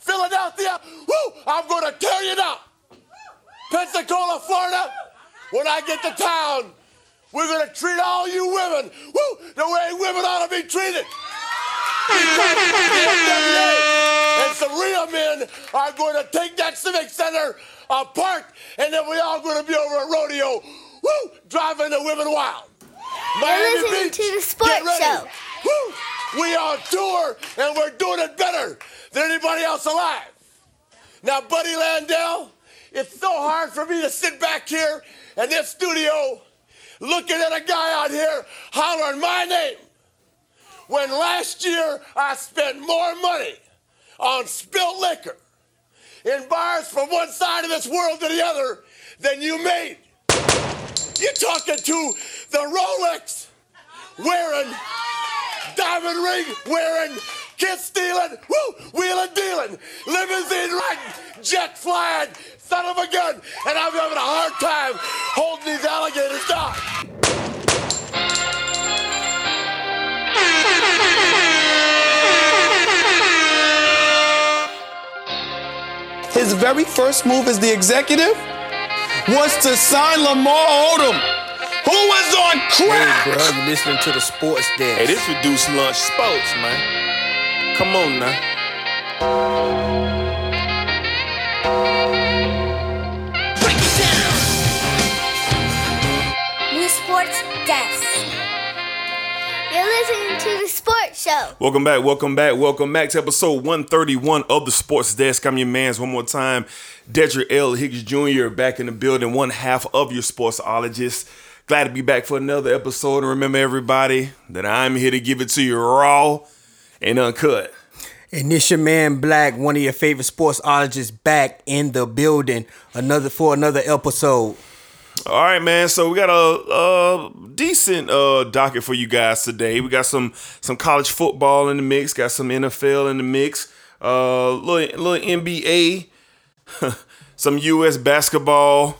Philadelphia, woo, I'm going to tear you down. Pensacola, Florida, when I get to town, we're going to treat all you women, woo, the way women ought to be treated. and some real men are going to take that civic center apart, and then we're all going to be over a rodeo, woo, driving the women wild. Miami listening Beach, to the sports show. Woo, we on tour, and we're doing it better than anybody else alive. Now, Buddy Landel, it's so hard for me to sit back here in this studio looking at a guy out here hollering my name when last year I spent more money on spilt liquor in bars from one side of this world to the other than you made. You're talking to the Rolex wearing, diamond ring wearing, kiss stealing, woo, wheeling dealing, limousine riding, jet flying, son of a gun, and I'm having a hard time holding these alligators down. His very first move as the executive was to sign Lamar Odom, who was on crack. Hey, bro, you listening to the sports desk. Hey, this reduced lunch sports, man. Come on now. Break it down. New sports desk. You're listening to the sports show. Welcome back, welcome back, welcome back to episode 131 of the Sports Desk. I'm your man's one more time, Dedrick L. Hicks Jr. back in the building, one half of your sportsologist. Glad to be back for another episode. And remember, everybody, that I'm here to give it to you raw and uncut. And this your man Black, one of your favorite sportsologists, back in the building. Another for another episode. All right, man. So we got a, a decent uh, docket for you guys today. We got some some college football in the mix. Got some NFL in the mix. Uh, little little NBA, some U.S. basketball,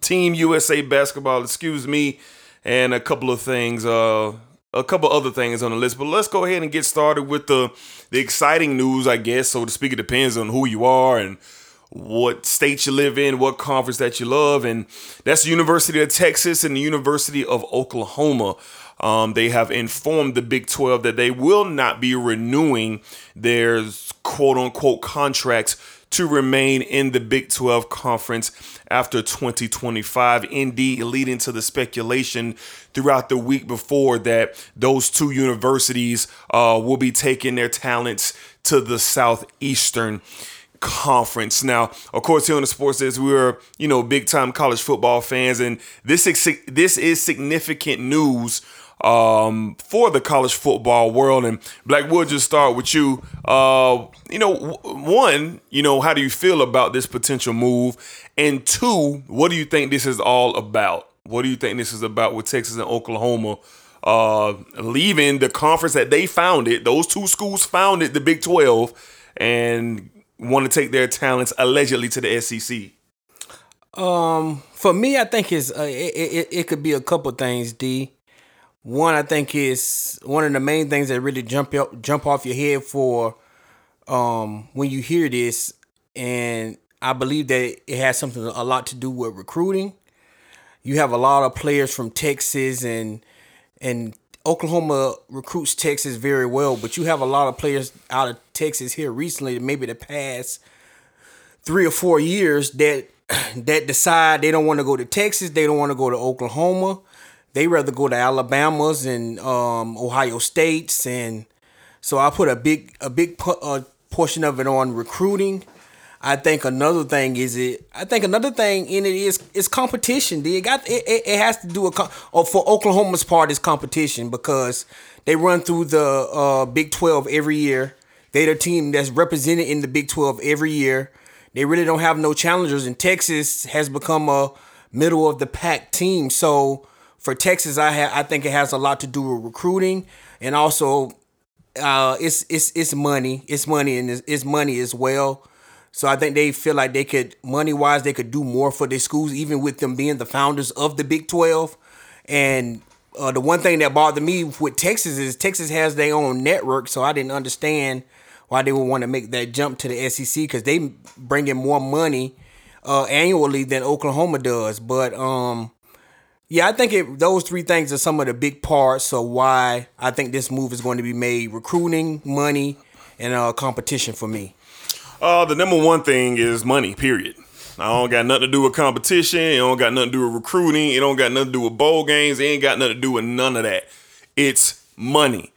Team USA basketball. Excuse me, and a couple of things. Uh, a couple other things on the list. But let's go ahead and get started with the the exciting news. I guess so to speak. It depends on who you are and what state you live in, what conference that you love, and that's the University of Texas and the University of Oklahoma. Um, they have informed the Big 12 that they will not be renewing their quote unquote contracts to remain in the Big 12 conference after 2025. Indeed, leading to the speculation throughout the week before that those two universities uh, will be taking their talents to the Southeastern conference. Now, of course, here on the sports desk, we're you know big time college football fans, and this is this is significant news um, for the college football world. And Black, we'll just start with you. Uh, you know, one, you know, how do you feel about this potential move? And two, what do you think this is all about? What do you think this is about with Texas and Oklahoma? Uh, leaving the conference that they founded, those two schools founded the Big 12, and want to take their talents allegedly to the SEC? Um, for me, I think it's uh, it, it, it could be a couple things. D, one I think is one of the main things that really jump up jump off your head for um when you hear this, and I believe that it has something a lot to do with recruiting. You have a lot of players from Texas and and Oklahoma recruits Texas very well, but you have a lot of players out of Texas here recently, maybe the past three or four years that that decide they don't want to go to Texas, they don't want to go to Oklahoma, they rather go to Alabama's and um, Ohio States, and so I put a big a big portion of it on recruiting. I think another thing is it. I think another thing in it is is competition. It got it, it, has to do with or for Oklahoma's part is competition because they run through the uh, Big Twelve every year. They're the team that's represented in the Big Twelve every year. They really don't have no challengers, and Texas has become a middle of the pack team. So for Texas, I ha- I think it has a lot to do with recruiting and also uh, it's it's it's money. It's money and it's, it's money as well. So I think they feel like they could, money wise, they could do more for their schools, even with them being the founders of the Big 12. And uh, the one thing that bothered me with Texas is Texas has their own network, so I didn't understand why they would want to make that jump to the SEC because they bring in more money uh, annually than Oklahoma does. But um, yeah, I think it, those three things are some of the big parts of why I think this move is going to be made: recruiting, money, and uh, competition for me. Uh, the number one thing is money. Period. I don't got nothing to do with competition. It don't got nothing to do with recruiting. It don't got nothing to do with bowl games. It ain't got nothing to do with none of that. It's money.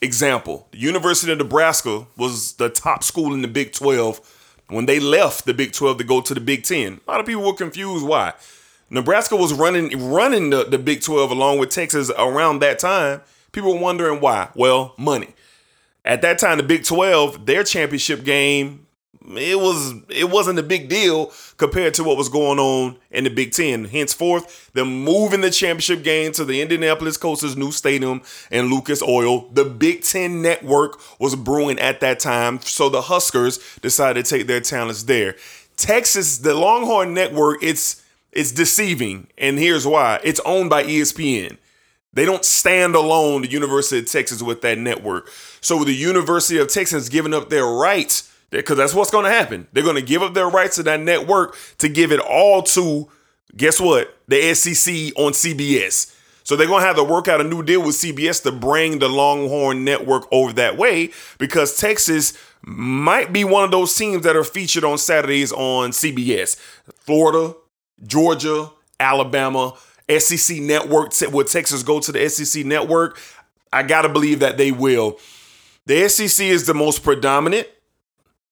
Example: the University of Nebraska was the top school in the Big Twelve when they left the Big Twelve to go to the Big Ten. A lot of people were confused why. Nebraska was running running the, the Big 12 along with Texas around that time. People were wondering why. Well, money. At that time, the Big 12, their championship game, it was it wasn't a big deal compared to what was going on in the Big Ten. Henceforth, them moving the championship game to the Indianapolis Colts' new stadium and Lucas Oil. The Big Ten network was brewing at that time, so the Huskers decided to take their talents there. Texas, the Longhorn Network, it's it's deceiving, and here's why. It's owned by ESPN. They don't stand alone, the University of Texas, with that network. So the University of Texas giving up their rights, because that's what's going to happen. They're going to give up their rights to that network to give it all to, guess what? The SEC on CBS. So they're going to have to work out a new deal with CBS to bring the Longhorn network over that way because Texas might be one of those teams that are featured on Saturdays on CBS. Florida, Georgia, Alabama, SEC network. Will Texas go to the SEC network? I got to believe that they will. The SEC is the most predominant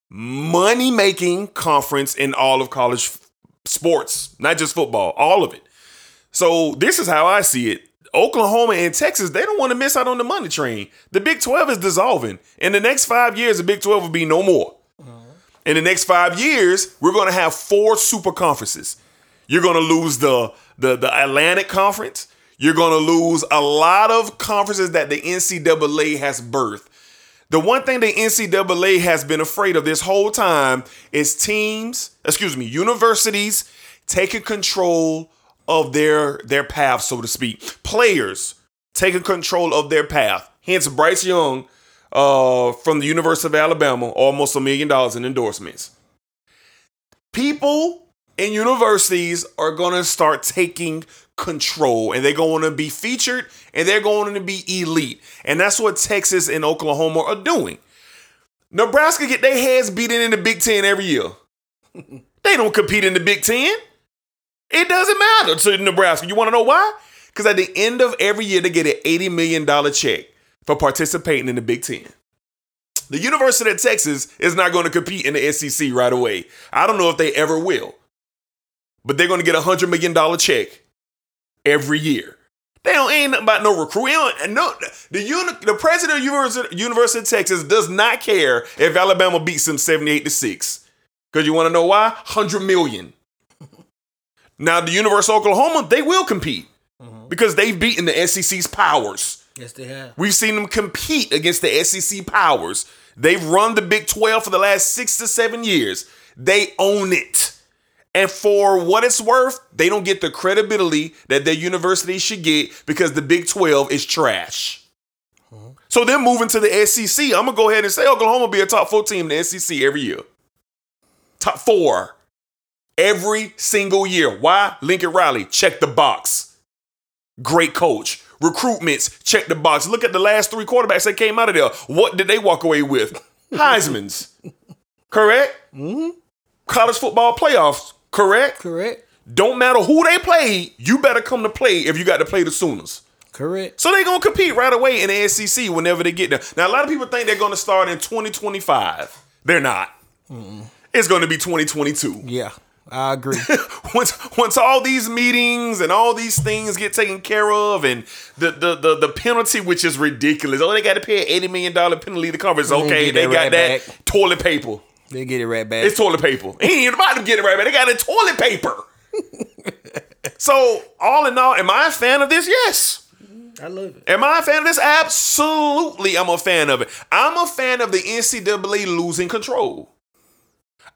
money making conference in all of college f- sports, not just football, all of it. So, this is how I see it. Oklahoma and Texas, they don't want to miss out on the money train. The Big 12 is dissolving. In the next five years, the Big 12 will be no more. Uh-huh. In the next five years, we're going to have four super conferences. You're going to lose the, the the Atlantic Conference. You're going to lose a lot of conferences that the NCAA has birthed. The one thing the NCAA has been afraid of this whole time is teams, excuse me, universities taking control of their their path, so to speak. Players taking control of their path. Hence, Bryce Young uh, from the University of Alabama, almost a million dollars in endorsements. People and universities are going to start taking control and they're going to be featured and they're going to be elite. And that's what Texas and Oklahoma are doing. Nebraska get their heads beaten in the Big Ten every year. they don't compete in the Big Ten. It doesn't matter to Nebraska. You want to know why? Because at the end of every year, they get an $80 million check for participating in the Big Ten. The University of Texas is not going to compete in the SEC right away. I don't know if they ever will but they're going to get a hundred million dollar check every year. They don't ain't nothing about no recruit. And no, the uni, the president of University, University of Texas does not care if Alabama beats them seventy eight to six. Because you want to know why? Hundred million. now the University of Oklahoma, they will compete mm-hmm. because they've beaten the SEC's powers. Yes, they have. We've seen them compete against the SEC powers. They've run the Big 12 for the last six to seven years. They own it. And for what it's worth, they don't get the credibility that their university should get because the Big 12 is trash. Mm-hmm. So they're moving to the SEC. I'm going to go ahead and say Oklahoma will be a top four team in the SEC every year. Top four. Every single year. Why? Lincoln Riley, check the box. Great coach. Recruitments, check the box. Look at the last three quarterbacks that came out of there. What did they walk away with? Heisman's. Correct? Mm-hmm. College football playoffs Correct? Correct. Don't matter who they play, you better come to play if you got to play the Sooners. Correct. So they're gonna compete right away in the SEC whenever they get there. Now a lot of people think they're gonna start in 2025. They're not. Mm-mm. It's gonna be 2022. Yeah. I agree. once once all these meetings and all these things get taken care of, and the the the, the penalty, which is ridiculous. Oh, they got to pay an eighty million dollar penalty to cover. conference. Okay, they got right that back. toilet paper. They get it right back. It's toilet paper. He ain't about to get it right back. They got it toilet paper. so, all in all, am I a fan of this? Yes. I love it. Am I a fan of this? Absolutely, I'm a fan of it. I'm a fan of the NCAA losing control.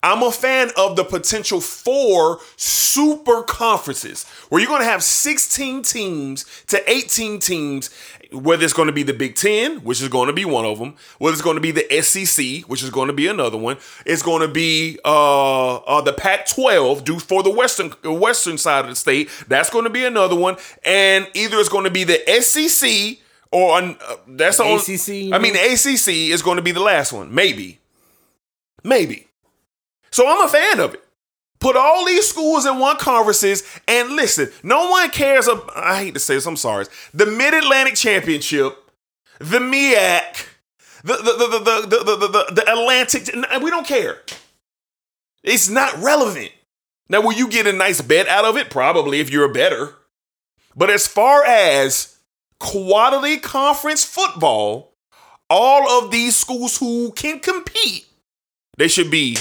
I'm a fan of the potential for super conferences where you're going to have 16 teams to 18 teams, whether it's going to be the Big Ten, which is going to be one of them, whether it's going to be the SEC, which is going to be another one, it's going to be uh, uh, the Pac-12, due for the western western side of the state. That's going to be another one, and either it's going to be the SEC or uh, that's the, the ACC. I mean, the ACC is going to be the last one, maybe, maybe. So I'm a fan of it. Put all these schools in one conferences and listen, no one cares. About, I hate to say this, I'm sorry. The Mid Atlantic Championship, the MIAC, the the the the the, the, the, the Atlantic. We don't care. It's not relevant. Now, will you get a nice bet out of it? Probably if you're a better. But as far as quality conference football, all of these schools who can compete, they should be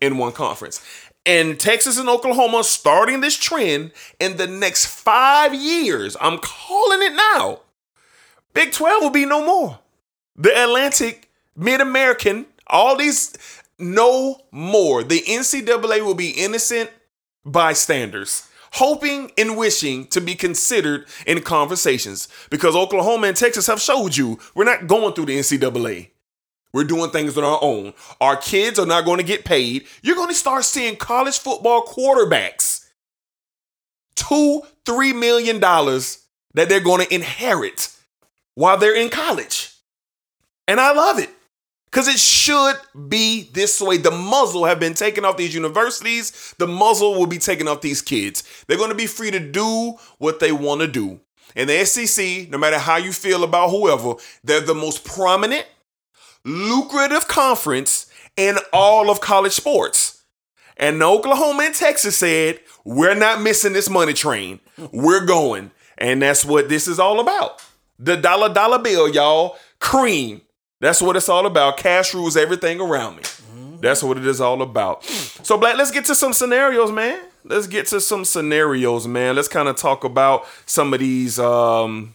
in one conference. And Texas and Oklahoma starting this trend in the next five years. I'm calling it now. Big 12 will be no more. The Atlantic, Mid American, all these, no more. The NCAA will be innocent bystanders, hoping and wishing to be considered in conversations because Oklahoma and Texas have showed you we're not going through the NCAA. We're doing things on our own. Our kids are not going to get paid. You're going to start seeing college football quarterbacks two, three million dollars that they're going to inherit while they're in college. And I love it because it should be this way. The muzzle have been taken off these universities. The muzzle will be taken off these kids. They're going to be free to do what they want to do. And the SEC, no matter how you feel about whoever, they're the most prominent lucrative conference in all of college sports. And Oklahoma and Texas said, we're not missing this money train. We're going. And that's what this is all about. The dollar dollar bill, y'all. Cream. That's what it's all about. Cash rules everything around me. That's what it is all about. So, Black, let's get to some scenarios, man. Let's get to some scenarios, man. Let's kind of talk about some of these um,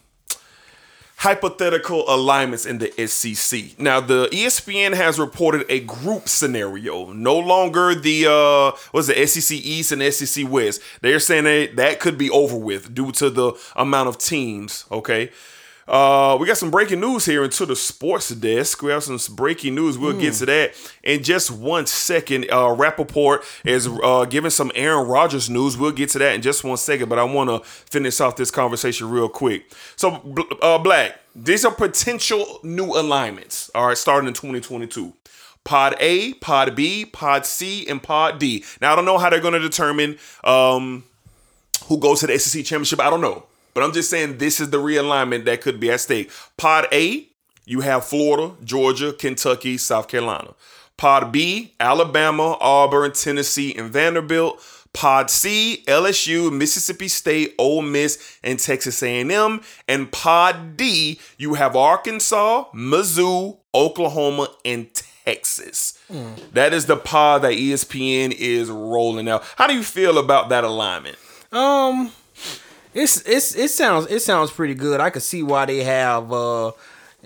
hypothetical alignments in the SEC. Now, the ESPN has reported a group scenario, no longer the uh was the SEC East and SEC West. They're saying that that could be over with due to the amount of teams. Okay. Uh, we got some breaking news here into the sports desk. We have some breaking news. We'll mm. get to that in just one second. Uh, Rapoport is uh, giving some Aaron Rodgers news. We'll get to that in just one second, but I want to finish off this conversation real quick. So, uh, Black, these are potential new alignments. All right, starting in 2022. Pod A, Pod B, Pod C, and Pod D. Now, I don't know how they're going to determine um, who goes to the SEC championship. I don't know. But I'm just saying this is the realignment that could be at stake. Pod A, you have Florida, Georgia, Kentucky, South Carolina. Pod B, Alabama, Auburn, Tennessee, and Vanderbilt. Pod C, LSU, Mississippi State, Ole Miss, and Texas A&M. And Pod D, you have Arkansas, Mizzou, Oklahoma, and Texas. Mm. That is the pod that ESPN is rolling out. How do you feel about that alignment? Um, it's it's it sounds it sounds pretty good. I could see why they have. uh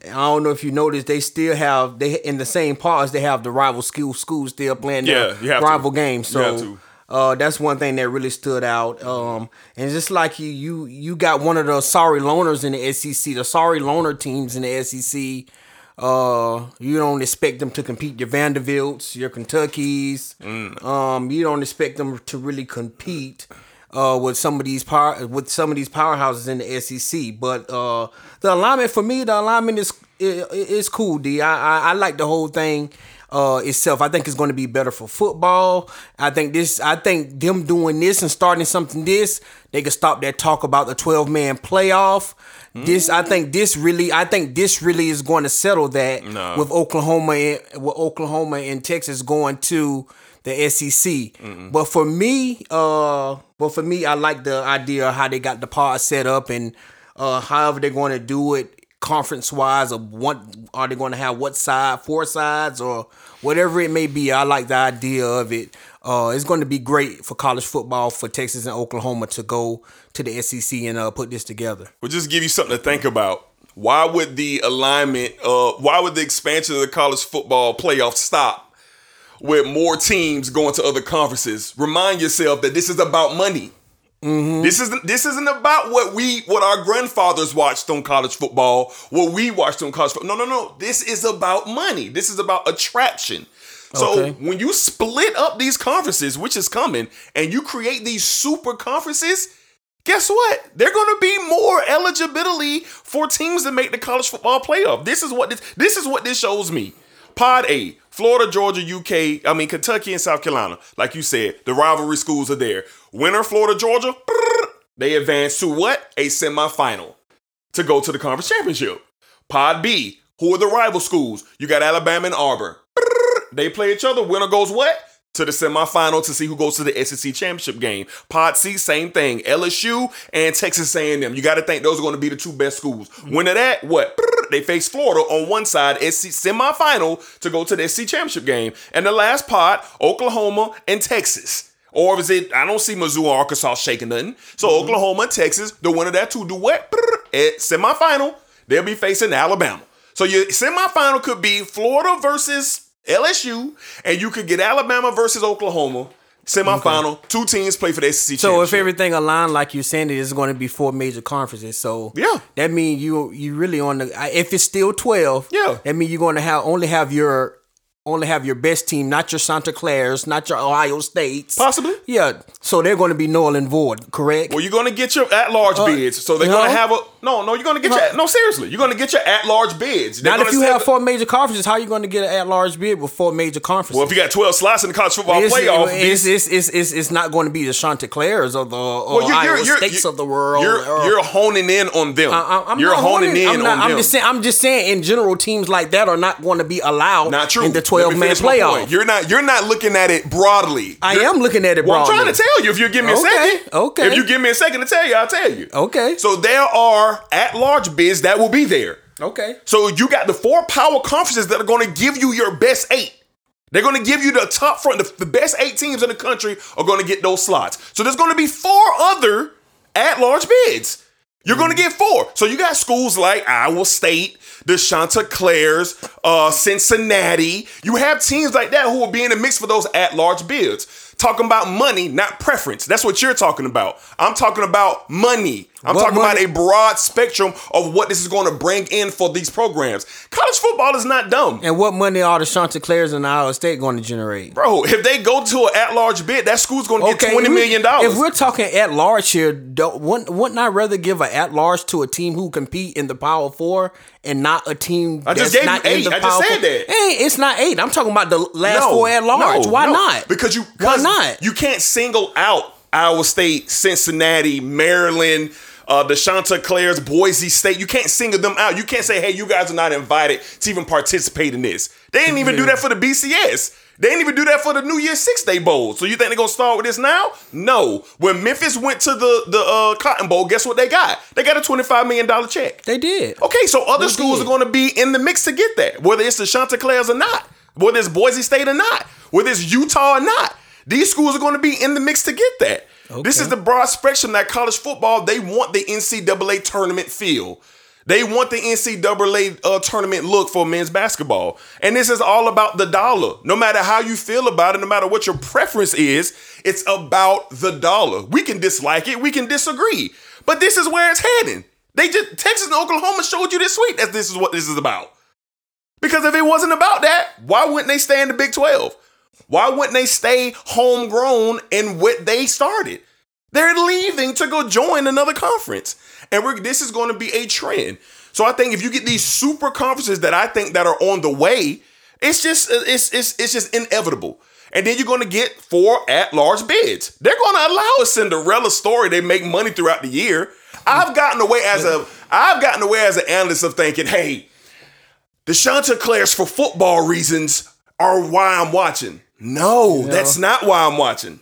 I don't know if you noticed, they still have they in the same parts. They have the rival school schools still playing yeah, their rival to. games. So uh, that's one thing that really stood out. Um, and just like you, you you got one of the sorry loners in the SEC, the sorry loner teams in the SEC. Uh, you don't expect them to compete your Vanderbilts, your Kentuckies. Mm. Um, you don't expect them to really compete uh, with some of these power with some of these powerhouses in the SEC. But uh, the alignment for me, the alignment is is cool. D. I, I I like the whole thing uh, itself. I think it's going to be better for football. I think this. I think them doing this and starting something this, they can stop that talk about the twelve man playoff. This I think this really I think this really is going to settle that no. with Oklahoma and with Oklahoma and Texas going to the SEC. Mm-mm. But for me, uh, but for me, I like the idea of how they got the pod set up and uh, however they're going to do it conference wise or what are they going to have what side four sides or whatever it may be i like the idea of it uh, it's going to be great for college football for texas and oklahoma to go to the sec and uh, put this together we'll just give you something to think about why would the alignment uh, why would the expansion of the college football playoff stop with more teams going to other conferences, remind yourself that this is about money. Mm-hmm. This isn't this isn't about what we what our grandfathers watched on college football, what we watched on college football. No, no, no. This is about money. This is about attraction. So Okay. when you split up these conferences, which is coming, and you create these super conferences, guess what? They're going to be more eligibility for teams to make the college football playoff. This is what this, this is what this shows me. Pod A, Florida, Georgia, UK, I mean Kentucky and South Carolina. Like you said, the rivalry schools are there. Winner Florida, Georgia, they advance to what? A semifinal to go to the conference championship. Pod B, who are the rival schools? You got Alabama and Auburn. They play each other. Winner goes what? To the semifinal to see who goes to the SEC championship game. Pod C, same thing. LSU and Texas A&M. You got to think those are going to be the two best schools. Mm-hmm. Winner that, what? They face Florida on one side, SC semifinal to go to the SEC championship game. And the last pod, Oklahoma and Texas. Or is it? I don't see Mizzou or Arkansas shaking nothing. So mm-hmm. Oklahoma and Texas, the winner of that two do what? At semifinal, they'll be facing Alabama. So your semifinal could be Florida versus LSU, and you could get Alabama versus Oklahoma. Semifinal, two teams play for the SEC So if everything aligned like you're saying, it is going to be four major conferences. So Yeah. that means you you really on the if it's still twelve. Yeah. that means you're going to have only have your only have your best team, not your Santa Clara's, not your Ohio States. Possibly. Yeah. So they're going to be null and void. Correct. Well, you're gonna get your at-large bids. So they're Uh, no. gonna have a no, no. You're gonna get your no. Seriously, you're gonna get your at-large bids. They're Not if you have four major conferences, how are you going to get an at-large bid with four major conferences? Well, if you got 12 slots in the college football it's, playoff, it's, it's, it's, it's, it's not going to be the Chanticleers or the Ohio States of the world. You're, or- you're honing in on them. I- I'm you're not honing in I'm not- on I'm them. just saying. I'm just saying. In general, teams like that are not going to be allowed not true. in the Let me 12 man playoff. You're not. You're not looking at it broadly. I You're- am looking at it Well, I'm trying to tell you. If you give me a Okay, second, okay. If you give me a second to tell you, I'll tell you. Okay. So there are at-large bids that will be there. Okay. So you got the four power conferences that are going to give you your best eight. They're going to give you the top front. The, the best eight teams in the country are going to get those slots. So there's going to be four other at-large bids. You're mm. going to get four. So you got schools like Iowa State, the Chanticleers, uh, Cincinnati. You have teams like that who will be in the mix for those at-large bids. Talking about money, not preference. That's what you're talking about. I'm talking about money. I'm What talking money- about a broad spectrum of what this is going to bring in for these programs. College football is not dumb. And what money are the Chanticleers and Iowa State going to generate? Bro, if they go to an at-large bid, that school's going to get Okay, twenty if we- million dollars. If we're talking at large here, wouldn't, wouldn't I rather give an at large to a team who compete in the Power Four and not a team I just that's gave you eight. the I just said Four? that. Hey, it's not eight. I'm talking about the last No, four at large. no, Why no. not? Because you Why not? You can't single out Iowa State, Cincinnati, Maryland, uh, the Chanticleers, Boise State. You can't single them out. You can't say, "Hey, you guys are not invited to even participate in this." They didn't even do that for the BCS. They didn't even do that for the New Year's Six Day Bowl. So you think they're gonna start with this now? No. When Memphis went to the the uh, Cotton Bowl, guess what they got? They got a twenty five million dollar check. They did. Okay, so other They schools did. are going to be in the mix to get that, whether it's the Chanticleers or not, whether it's Boise State or not, whether it's Utah or not. These schools are going to be in the mix to get that. This is the broad spectrum that college football, they want the NCAA tournament feel. They want the NCAA uh, tournament look for men's basketball. And this is all about the dollar. No matter how you feel about it, no matter what your preference is, it's about the dollar. We can dislike it, we can disagree, but this is where it's heading. They just Texas and Oklahoma showed you this week that this is what this is about. Because if it wasn't about that, why wouldn't they stay in the Big 12? Why wouldn't they stay homegrown in what they started? They're leaving to go join another conference. And we're, this is going to be a trend. So I think if you get these super conferences that I think that are on the way, it's just it's it's it's just inevitable. And then you're going to get four at-large bids. They're going to allow a Cinderella story. They make money throughout the year. I've gotten away as a I've gotten away as an analyst of thinking, hey, the Chanticleers for football reasons are why I'm watching. No, that's not why I'm watching.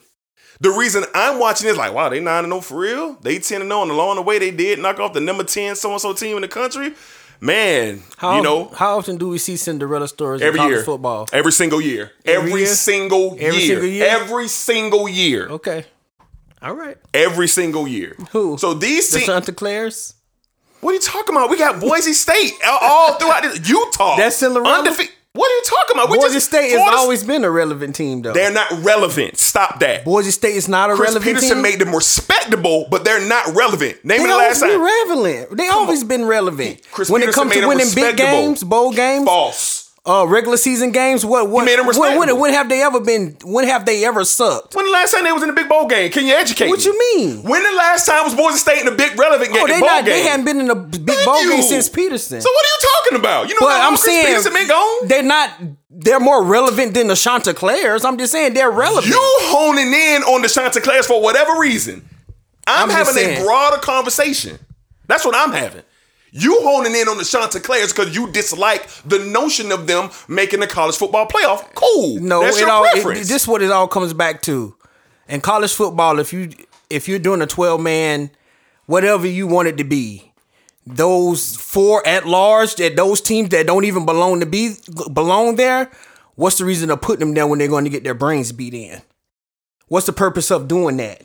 The reason I'm watching is like, wow, they 9 0 for real? They 10 0 and along the way they did knock off the number 10 so and so team in the country. Man, How, you know, how often do we see Cinderella stories every in college year. football? Every single year. Every Every, year? single Every year. single year? Every single year. Okay. All right. Every single year. Who? So these The teams. Chanticleers? What are you talking about? We got Boise State all- all throughout this. Utah. That's Cinderella? Undefe- What are you talking about? We Boise just- State has Florida- always been a relevant team, though. They're not relevant. Stop that. Boise State is not a relevant team. Chris relevant Petersen team. made them respectable, but they're not relevant. Name they the always last been time. relevant. They always been relevant. Chris when it comes to winning big games, bowl games, False. Uh, regular season games, what what made them when, when, when have they ever been? When have they ever sucked? When the last time they was in a big bowl game? Can you educate What me? you mean? When the last time was Boise State in a big relevant game? Oh, they bowl not. game? They haven't been in a big Thank bowl you. game since Petersen. So what are you talking about? You know what I'm saying Petersen been gone? they're not. They're more relevant than the Chanticleers. I'm just saying they're relevant. You honing in on the Chanticleers for whatever reason. I'm, I'm having a broader conversation. That's what I'm having. You honing in on the Chanticleers because you dislike the notion of them making the college football playoff. Cool. No, That's it your all. It, preference. this is what it all comes back to. In college football, if you if you're doing a 12 man, whatever you want it to be, those four at large, that those teams that don't even belong to be belong there, what's the reason of putting them there when they're going to get their brains beat in? What's the purpose of doing that?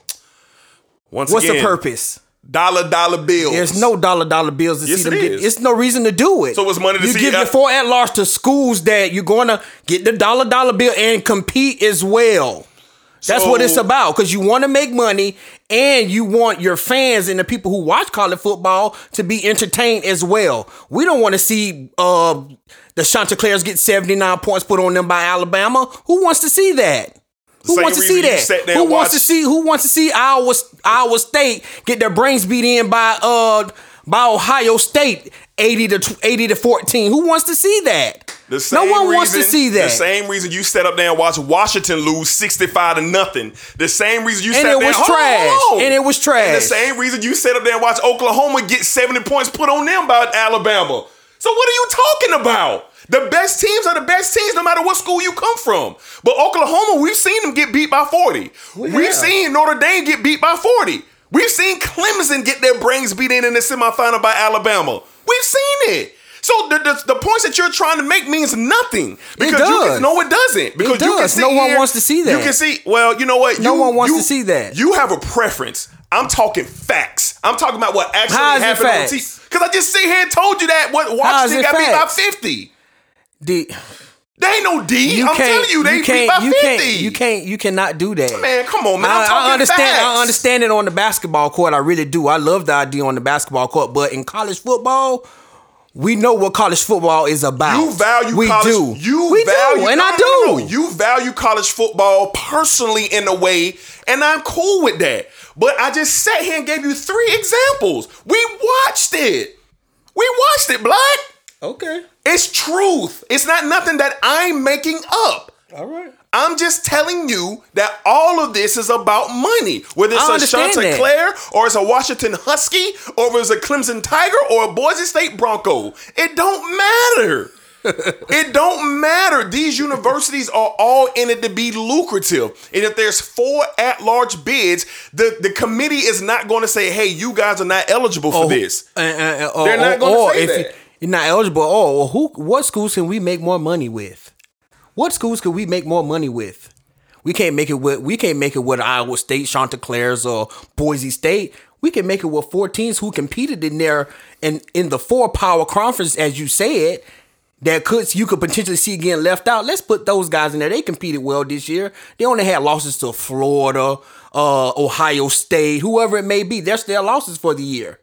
Once What's again, the purpose? Dollar dollar bills. There's no dollar dollar bills to Yes, see them it get. It's no reason to do it. So it's money to you see- You give your four at large to schools that you're going to get the dollar dollar bill and compete as well. That's what it's about because you want to make money and you want your fans and the people who watch college football to be entertained as well. We don't want to see uh, the Chanticleers get 79 points put on them by Alabama. Who wants to see that? Who wants to see that? Who wants to see? Who wants to see Iowa Iowa State get their brains beat in by uh by Ohio State 80 to 80 to 14? Who wants to see that? No one wants to see that. The same reason you sat up there and watched Washington lose 65 to nothing. The same reason you And sat it there was trash. hold on. And it was trash. And the same reason you sat up there and watched Oklahoma get 70 points put on them by Alabama. So what are you talking about? The best teams are the best teams no matter what school you come from. But Oklahoma, we've seen them get beat by 40. We We've seen Notre Dame get beat by 40. We've seen Clemson get their brains beat in in the semifinal by Alabama. We've seen it. So the, the, the points that you're trying to make means nothing because you does. can, no, it doesn't. Because you can does. sit No one here- wants to see that. You can see. Well, you know what? No You- one wants you- to see that. You have a preference. I'm talking facts. I'm talking about what actually How is happened on? TV. Because I just sit here and told you that what Washington got beat by 50. The- They ain't no D. you can't. telling you, they you beat by you 50. can't. You can't. You cannot do that. Man, come on, man. I'm talking I understand. facts. I understand it on the basketball court. I really do. I love the idea on the basketball court, but in college football, we know what college football is about. You value we college. do. You we value, do, and no, I do. no, no. You value college football personally in a way, and I'm cool with that. But I just sat here and gave you three examples. We watched it. We watched it, blood. Okay. It's truth. It's not nothing that I'm making up. All right. I'm just telling you that all of this is about money. Whether it's a understand that. Chanticleer or it's a Washington Husky or it's a Clemson Tiger or a Boise State Bronco. It don't matter. it don't matter. These universities are all in it to be lucrative. And if there's four at-large bids, the, the committee is not going to say, hey, you guys are not eligible for this. Uh, uh, uh, They're not gonna say if that. you- You're not eligible. Oh, well, who? What schools can we make more money with? What schools can we make more money with? We can't make it with. We can't make it with Iowa State, Chanticleers, or Boise State. We can make it with four teams who competed in there and in the four power conference, as you said. That could you could potentially see getting left out. Let's put those guys in there. They competed well this year. They only had losses to Florida, uh, Ohio State, whoever it may be. That's their losses for the year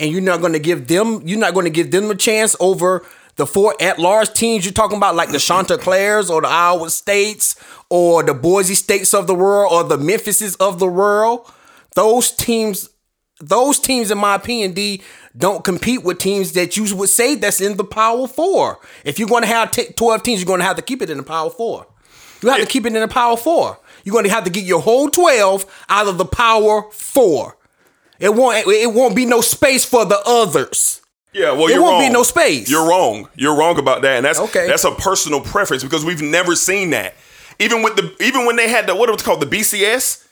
and you're not going to give them you're not going to give them a chance over the four at-large teams you're talking about like the Chanticleers or the Iowa States or the Boise States of the world or the Memphises of the world those teams those teams in my opinion D don't compete with teams that you would say that's in the power 4 if you're going to have t- 12 teams you're going to have to keep it in the power 4 you have to keep it in the power 4 you're going to have to get your whole 12 out of the power 4 it won't. It won't be no space for the others. Yeah, well, There you're won't be no space. You're wrong. You're wrong about that, and that's Okay. That's a personal preference because we've never seen that. Even with the even when they had the what it was called the BCS,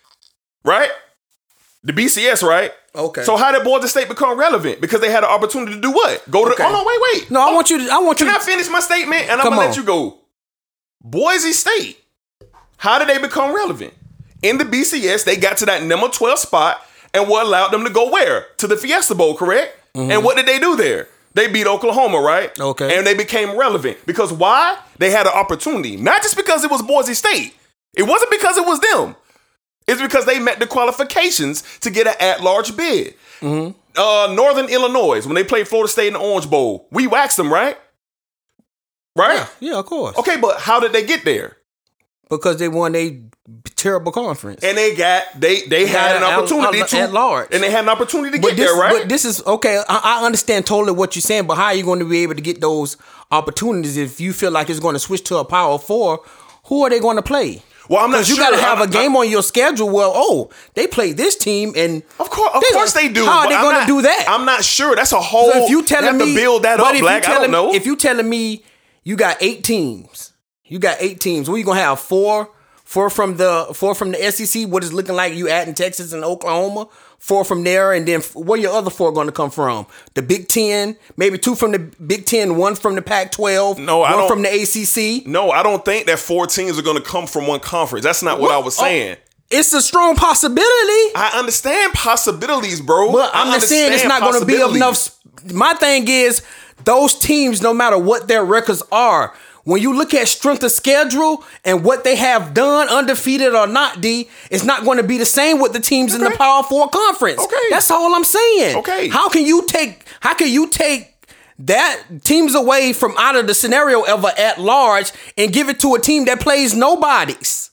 right? The BCS, right? Okay. So how did Boise State become relevant? Because they had an opportunity to do what? Go to. Okay. The, oh no, wait, wait. No, I want you to. I want you Can I to. finish my statement? And I'm gonna on. let you go. Boise State. How did they become relevant? In the BCS, they got to that number 12 spot and what allowed them to go where? To the Fiesta Bowl, correct? Mm-hmm. And what did they do there? They beat Oklahoma, right? Okay. And they became relevant because why? They had an opportunity, not just because it was Boise State. It wasn't because it was them. It's because they met the qualifications to get an at-large bid. Mm-hmm. Uh, Northern Illinois, when they played Florida State in the Orange Bowl, we waxed them, right? Right? Yeah, yeah, of course. Okay, but how did they get there? Because they won a terrible conference. And they got they they had an opportunity at- to at large. and they had an opportunity to but get this, there, right? But this is okay. I, I understand totally what you're saying, but how are you going to be able to get those opportunities if you feel like it's going to switch to a power four? Who are they going to play? Well, I'm not Because you got to have I'm- a game on your schedule. Well, oh, they play this team, and Of course, of They course they do. how are they gonna do that? I'm not sure. That's a whole. So if you telling have me to build that up, Black, you I don't know. If you telling me you got eight teams, you got eight teams. What you gonna have four? Four from the four from the SEC. What is looking like? You adding Texas and Oklahoma. Four from there, and then where your other four going to come from? The Big Ten, maybe two from the Big Ten, one from the Pac-12, No, I one don't- from the ACC. no, I don't think that four teams are going to come from one conference. That's not what, I was Oh, saying. it's a strong possibility. I understand possibilities, bro. But I'm just saying it's not going to be enough. My thing is those teams, no matter what their records are, when you look at strength of schedule and what they have done, undefeated or not, D, it's not going to be the same with the teams in the Power Four conference. Okay. that's all I'm saying. Okay. how can you take? How can you take? That teams away from out of the scenario ever at large and give it to a team that plays nobodies.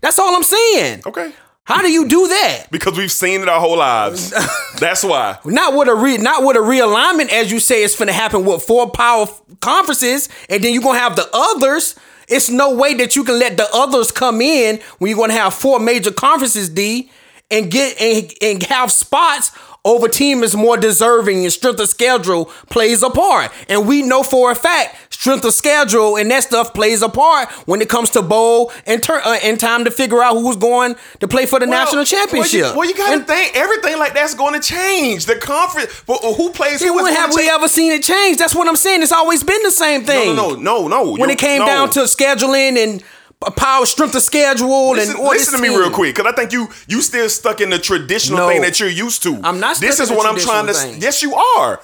That's all I'm saying. Okay. How do you do that? Because we've seen it our whole lives. That's why. Not with a re, not with a realignment, as you say, it's going to happen with four power conferences, and then you're gonna have the others. It's no way that you can let the others come in when you're gonna have four major conferences, D, and get and, and have spots over team is more deserving and strength of schedule plays a part. And we know for a fact strength of schedule and that stuff plays a part when it comes to bowl and turn uh, and time to figure out who's going to play for the national championship. Well, you, well, you gotta think everything like that's going to change. The conference, but who plays? Who when have we change- ever seen it change? That's what I'm saying. It's always been the same thing. No, no, no, no. When it came no. down to scheduling and p- power strength of schedule Listen, and all listen to me team. real quick, because I think you you still stuck in the traditional No. thing that you're used to. I'm not stuck This is what I'm trying to. thing. Yes, you are.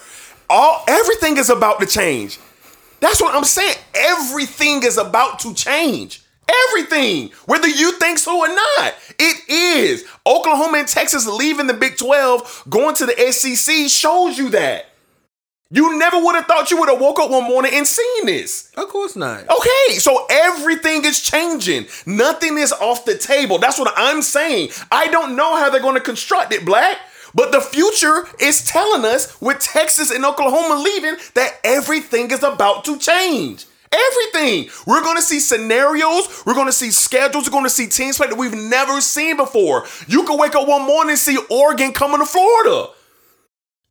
All everything is about to change. That's what I'm saying. Everything is about to change. Everything, whether you think so or not, it is. Oklahoma and Texas leaving the Big 12, going to the SEC shows you that. You never would have thought you would have woke up one morning and seen this. Of course not. Okay, so everything is changing. Nothing is off the table. That's what I'm saying. I don't know how they're going to construct it, Black. But the future is telling us with Texas and Oklahoma leaving that everything is about to change. Everything. We're going to see scenarios. We're going to see schedules. We're going to see teams play that we've never seen before. You can wake up one morning and see Oregon coming to Florida.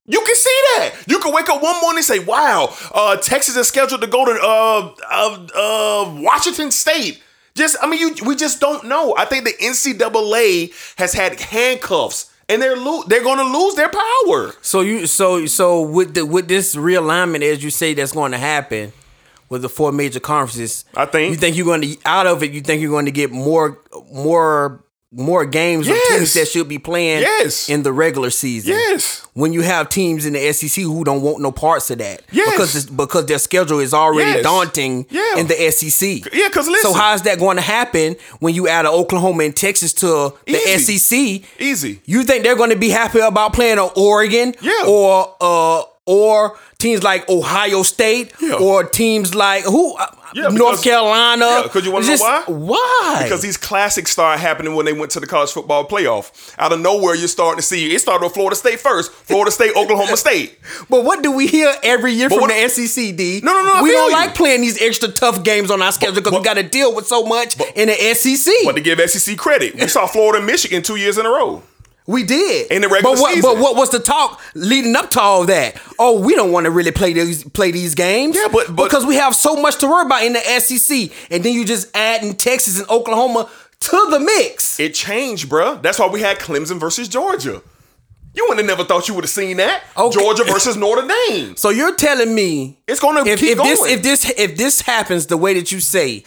You can see that. You can wake up one morning and say, "Wow, uh, Texas is scheduled to go to uh, uh, uh, Washington State." Just, I mean, you, we just don't know. I think the NCAA has had handcuffs, and they're lo- they're going to lose their power. So you so so with the with this realignment, as you say, that's going to happen with the four major conferences. I think- you think you're going to out of it. You think you're going to get more more more games of teams that should be playing Yes. in the regular season. Yes. when you have teams in the SEC who don't want no parts of that. Yes. Because it's- because their schedule is already Yes. daunting Yeah. in the SEC. Yeah, 'cause So how is that going to happen when you add a Oklahoma and Texas to the Easy. SEC? Easy. You think they're going to be happy about playing an Oregon? Yeah. Or uh or teams like Ohio State Yeah. or teams like who Yeah, North because- Carolina? Yeah, 'cause you wanna know why? Why? Because these classics started happening when they went to the college football playoff. Out of nowhere, you're starting to see it started with Florida State first. Florida State, Oklahoma State. But what do we hear every year But from what- the SEC, D? No, no, no, We don't you. like playing these extra tough games on our schedule because we got to deal with so much in the SEC. But to give SEC credit, we saw Florida and Michigan two years in a row. We did In the regular but what, season. But what was the talk leading up to all that? Oh, we don't want to really play these play these games. Yeah, but- but- because we have so much to worry about in the SEC, and then you just adding Texas and Oklahoma to the mix. It changed, bruh. That's why we had Clemson versus Georgia. You would have never thought you would have seen that. Okay. Georgia versus Notre Dame. So you're telling me It's gonna if, keep if this going. if this if this happens the way that you say,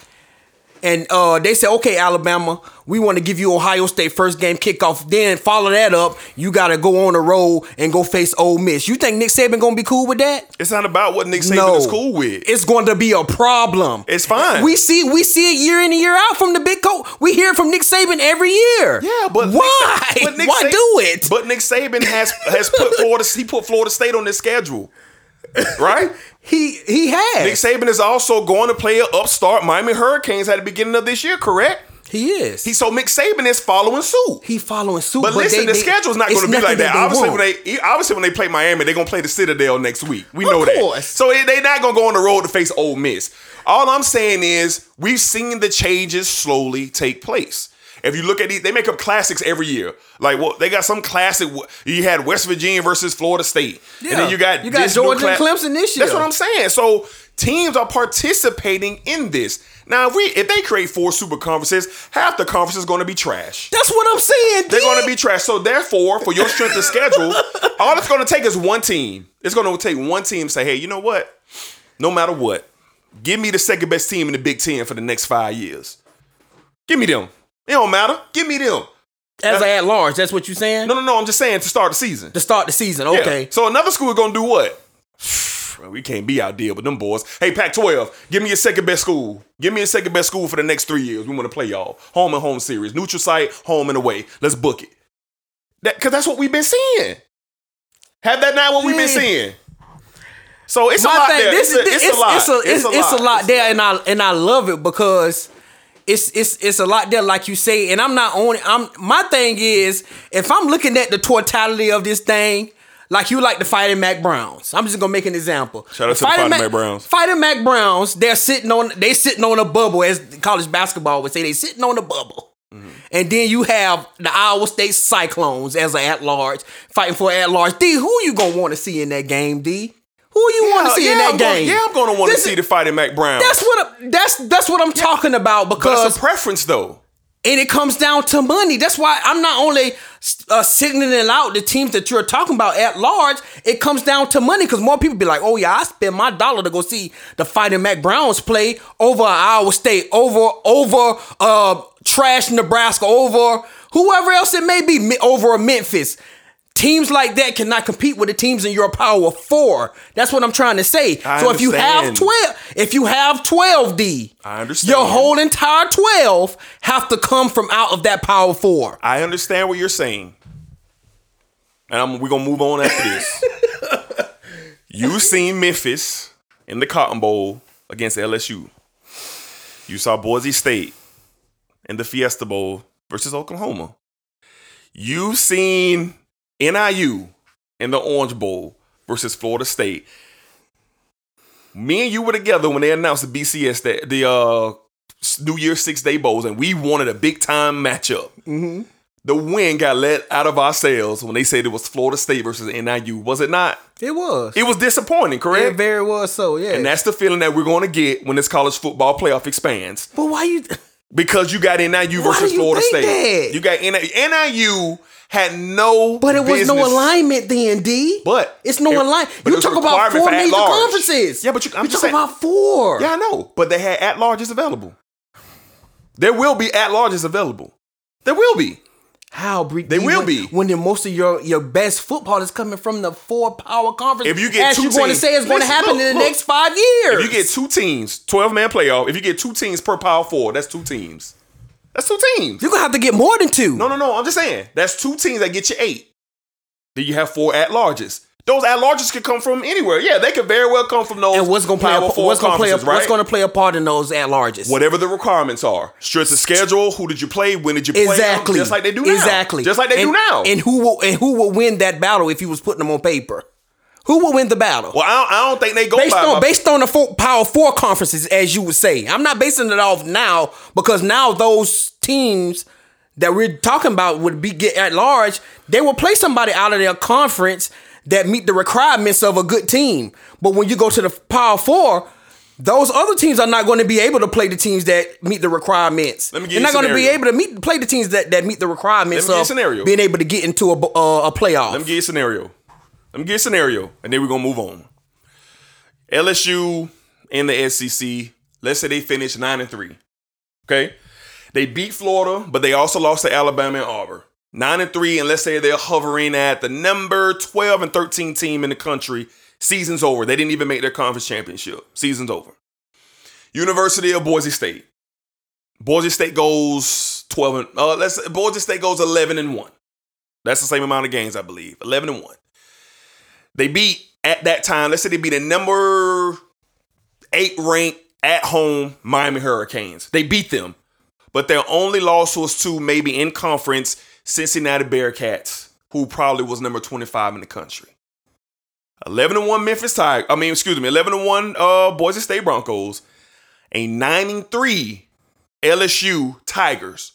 and uh, they said, "Okay, Alabama, we want to give you Ohio State first game kickoff. Then follow that up, you got to go on the road and go face Ole Miss. You think Nick Saban gonna be cool with that? It's not about what Nick Saban no, is cool with. It's going to be a problem. It's fine. We see we see it year in and year out from the big coach. We hear it from Nick Saban every year. Yeah, but why? Nick, but Nick why do it? But Nick Saban has has put Florida he put Florida State on his schedule, right? he he has. Nick Saban is also going to play an upstart Miami Hurricanes at the beginning of this year, correct? he is. He so Nick Saban is following suit. he following suit. But, listen, they- the they- schedule's not going to be like that. they Obviously, when they obviously when they play Miami, they're going to play the Citadel next week. We Of know that. So they- they're not going to go on the road to face Ole Miss. All I'm saying is we've seen the changes slowly take place. If you look at these, they make up classics every year. Like, well, they got some classic. You had West Virginia versus Florida State, and then you got You got Georgia and Clemson this year. That's what I'm saying. So teams are participating in this. Now, if we if they create four super conferences, half the conference is going to be trash. That's what I'm saying. They're going to be trash. So therefore, for your strength of schedule, all it's going to take is one team. It's going to take one team to say, hey, you know what? No matter what, give me the second best team in the Big Ten for the next five years. Give me them. It don't matter. Give me them. as a at large. That's what you're saying. No, no, no. I'm just saying to start the season. To start the season. Yeah. Okay. So another school is going to do what? We can't be out there with them boys. Hey, Pac-12, give me your second best school. Give me a second best school for the next three years. We want to play y'all home and home series, neutral site, home and away. Let's book it. That because that's what we've been seeing. Have that not what we've been seeing? So it's a lot thing- there. this it's, a, is- it's, a lot. It's a, it's, it's a lot there, and I and I love it because it's it's it's a lot there, like you say. And I'm not on. I'm my thing is if I'm looking at the totality of this thing. Like you like the Fighting Mac Browns. I'm just gonna make an example. Shout out to the Fighting Mac Browns. Fighting Mac Browns. They're sitting on. They sitting on a bubble, as college basketball would say. They sitting on a bubble. Mm-hmm. And then you have the Iowa State Cyclones as an at large fighting for at large. D, who you gonna want to see in that game? D, who you want to see in that I'm gonna- game? yeah, I'm going to want to see the Fighting Mac Brown. That's what I- that's that's what I'm talking about but because it's a preference though. and it comes down to money. That's why I'm not only uh, signaling out the teams that you're talking about at large. It comes down to money because more people be like, "Oh yeah, I spend my dollar to go see the Fighting Mac Browns play over Iowa State, over over uh, trash Nebraska, over whoever else it may be, over Memphis." Teams like that cannot compete with the teams in your power four. That's what I'm trying to say. I so if you have twelve, if you have twelve D, I understand. Your whole entire twelve have to come from out of that power four. I understand what you're saying. And I'm, we're going to move on after this. You've seen Memphis in the Cotton Bowl against LSU. You saw Boise State in the Fiesta Bowl versus Oklahoma. You've seen NIU in the Orange Bowl versus Florida State. Me and you were together when they announced the BCS, that the uh, New Year's Six Day Bowls, and we wanted a big time matchup. The wind got let out of our sails when they said it was Florida State versus NIU. Was it not? It was. It was disappointing, correct? It very was so. Yeah. and that's the feeling that we're going to get when this college football playoff expands. but why you? Because you got NIU versus Florida State. that? You got NIU. NIU had no But it was no business- alignment then, D. But it's no it- alignment. You talk about four major at-large. conferences. Yeah, but you- I'm we just talk saying- about four. Yeah, I know. But they had at larges available. There will be at larges available. There will be. How Bre- They D, will when, be. when the most of your your best football is coming from the four power conferences. If you get as two you're going to say it's going to happen look, in the look. next five years. If you get two teams, 12 man playoff, if you get two teams per power four, that's two teams. That's two teams. you're gonna have to get more than two. No, no, no. I'm just saying. That's two teams that get you eight. Then you have four at larges. Those at larges could come from anywhere. Yeah, they could very well come from those. and what's gonna play? A, what's gonna play? A, right? What's gonna play a part in those at larges? Whatever the requirements are. Strength of schedule. Who did you play? When did you play? them? Exactly. Just like they do now. Exactly. Just like they and, do now. And who will and who will win that battle if you was putting them on paper? Who will win the battle? well, I don't, I don't think they go based on my- based on the four, power four conferences, as you would say. I'm not basing it off now because now those teams that we're talking about would be get at large. They will play somebody out of their conference that meet the requirements of a good team. But when you go to the power four. Those other teams are not going to be able to play the teams that meet the requirements. Let me give They're not going to be able to meet play the teams that, that meet the requirements Let me give of scenario. being able to get into a, uh, a playoff. Let me give you a scenario. Let me get a scenario, and then we're gonna move on. LSU in the SEC. Let's say they finish nine and three. Okay, they beat Florida, but they also lost to Alabama and Auburn. Nine and three, and let's say they're hovering at the number twelve and thirteen team in the country. Season's over. They didn't even make their conference championship. Season's over. University of Boise State. Boise State goes twelve and uh, let's Boise State goes eleven and one. That's the same amount of games, I believe. Eleven and one. They beat at that time. Let's say they beat the number eight ranked at home Miami Hurricanes. They beat them, but their only loss was to maybe in conference Cincinnati Bearcats, who probably was number 25 in the country. 11 and 1 Memphis Tigers. I mean, excuse me, 11 and 1 uh, Boise State Broncos, a 9 and 3 LSU Tigers.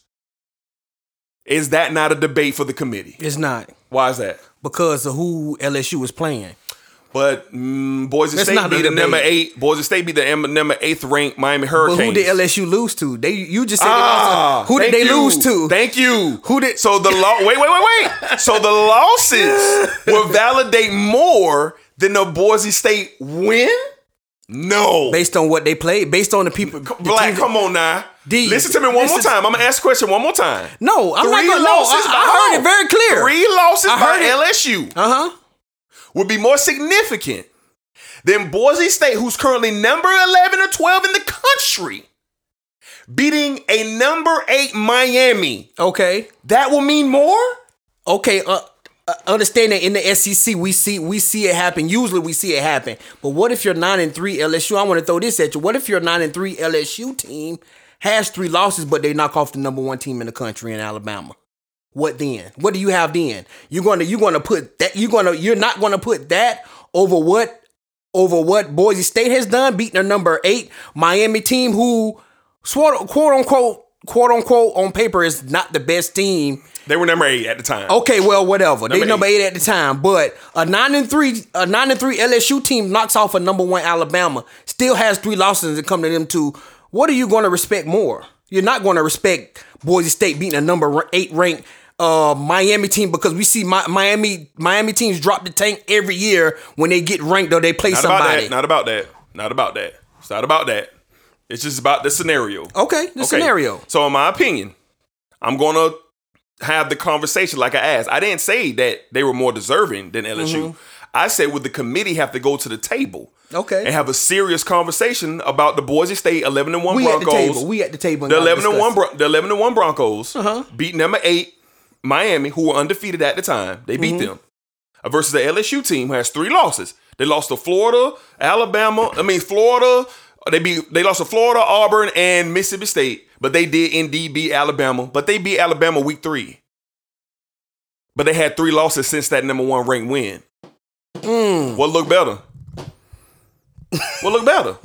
Is that not a debate for the committee? It's not Why is that? because of who LSU is playing. But mm, Boise That's State beat the number eight. Boise State beat the number eighth ranked Miami But who did LSU lose to? They you just said Ah, who did they you. lose to? Thank you. Who did- So the law? Wait, wait, wait, wait. So the losses will validate more than the Boise State win. No, based on what they played, based on the people. Black. teams- Come on now. D, Listen to me one more time. I'm gonna ask a question one more time. No, I'm not gonna. No, I, I heard it very clear. Three losses I by it. LSU Uh huh. would be more significant than Boise State, who's currently number 11 or 12 in the country, beating a number eight Miami. Okay. That will mean more? Okay. Uh, uh, understand that in the SEC we see we see it happen. Usually we see it happen. But what if you're nine and three LSU? I want to throw this at you. What if you're nine and three LSU team has three losses, but they knock off the number one team in the country in Alabama? What then? What do you have then? You're gonna you're gonna put that you're gonna you're not gonna put that over what over what Boise State has done, beating a number eight Miami team who quote quote unquote quote unquote on paper is not the best team They were number eight at the time. Okay, well, whatever. they Number number eight. at the time, but a nine and three, a nine and three LSU team knocks off a number one Alabama. Still has three losses and come to them two. What are you going to respect more? You're not going to respect Boise State beating a number eight ranked uh, Miami team because we see Mi- Miami Miami teams drop the tank every year when they get ranked or they play Not about somebody. that. Not about that. Not about that. It's not about that. It's just about the scenario. okay, the scenario. So, in my opinion, I'm going to have the conversation like I asked. I didn't say that they were more deserving than LSU. I say, would the committee have to go to the table? Mm-hmm. Okay. And have a serious conversation about the Boise State 11 and 1 We at the table. We at the table. the 11 and 1 discuss Bron- the 11 and 1 Broncos Uh-huh. beat number 8 Miami who were undefeated at the time. They Mm-hmm. beat them. Uh, Versus the LSU team who has 3 losses. They lost to Florida, Alabama, I mean Florida, they beat they lost to Florida, Auburn and Mississippi State, but they did indeed beat Alabama, but they beat Alabama week 3. But they had 3 losses since that number 1 ranked win. Mm. What look better? what look better?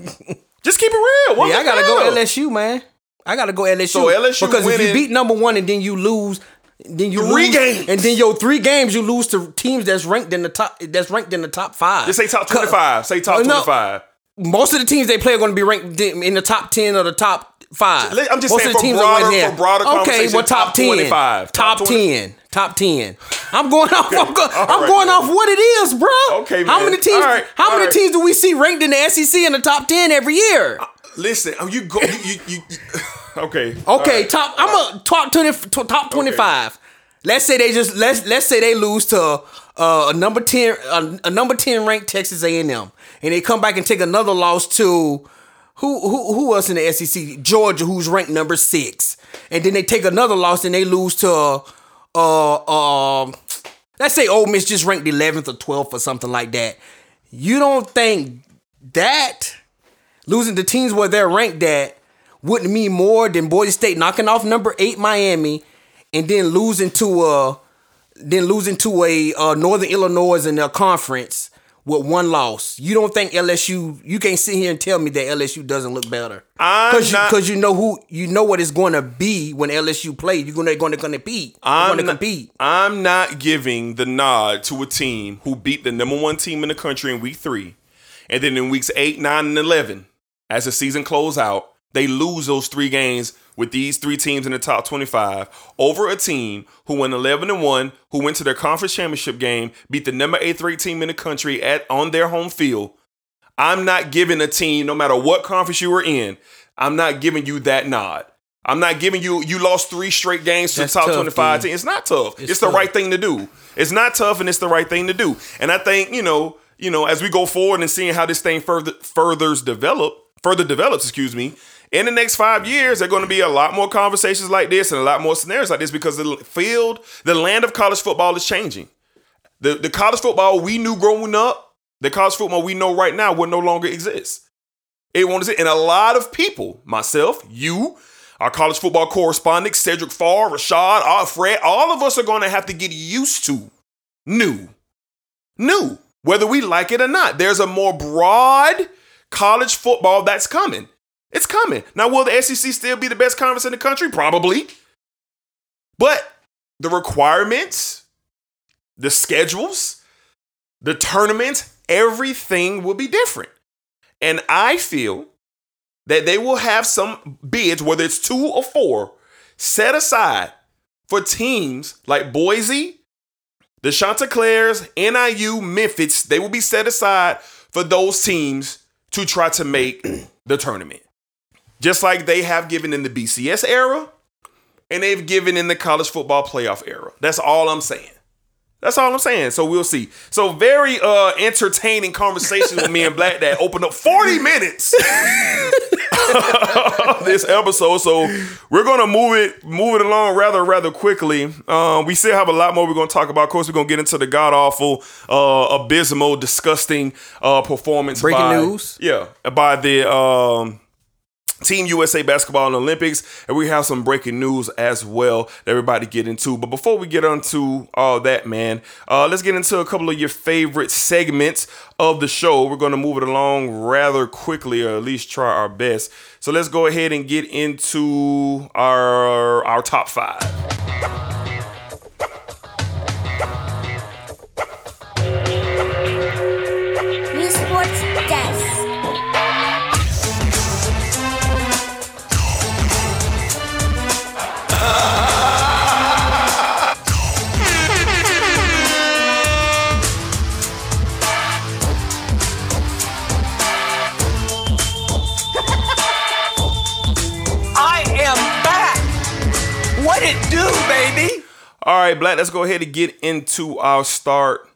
Just keep it real. What Yeah, I gotta go better? LSU, man. I gotta go LSU. So LSU because if you beat number one and then you lose, then you Three lose, games. and then your three games you lose to teams that's ranked in the top. That's ranked in the top five. Just say top 25. Say top Oh, no. 25. Most of the teams they play are going to be ranked in the top ten or the top five. I'm just Most saying of the for teams broader- for broader Okay, well, top, top ten, 25. top, Top ten, top ten. I'm going off. I'm, go, I'm right, going man. off what it is, bro. Okay, How many teams? Right, how all many right. teams do we see ranked in the SEC in the top ten every year? Listen, oh, you go. You, you, you, you- okay. Okay, top. I'm a top twenty. to- Top twenty five. Let's say they just let's let's say they lose to uh, a number ten a, a number ten ranked Texas A and M, and they come back and take another loss to who who who else in the SEC? Georgia, who's ranked number six, and then they take another loss and they lose to uh uh um let's say Ole Miss just ranked eleventh or twelfth or something like that. You don't think that losing to teams where they're ranked at wouldn't mean more than Boise State knocking off number eight Miami and then losing to a then losing to a uh, Northern Illinois in their conference with one loss. You don't think LSU? You can't sit here and tell me that LSU doesn't look better I'm because you, not- 'cause you know who you know what it's going to be when LSU play. You're going to going to compete. I'm going to compete. I'm not giving the nod to a team who beat the number one team in the country in week three, and then in weeks eight, nine, and eleven, as the season close out, they lose those three games with these three teams in the top 25 over a team who went 11 and 1, who went to their conference championship game, beat the number eight ranked team in the country at on their home field. I'm not giving a team, no matter what conference you were in, I'm not giving you that nod. I'm not giving you you lost three straight games to That's top tough, 25 dude. team. It's not tough. It's, It's the right thing to do. It's not tough and it's the right thing to do. And I think, you know, you know, as we go forward and seeing how this thing further furthers develop, further develops, excuse me, in the next five years, there are going to be a lot more conversations like this and a lot more scenarios like this because the field, the land of college football is changing. The the college football we knew growing up, the college football we know right now will no longer exist. It won't exist. And a lot of people, myself, you, our college football correspondent, Cedric Farr, Rashad, uh, Fred, all of us are going to have to get used to new. New. Whether we like it or not. There's a more broad college football that's coming. It's coming. Now, will the SEC still be the best conference in the country? Probably. But the requirements, the schedules, the tournaments, everything will be different. And I feel that they will have some bids, whether it's two or four, set aside for teams like Boise, the Chanticleers, NIU, Memphis. They will be set aside for those teams to try to make the tournament. Just like they have given in the BCS era and they've given in the college football playoff era. That's all I'm saying. That's all I'm saying. So we'll see. So very uh entertaining conversation with me and Black that opened up 40 minutes this episode. So we're gonna move it move it along rather rather quickly. Um, we still have a lot more we're gonna talk about. Of course, we're gonna get into the god awful, uh, abysmal, disgusting uh performance. Breaking by- news. Yeah, by the um Team USA basketball the Olympics, and we have some breaking news as well that everybody get into. But before we get onto all that, man, uh, let's get into a couple of your favorite segments of the show. We're going to move it along rather quickly, or at least try our best. So let's go ahead and get into our our top five. All right, Black, let's go ahead and get into our start.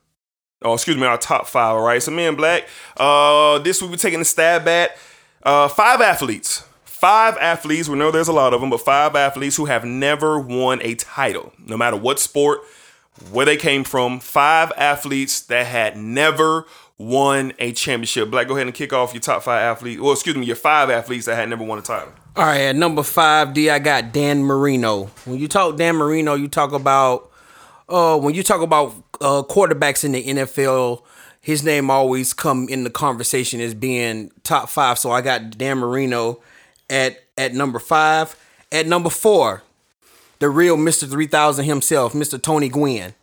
Oh, excuse me, our top five. All right, so me and Black, uh, this week we're taking a stab at uh, five athletes. Five athletes, we know there's a lot of them, but five athletes who have never won a title, no matter what sport, where they came from. Five athletes that had never won a championship. Black, go ahead and kick off your top five athletes. Well, excuse me, your five athletes that had never won a title. All right, at number five, D, I got Dan Marino. When you talk Dan Marino, you talk about uh when you talk about uh quarterbacks in the NFL, his name always come in the conversation as being top five. So I got Dan Marino at at number five. At number four, the real Mr. 3000 himself, Mr. Tony Gwynn.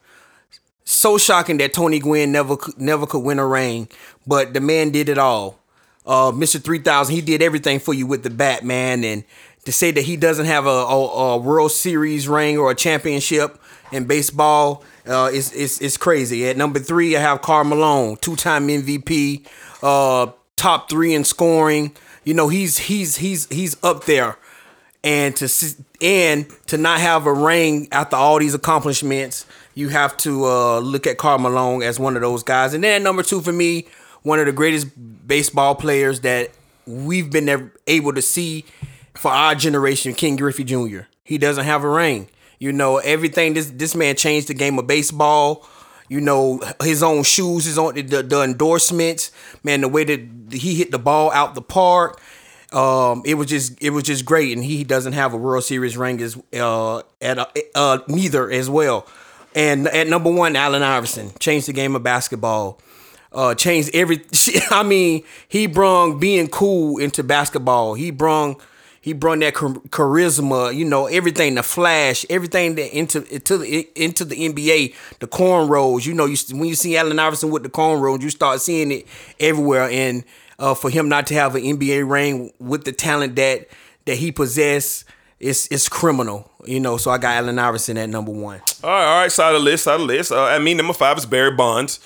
So shocking that Tony Gwynn never never could win a ring, but the man did it all. Uh, Mr. 3000, he did everything for you with the Batman. And to say that he doesn't have a, a, a World Series ring or a championship in baseball uh, is, is, is crazy. At number three, I have Karl Malone, two time MVP, uh, top three in scoring. You know, he's he's he's he's up there and to and to not have a ring after all these accomplishments, you have to uh, look at Karl Malone as one of those guys. And then number two for me, one of the greatest baseball players that we've been able to see for our generation, Ken Griffey Jr. He doesn't have a ring. You know everything. This this man changed the game of baseball. You know his own shoes, his own the, the endorsements. Man, the way that he hit the ball out the park um, it was just it was just great, and he doesn't have a World Series ring as uh at uh, uh neither as well. And at number one, Allen Iverson changed the game of basketball. Uh, changed every. I mean, he brung being cool into basketball. He brung he brung that charisma. You know everything, the flash, everything that into into the into the NBA, the cornrows. You know, you when you see Allen Iverson with the cornrows, you start seeing it everywhere. And uh, for him not to have an NBA ring with the talent that that he possessed, it's it's criminal. You know, so I got Allen Iverson at number one. All right, all right, side of the list, side of the list. Uh, I mean, number five is Barry Bonds.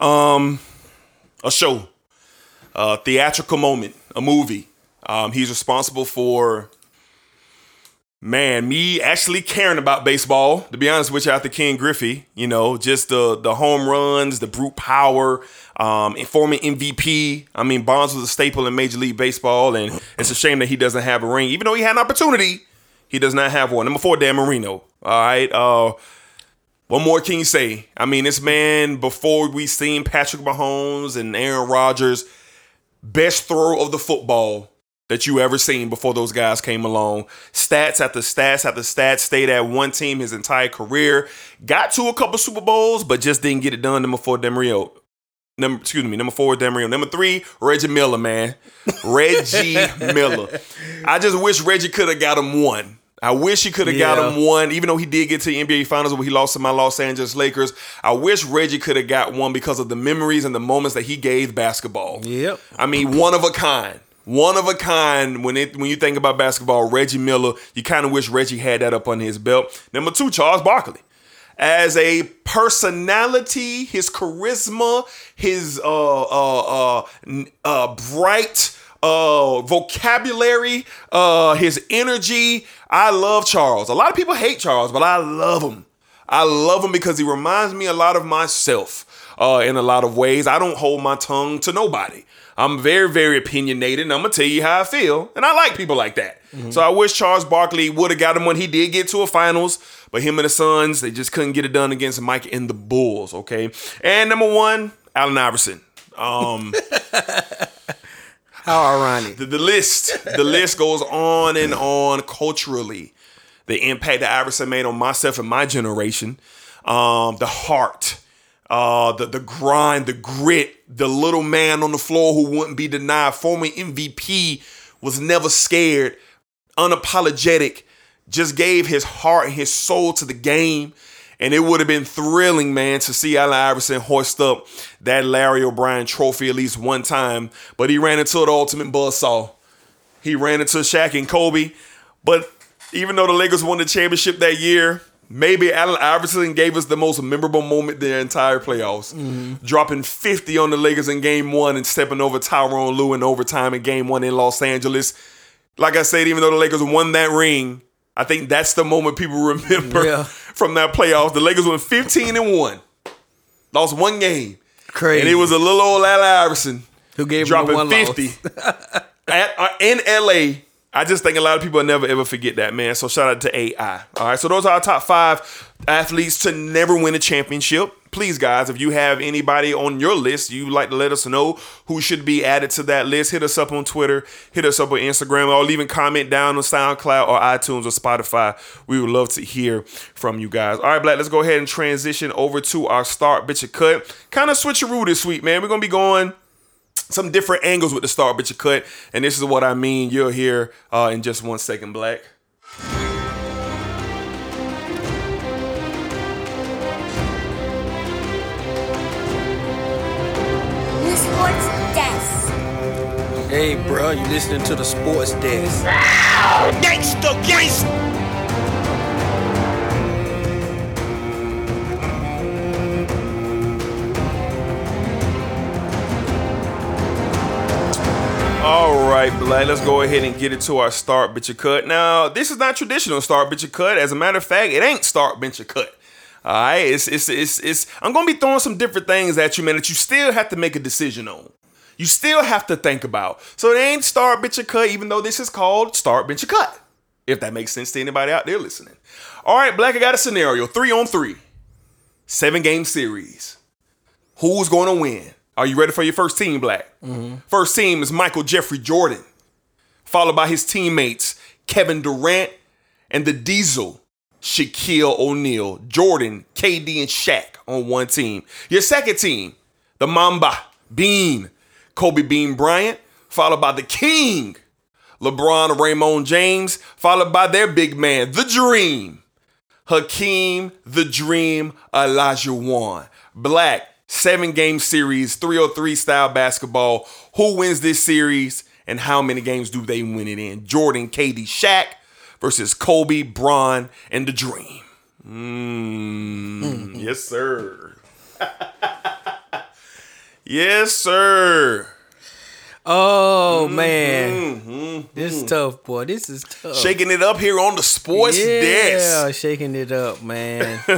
Um, a show, a theatrical moment, a movie. Um, he's responsible for man, me actually caring about baseball, to be honest with you, after Ken Griffey, you know, just the the home runs, the brute power, um, former MVP. I mean, Bonds was a staple in Major League Baseball, and it's a shame that he doesn't have a ring, even though he had an opportunity. He does not have one. Number four, Dan Marino. All right. Uh, what more can you say? I mean, this man, before we seen Patrick Mahomes and Aaron Rodgers, best throw of the football that you ever seen before those guys came along. Stats after stats after stats, stayed at one team his entire career. Got to a couple Super Bowls, but just didn't get it done. Number four, Demario. Number, excuse me, number four, Demario. Number three, Reggie Miller, man. Reggie Miller. I just wish Reggie could have got him one. I wish he could have got him one, even though he did get to the NBA Finals where he lost to my Los Angeles Lakers. I wish Reggie could have got one because of the memories and the moments that he gave basketball. Yep. I mean, one of a kind. One of a kind. When it when you think about basketball, Reggie Miller, you kind of wish Reggie had that up on his belt. Number two, Charles Barkley. As a personality, his charisma, his uh uh uh, uh bright uh vocabulary, uh his energy. I love Charles. A lot of people hate Charles, but I love him. I love him because he reminds me a lot of myself uh, in a lot of ways. I don't hold my tongue to nobody. I'm very, very opinionated, and I'm gonna tell you how I feel, and I like people like that. So I wish Charles Barkley would have got him when he did get to a finals, but him and the Suns they just couldn't get it done against Mike and the Bulls. Okay, and number one, Allen Iverson. Um, How ironic. the, the list, the list goes on and on culturally. The impact that Iverson made on myself and my generation, um, the heart, uh, the the grind, the grit, the little man on the floor who wouldn't be denied. Former MVP was never scared, unapologetic, just gave his heart and his soul to the game. And it would have been thrilling, man, to see Allen Iverson hoist up that Larry O'Brien trophy at least one time. But he ran into the ultimate buzzsaw. He ran into Shaq and Kobe. But even though the Lakers won the championship that year, maybe Allen Iverson gave us the most memorable moment the entire playoffs. Mm-hmm. Dropping 50 on the Lakers in game one and stepping over Tyronn Lue in overtime in game one in Los Angeles. Like I said, even though the Lakers won that ring, I think that's the moment people remember Yeah. from that playoffs. The Lakers went 15 and 1. Lost one game. Crazy. And it was a little old Allen Iverson who gave dropping one 50 at, uh, in LA. I just think a lot of people will never ever forget that, man. So shout out to AI. All right. So those are our top five athletes to never win a championship. Please, guys, if you have anybody on your list you'd like to let us know who should be added to that list, hit us up on Twitter, hit us up on Instagram, or leave a comment down on SoundCloud or iTunes or Spotify. We would love to hear from you guys. All right, Black, let's go ahead and transition over to our start bitch or cut. Kind of switcheroo this week, man. We're gonna be going some different angles with the start bitch or cut, and this is what I mean. You'll hear uh, in just one second, Black. Hey, bro, you listening to the sports desk. Gangsta, gangsta. All right, Black, let's go ahead and get into our start bitch or cut. Now, this is not traditional start bitch or cut. As a matter of fact, it ain't start bitch or cut. All right, it's it's it's it's. I'm gonna be throwing some different things at you, man, that you still have to make a decision on. You still have to think about. So it ain't start bitch or cut, even though this is called start bitch or cut. If that makes sense to anybody out there listening. All right, Black, I got a scenario: three on three, seven game series. Who's going to win? Are you ready for your first team, Black? Mm-hmm. First team is Michael Jeffrey Jordan, followed by his teammates Kevin Durant and the Diesel, Shaquille O'Neal, Jordan, KD, and Shaq on one team. Your second team, the Mamba, Bean, Kobe Bean Bryant, followed by the King, LeBron Raymond James, followed by their big man, the Dream, Hakeem the Dream Olajuwon. Black, seven game series, 303 style basketball. Who wins this series and how many games do they win it in? Jordan, KD, Shaq versus Kobe, Bron, and the Dream. Mm, Yes, sir. yes, sir. Oh Mm-hmm, man, this is tough, boy. This is tough. Shaking it up here on the sports yeah, desk. Yeah, shaking it up, man.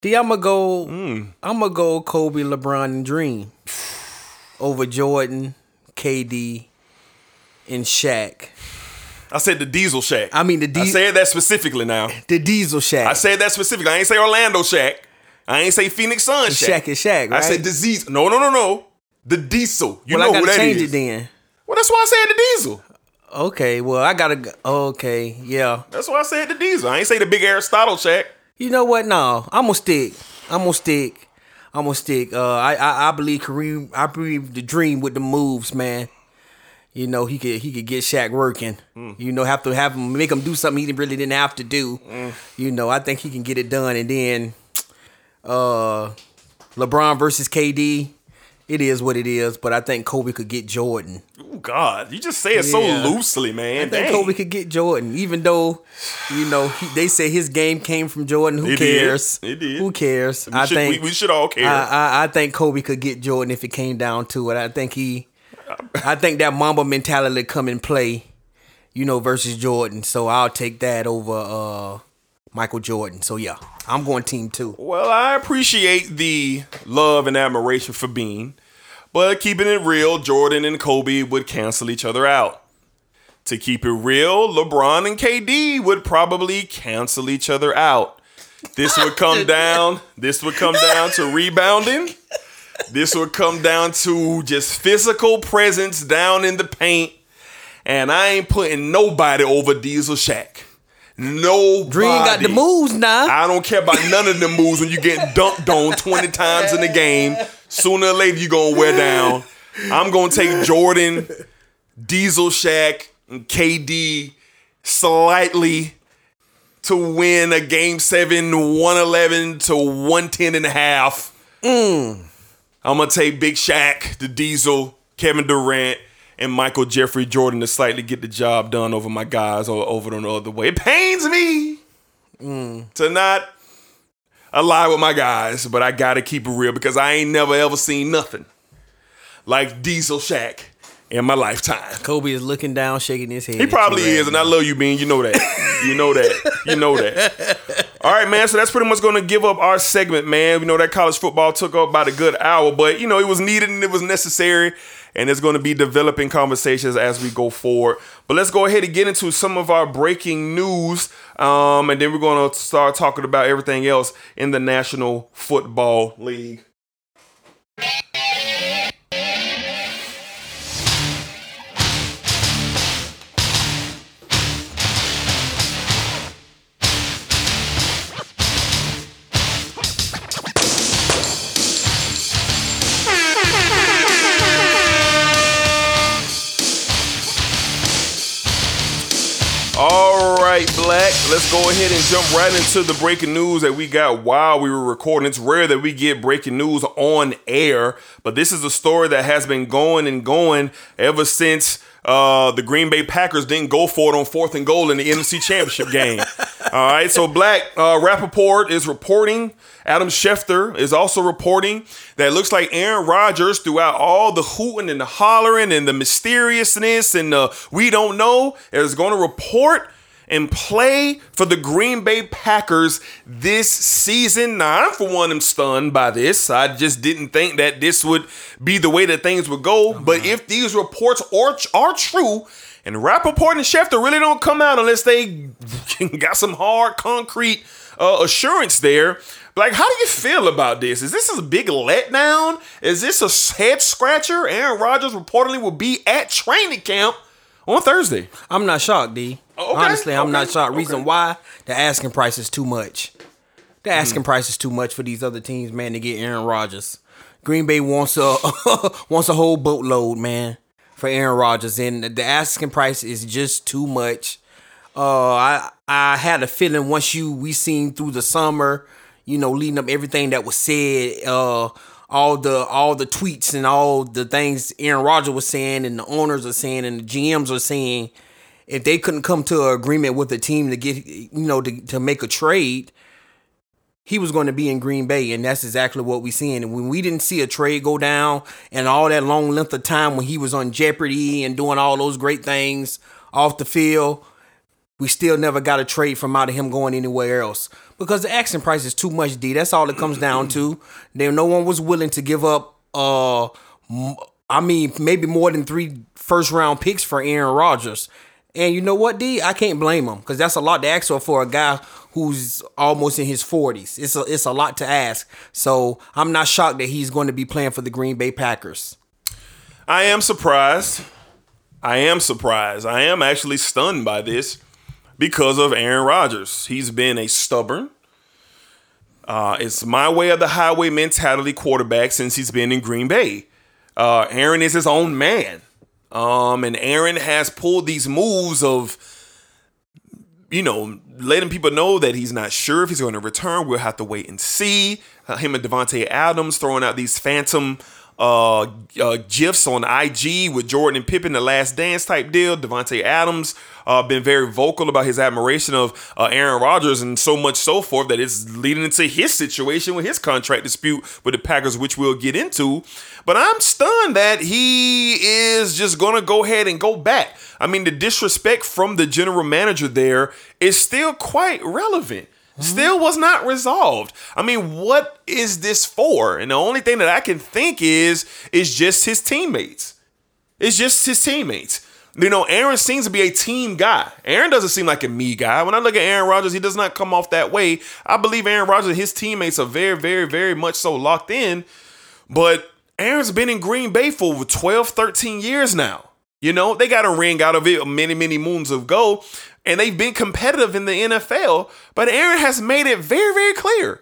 D, I'm gonna go. Mm. I'm gonna go Kobe, LeBron, and Dream over Jordan, KD, and Shaq. I said the Diesel Shaq. I mean the I said that specifically now. the Diesel Shaq. I said that specifically. I ain't say Orlando Shaq. I ain't say Phoenix Sun Shack. Shaq is Shaq, I right? said disease. No, no, no, no. The Diesel. You well, know I gotta that change is. it then. Well, that's why I said the Diesel. Okay, well I gotta. go- Okay, yeah. That's why I said the Diesel. I ain't say the big Aristotle Shaq. You know what? No, I'm gonna stick. I'm gonna stick. I'm gonna stick. Uh, I, I I believe Kareem. I believe the dream with the moves, man. You know he could he could get Shaq working. You know have to have him make him do something he didn't- really didn't have to do. You know I think he can get it done. And then, uh, LeBron versus KD. It is what it is, but I think Kobe could get Jordan. Oh God, you just say it so loosely, man. I think Dang. Kobe could get Jordan, even though, you know, he, they say his game came from Jordan. Who It did. cares? It did. Who cares? We I should- think we- we should all care. I, I, I think Kobe could get Jordan if it came down to it. I think he, I think that Mamba mentality come in play, you know, versus Jordan. So I'll take that over uh Michael Jordan. So yeah, I'm going team two. Well, I appreciate the love and admiration for Bean, but keeping it real, Jordan and Kobe would cancel each other out. To keep it real, LeBron and KD would probably cancel each other out. This would come down. This would come down to rebounding. This would come down to just physical presence down in the paint. And I ain't putting nobody over Diesel Shaq. Nobody. Dream got the moves now. I don't care about none of them moves when you get dunked on 20 times in the game. Sooner or later, you going to wear down. I'm going to take Jordan, Diesel Shaq, and KD slightly to win a game seven, 111 to 110 and a half. Mm. I'm going to take Big Shaq, the Diesel, Kevin Durant, and Michael Jeffrey Jordan to slightly get the job done over my guys or over on the other way. It pains me to not ally with my guys, but I gotta keep it real because I ain't never ever seen nothing like Diesel Shaq in my lifetime. Kobe is looking down, shaking his head. He probably is, and I love you, Bean. You know that. You know that. You know that. All right, man. So that's pretty much going to give up our segment, man. We know that college football took up about a good hour, but you know it was needed and it was necessary, and it's going to be developing conversations as we go forward. But let's go ahead and get into some of our breaking news, um, and then we're going to start talking about everything else in the National Football League. Black. Let's go ahead and jump right into the breaking news that we got while we were recording. It's rare that we get breaking news on air, but this is a story that has been going and going ever since uh, the Green Bay Packers didn't go for it on fourth and goal in the NFC Championship game. All right, so Black uh, Rapoport is reporting. Adam Schefter is also reporting that it looks like Aaron Rodgers, throughout all the hooting and the hollering and the mysteriousness and the we don't know, is going to report and play for the Green Bay Packers this season. Now, I'm for one, I'm stunned by this. I just didn't think that this would be the way that things would go. But if these reports are, are true, and Rapoport and Schefter really don't come out unless they got some hard, concrete uh, assurance there. Like, how do you feel about this? Is this a big letdown? Is this a head scratcher? Aaron Rodgers reportedly will be at training camp on Thursday. I'm not shocked, D. Okay, Honestly, I'm not sure. Reason okay. why the asking price is too much. The Mm-hmm. asking price is too much for these other teams, man, to get Aaron Rodgers. Green Bay wants a wants a whole boatload, man, for Aaron Rodgers, and the asking price is just too much. Uh, I I had a feeling once you we seen through the summer, you know, leading up everything that was said, uh, all the all the tweets and all the things Aaron Rodgers was saying, and the owners are saying, and the GMs are saying, if they couldn't come to an agreement with the team to get, you know, to, to make a trade, he was going to be in Green Bay, and that's exactly what we seeing. And when we didn't see a trade go down and all that long length of time when he was on Jeopardy and doing all those great things off the field, we still never got a trade from out of him going anywhere else because the asking price is too much. D. That's all it comes down to. There, no one was willing to give up. Uh, I mean, maybe more than three first round picks for Aaron Rodgers. And you know what, D? I can't blame him because that's a lot to ask for a guy who's almost in his forties. It's a it's a lot to ask. So I'm not shocked that he's going to be playing for the Green Bay Packers. I am surprised. I am surprised. I am actually stunned by this because of Aaron Rodgers. He's been a stubborn, uh, it's my way of the highway mentality quarterback since he's been in Green Bay. Uh, Aaron is his own man. Um, and Aaron has pulled these moves of, you know, letting people know that he's not sure if he's going to return. We'll have to wait and see. Uh, him and Davante Adams throwing out these phantom uh, uh, gifs on IG with Jordan and Pippen, the Last Dance type deal. Davante Adams uh, been very vocal about his admiration of uh, Aaron Rodgers and so much so forth that it's leading into his situation with his contract dispute with the Packers, which we'll get into. But I'm stunned that he is just going to go ahead and go back. I mean, the disrespect from the general manager there is still quite relevant still was not resolved. I mean, what is this for? And the only thing that I can think is is just his teammates. It's just his teammates. You know, Aaron seems to be a team guy. Aaron doesn't seem like a me guy. When I look at Aaron Rodgers, he does not come off that way. I believe Aaron Rodgers and his teammates are very, very, very much so locked in. But Aaron's been in Green Bay for over 12, 13 years now. You know, they got a ring out of it many, many moons ago and they've been competitive in the NFL. But Aaron has made it very, very clear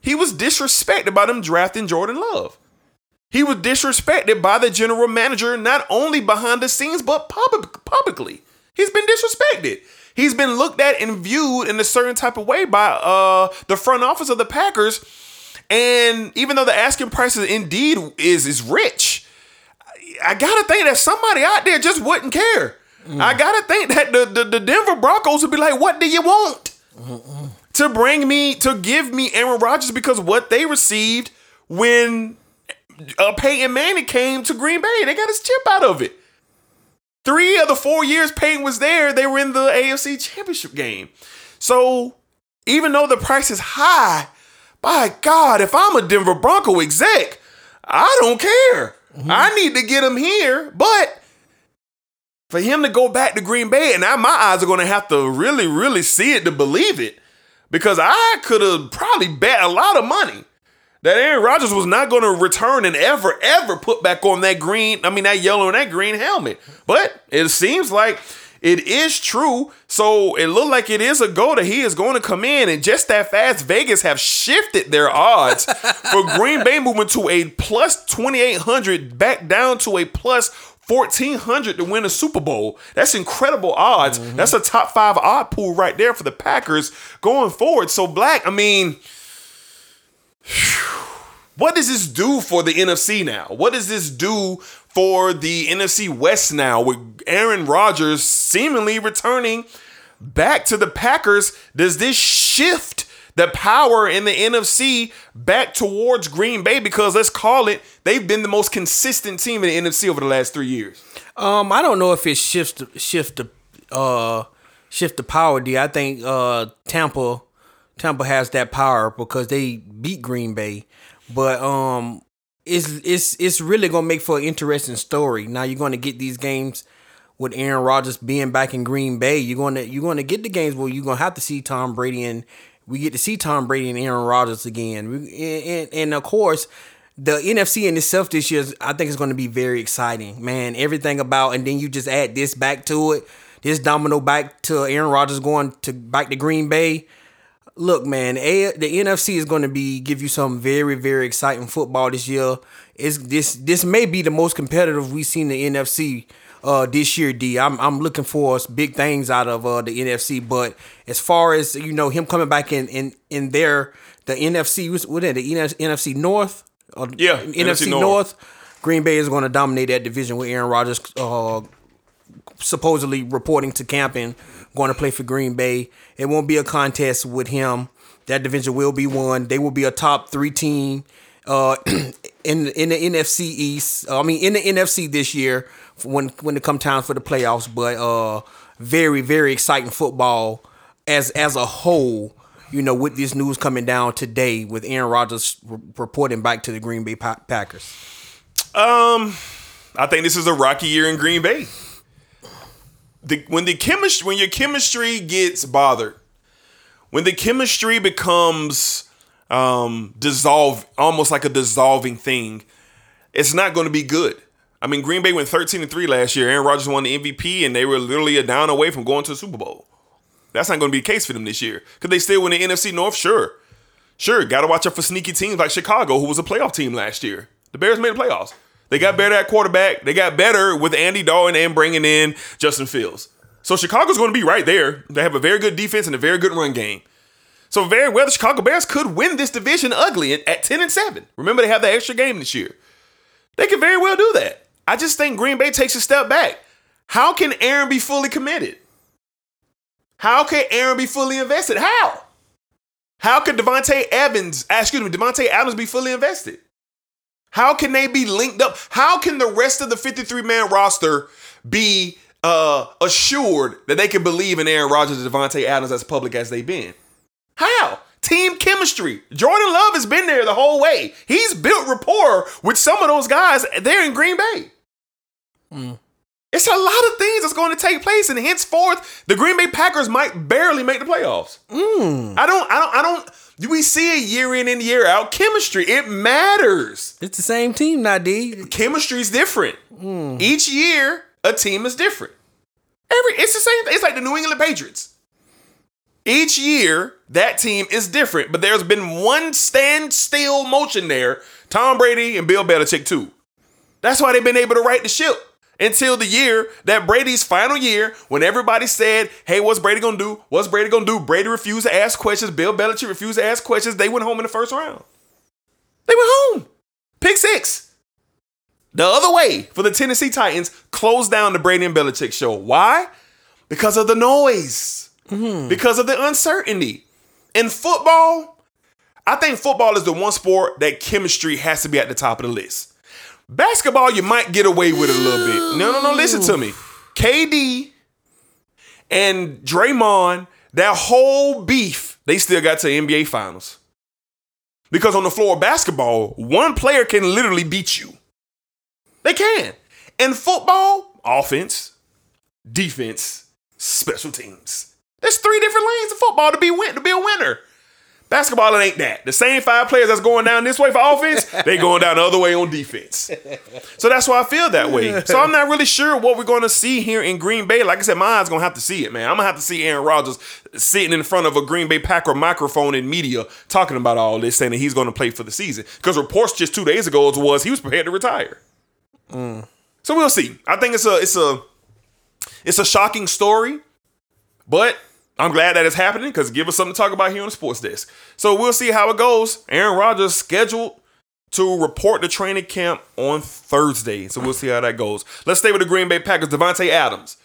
he was disrespected by them drafting Jordan Love. He was disrespected by the general manager, not only behind the scenes, but pub- publicly. He's been disrespected. He's been looked at and viewed in a certain type of way by uh, the front office of the Packers. And even though the asking price is indeed is is rich, I gotta think that somebody out there just wouldn't care. I gotta think that the, the, the Denver Broncos would be like, "What do you want to bring me to give me Aaron Rodgers?" Because what they received when uh, Peyton Manning came to Green Bay, they got his chip out of it. Three of the four years Peyton was there, they were in the AFC Championship game. So even though the price is high, by God, if I'm a Denver Bronco exec, I don't care. I need to get him here, but for him to go back to Green Bay, and now my eyes are going to have to really, really see it to believe it, because I could have probably bet a lot of money that Aaron Rodgers was not going to return and ever, ever put back on that green, I mean, that yellow and that green helmet. But it seems like it is true. So it looked like it is a go that he is going to come in. And just that fast, Vegas have shifted their odds for Green Bay moving to a plus 2,800 back down to a plus 1400 to win a Super Bowl. That's incredible odds. Mm-hmm. That's a top five odd pool right there for the Packers going forward. So, Black, I mean, what does this do for the NFC now? What does this do for the NFC West now with Aaron Rodgers seemingly returning back to the Packers? Does this shift the power in the NFC back towards Green Bay? Because let's call it, they've been the most consistent team in the NFC over the last three years. Um, I don't know if it shifts shift the uh shift the power. D. I think uh Tampa Tampa has that power because they beat Green Bay, but um, it's it's it's really gonna make for an interesting story. Now you're gonna get these games with Aaron Rodgers being back in Green Bay. You're gonna you're gonna get the games where you're gonna have to see Tom Brady and we get to see Tom Brady and Aaron Rodgers again. We- And, and of course, the NFC in itself this year, I think, is going to be very exciting. Man, everything about, and then you just add this back to it. This domino back to Aaron Rodgers going to back to Green Bay. Look, man, A, the NFC is going to be give you some very, very exciting football this year. Is this this may be the most competitive we've seen the NFC uh, this year. D, I'm I'm looking for big things out of uh, the NFC. But as far as you know, him coming back in in in there, the NFC was what the NFC North? Or Yeah, NFC, NFC North. North. Green Bay is going to dominate that division with Aaron Rodgers uh, supposedly reporting to camp and going to play for Green Bay. It won't be a contest with him. That division will be won. They will be a top three team uh, in in the NFC East. I mean, in the NFC this year when when it come time for the playoffs. But uh, very very exciting football as as a whole. You know, with this news coming down today, with Aaron Rodgers re- reporting back to the Green Bay Pa- Packers. Um, I think this is a rocky year in Green Bay. The, when the chemistry, when your chemistry gets bothered, when the chemistry becomes um, dissolve, almost like a dissolving thing, it's not going to be good. I mean, Green Bay went 13 and 3 last year. Aaron Rodgers won the MVP, and they were literally a down away from going to the Super Bowl. That's not going to be the case for them this year. Could they still win the NFC North? Sure. Sure. Got to watch out for sneaky teams like Chicago, who was a playoff team last year. The Bears made the playoffs. They got better at quarterback. They got better with Andy Dalton and bringing in Justin Fields. So Chicago's going to be right there. They have a very good defense and a very good run game. So very well, the Chicago Bears could win this division ugly at- at 10 and 7. Remember, they have the extra game this year. They could very well do that. I just think Green Bay takes a step back. How can Aaron be fully committed? How can Aaron be fully invested? How? How could Davante Evans, ah, excuse me, Davante Adams be fully invested? How can they be linked up? How can the rest of the 53 man roster be uh, assured that they can believe in Aaron Rodgers and Davante Adams as public as they've been? How? Team chemistry. Jordan Love has been there the whole way. He's built rapport with some of those guys there in Green Bay. It's a lot of things that's going to take place, and henceforth, the Green Bay Packers might barely make the playoffs. I don't, I don't, I don't. Do we see it year in and year out? Chemistry, it matters. It's the same team now, D. Chemistry is different. Each year, a team is different. Every, it's the same. It's like the New England Patriots. Each year, that team is different, but there's been one standstill motion there. Tom Brady and Bill Belichick too. That's why they've been able to right the ship until the year that Brady's final year, when everybody said, "Hey, what's Brady gonna do? What's Brady gonna do?" Brady refused to ask questions. Bill Belichick refused to ask questions. They went home in the first round. They went home. Pick six. The other way for the Tennessee Titans closed down the Brady and Belichick show. Why? Because of the noise. Mm-hmm. Because of the uncertainty. In football, I think football is the one sport that chemistry has to be at the top of the list. Basketball, you might get away with it a little bit. No, no, no. Listen to me. KD and Draymond, that whole beef, they still got to NBA Finals. Because on the floor of basketball, one player can literally beat you. They can. In football, offense, defense, special teams. There's three different lanes of football to be win to be a winner. Basketball, it ain't that. The same five players that's going down this way for offense, they going down the other way on defense. So that's why I feel that way. So I'm not really sure what we're going to see here in Green Bay. Like I said, my eyes going to have to see it, man. I'm going to have to see Aaron Rodgers sitting in front of a Green Bay Packer microphone in media talking about all this, saying that he's going to play for the season. Because reports just two days ago was he was prepared to retire. Mm. So we'll see. I think it's a it's a it's a shocking story, but I'm glad that it's happening because give us something to talk about here on the sports desk. So we'll see how it goes. Aaron Rodgers scheduled to report the training camp on Thursday. So we'll see how that goes. Let's stay with the Green Bay Packers. Davante Adams.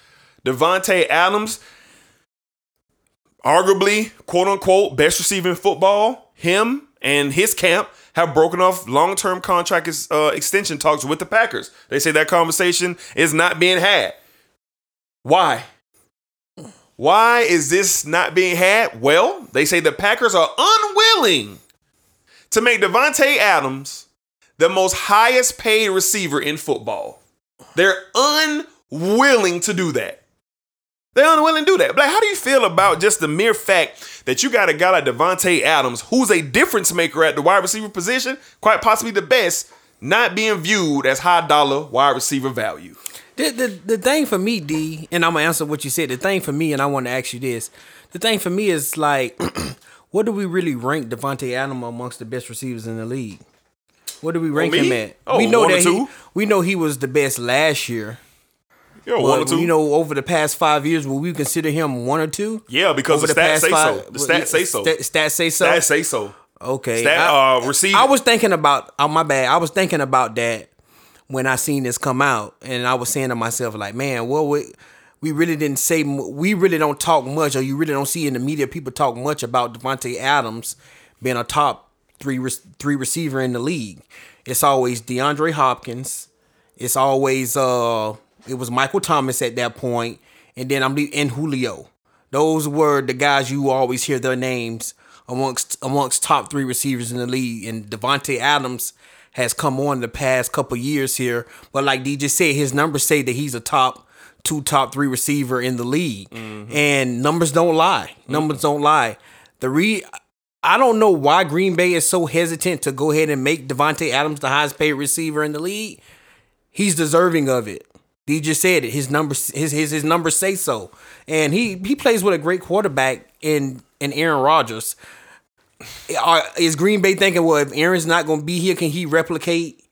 Davante Adams, arguably, quote unquote, best receiver in football. Him and his camp have broken off long-term contract uh, extension talks with the Packers. They say that conversation is not being had. Why? Why is this not being had? Well, they say the Packers are unwilling to make Davante Adams the most highest paid receiver in football. They're unwilling to do that. They're unwilling to do that. But like, how do you feel about just the mere fact that you got a guy like Davante Adams, who's a difference maker at the wide receiver position, quite possibly the best, not being viewed as high dollar wide receiver value? The, the the thing for me, D, and I'm gonna answer what you said. The thing for me, and I want to ask you this. The thing for me is like, what do we really rank Davante Adams amongst the best receivers in the league? What do we rank me? him at? Oh, we know that he, we know he was the best last year. Yeah, one or two. you know, over the past five years, will we consider him one or two? yeah, because over the, stats say so. The stats say so. Stat- Stats say so. Stats say so. okay. Stat, I- uh, receive. I was thinking about. Oh my bad. I was thinking about that when I seen this come out, and I was saying to myself like, man, well, we, we really didn't say we really don't talk much, or you really don't see in the media people talk much about Davante Adams being a top three re- three receiver in the league. It's always DeAndre Hopkins. It's always uh, it was Michael Thomas at that point, and then I'm and Julio. Those were the guys you always hear their names amongst amongst top three receivers in the league. And Davante Adams has come on the past couple years here, but like DJ said, his numbers say that he's a top two, top three receiver in the league, mm-hmm. and numbers don't lie. Numbers don't lie. The re I don't know why Green Bay is so hesitant to go ahead and make Davante Adams the highest paid receiver in the league. He's deserving of it. Just said it. His numbers, his his his numbers say so, and he he plays with a great quarterback in in Aaron Rodgers. Are, is Green Bay thinking, well, if Aaron's not going to be here, can he replicate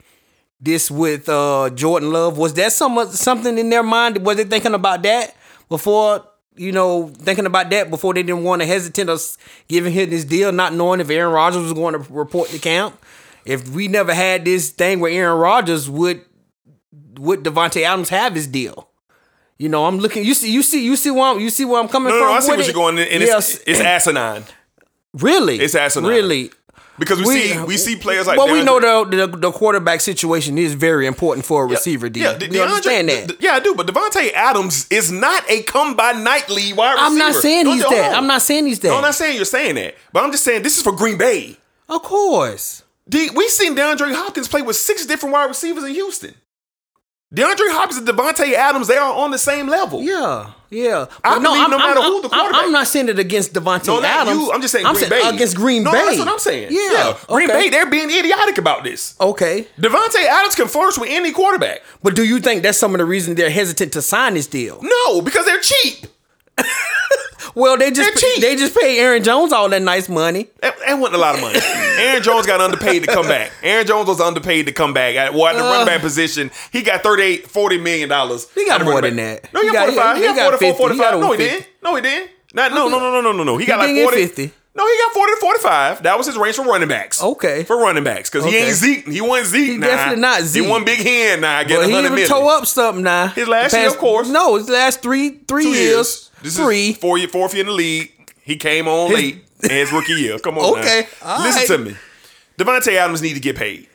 this with uh, Jordan Love? Was that some something in their mind? Was they thinking about that before? You know, thinking about that before they didn't want to hesitate us giving him this deal, not knowing if Aaron Rodgers was going to report the camp. If we never had this thing where Aaron Rodgers would would Davante Adams have his deal? You know, I'm looking. You see, you see, you see where I'm, you see where I'm coming No, from. no, I see what it? you're going. And it's, it's asinine really, it's asinine. Really, because we, see we see players like. Well, we know the, the the quarterback situation is very important for a receiver. D. Yeah, De- we DeAndre- understand that. Yeah, I do. But Davante Adams is not a come by nightly wide receiver. I'm not saying he's that. on. I'm not saying he's that. No, I'm not saying you're saying that. But I'm just saying this is for Green Bay. of course. D, we seen DeAndre Hopkins play with six different wide receivers in Houston. DeAndre Hopkins and Davante Adams, they are on the same level. Yeah, yeah. I But believe no matter who the I'm- quarterback- I'm not saying it against Davante No, Adams. you. I'm just saying Green saying Bay. against Green no, Bay. that's what I'm saying. Yeah, Green okay. Bay, they're being idiotic about this. Okay, Davante Adams can flourish with any quarterback. but do you think that's some of the reason they're hesitant to sign this deal? No, because they're cheap. Well, they just They're they just paid Aaron Jones all that nice money. That, that wasn't a lot of money. Aaron Jones got underpaid to come back. Aaron Jones was underpaid to come back. At, well, at the running uh. back position, he got 38, 40 million dollars. He got more than back. that. No, he, He got got- 45. He, he got got 44, 45. got no, he didn't. No, he didn't. Not, no, no, no, no, no, no, no. He got like didn't 40. 50. No, he got 40 to 45. That was his range for running backs. Okay. For running backs. Because he ain't Zeke. He wasn't Zeke. He nah. definitely not Zeke. He won Big Big now. Nah, get Well, he 100 even million. toe up something now. His last The year, of course. No, his last three three Two years. This three. is four year, fourth year in the league. He came on His- late in his rookie year. Come on, Okay, now. listen right. to me. Davante Adams need to get paid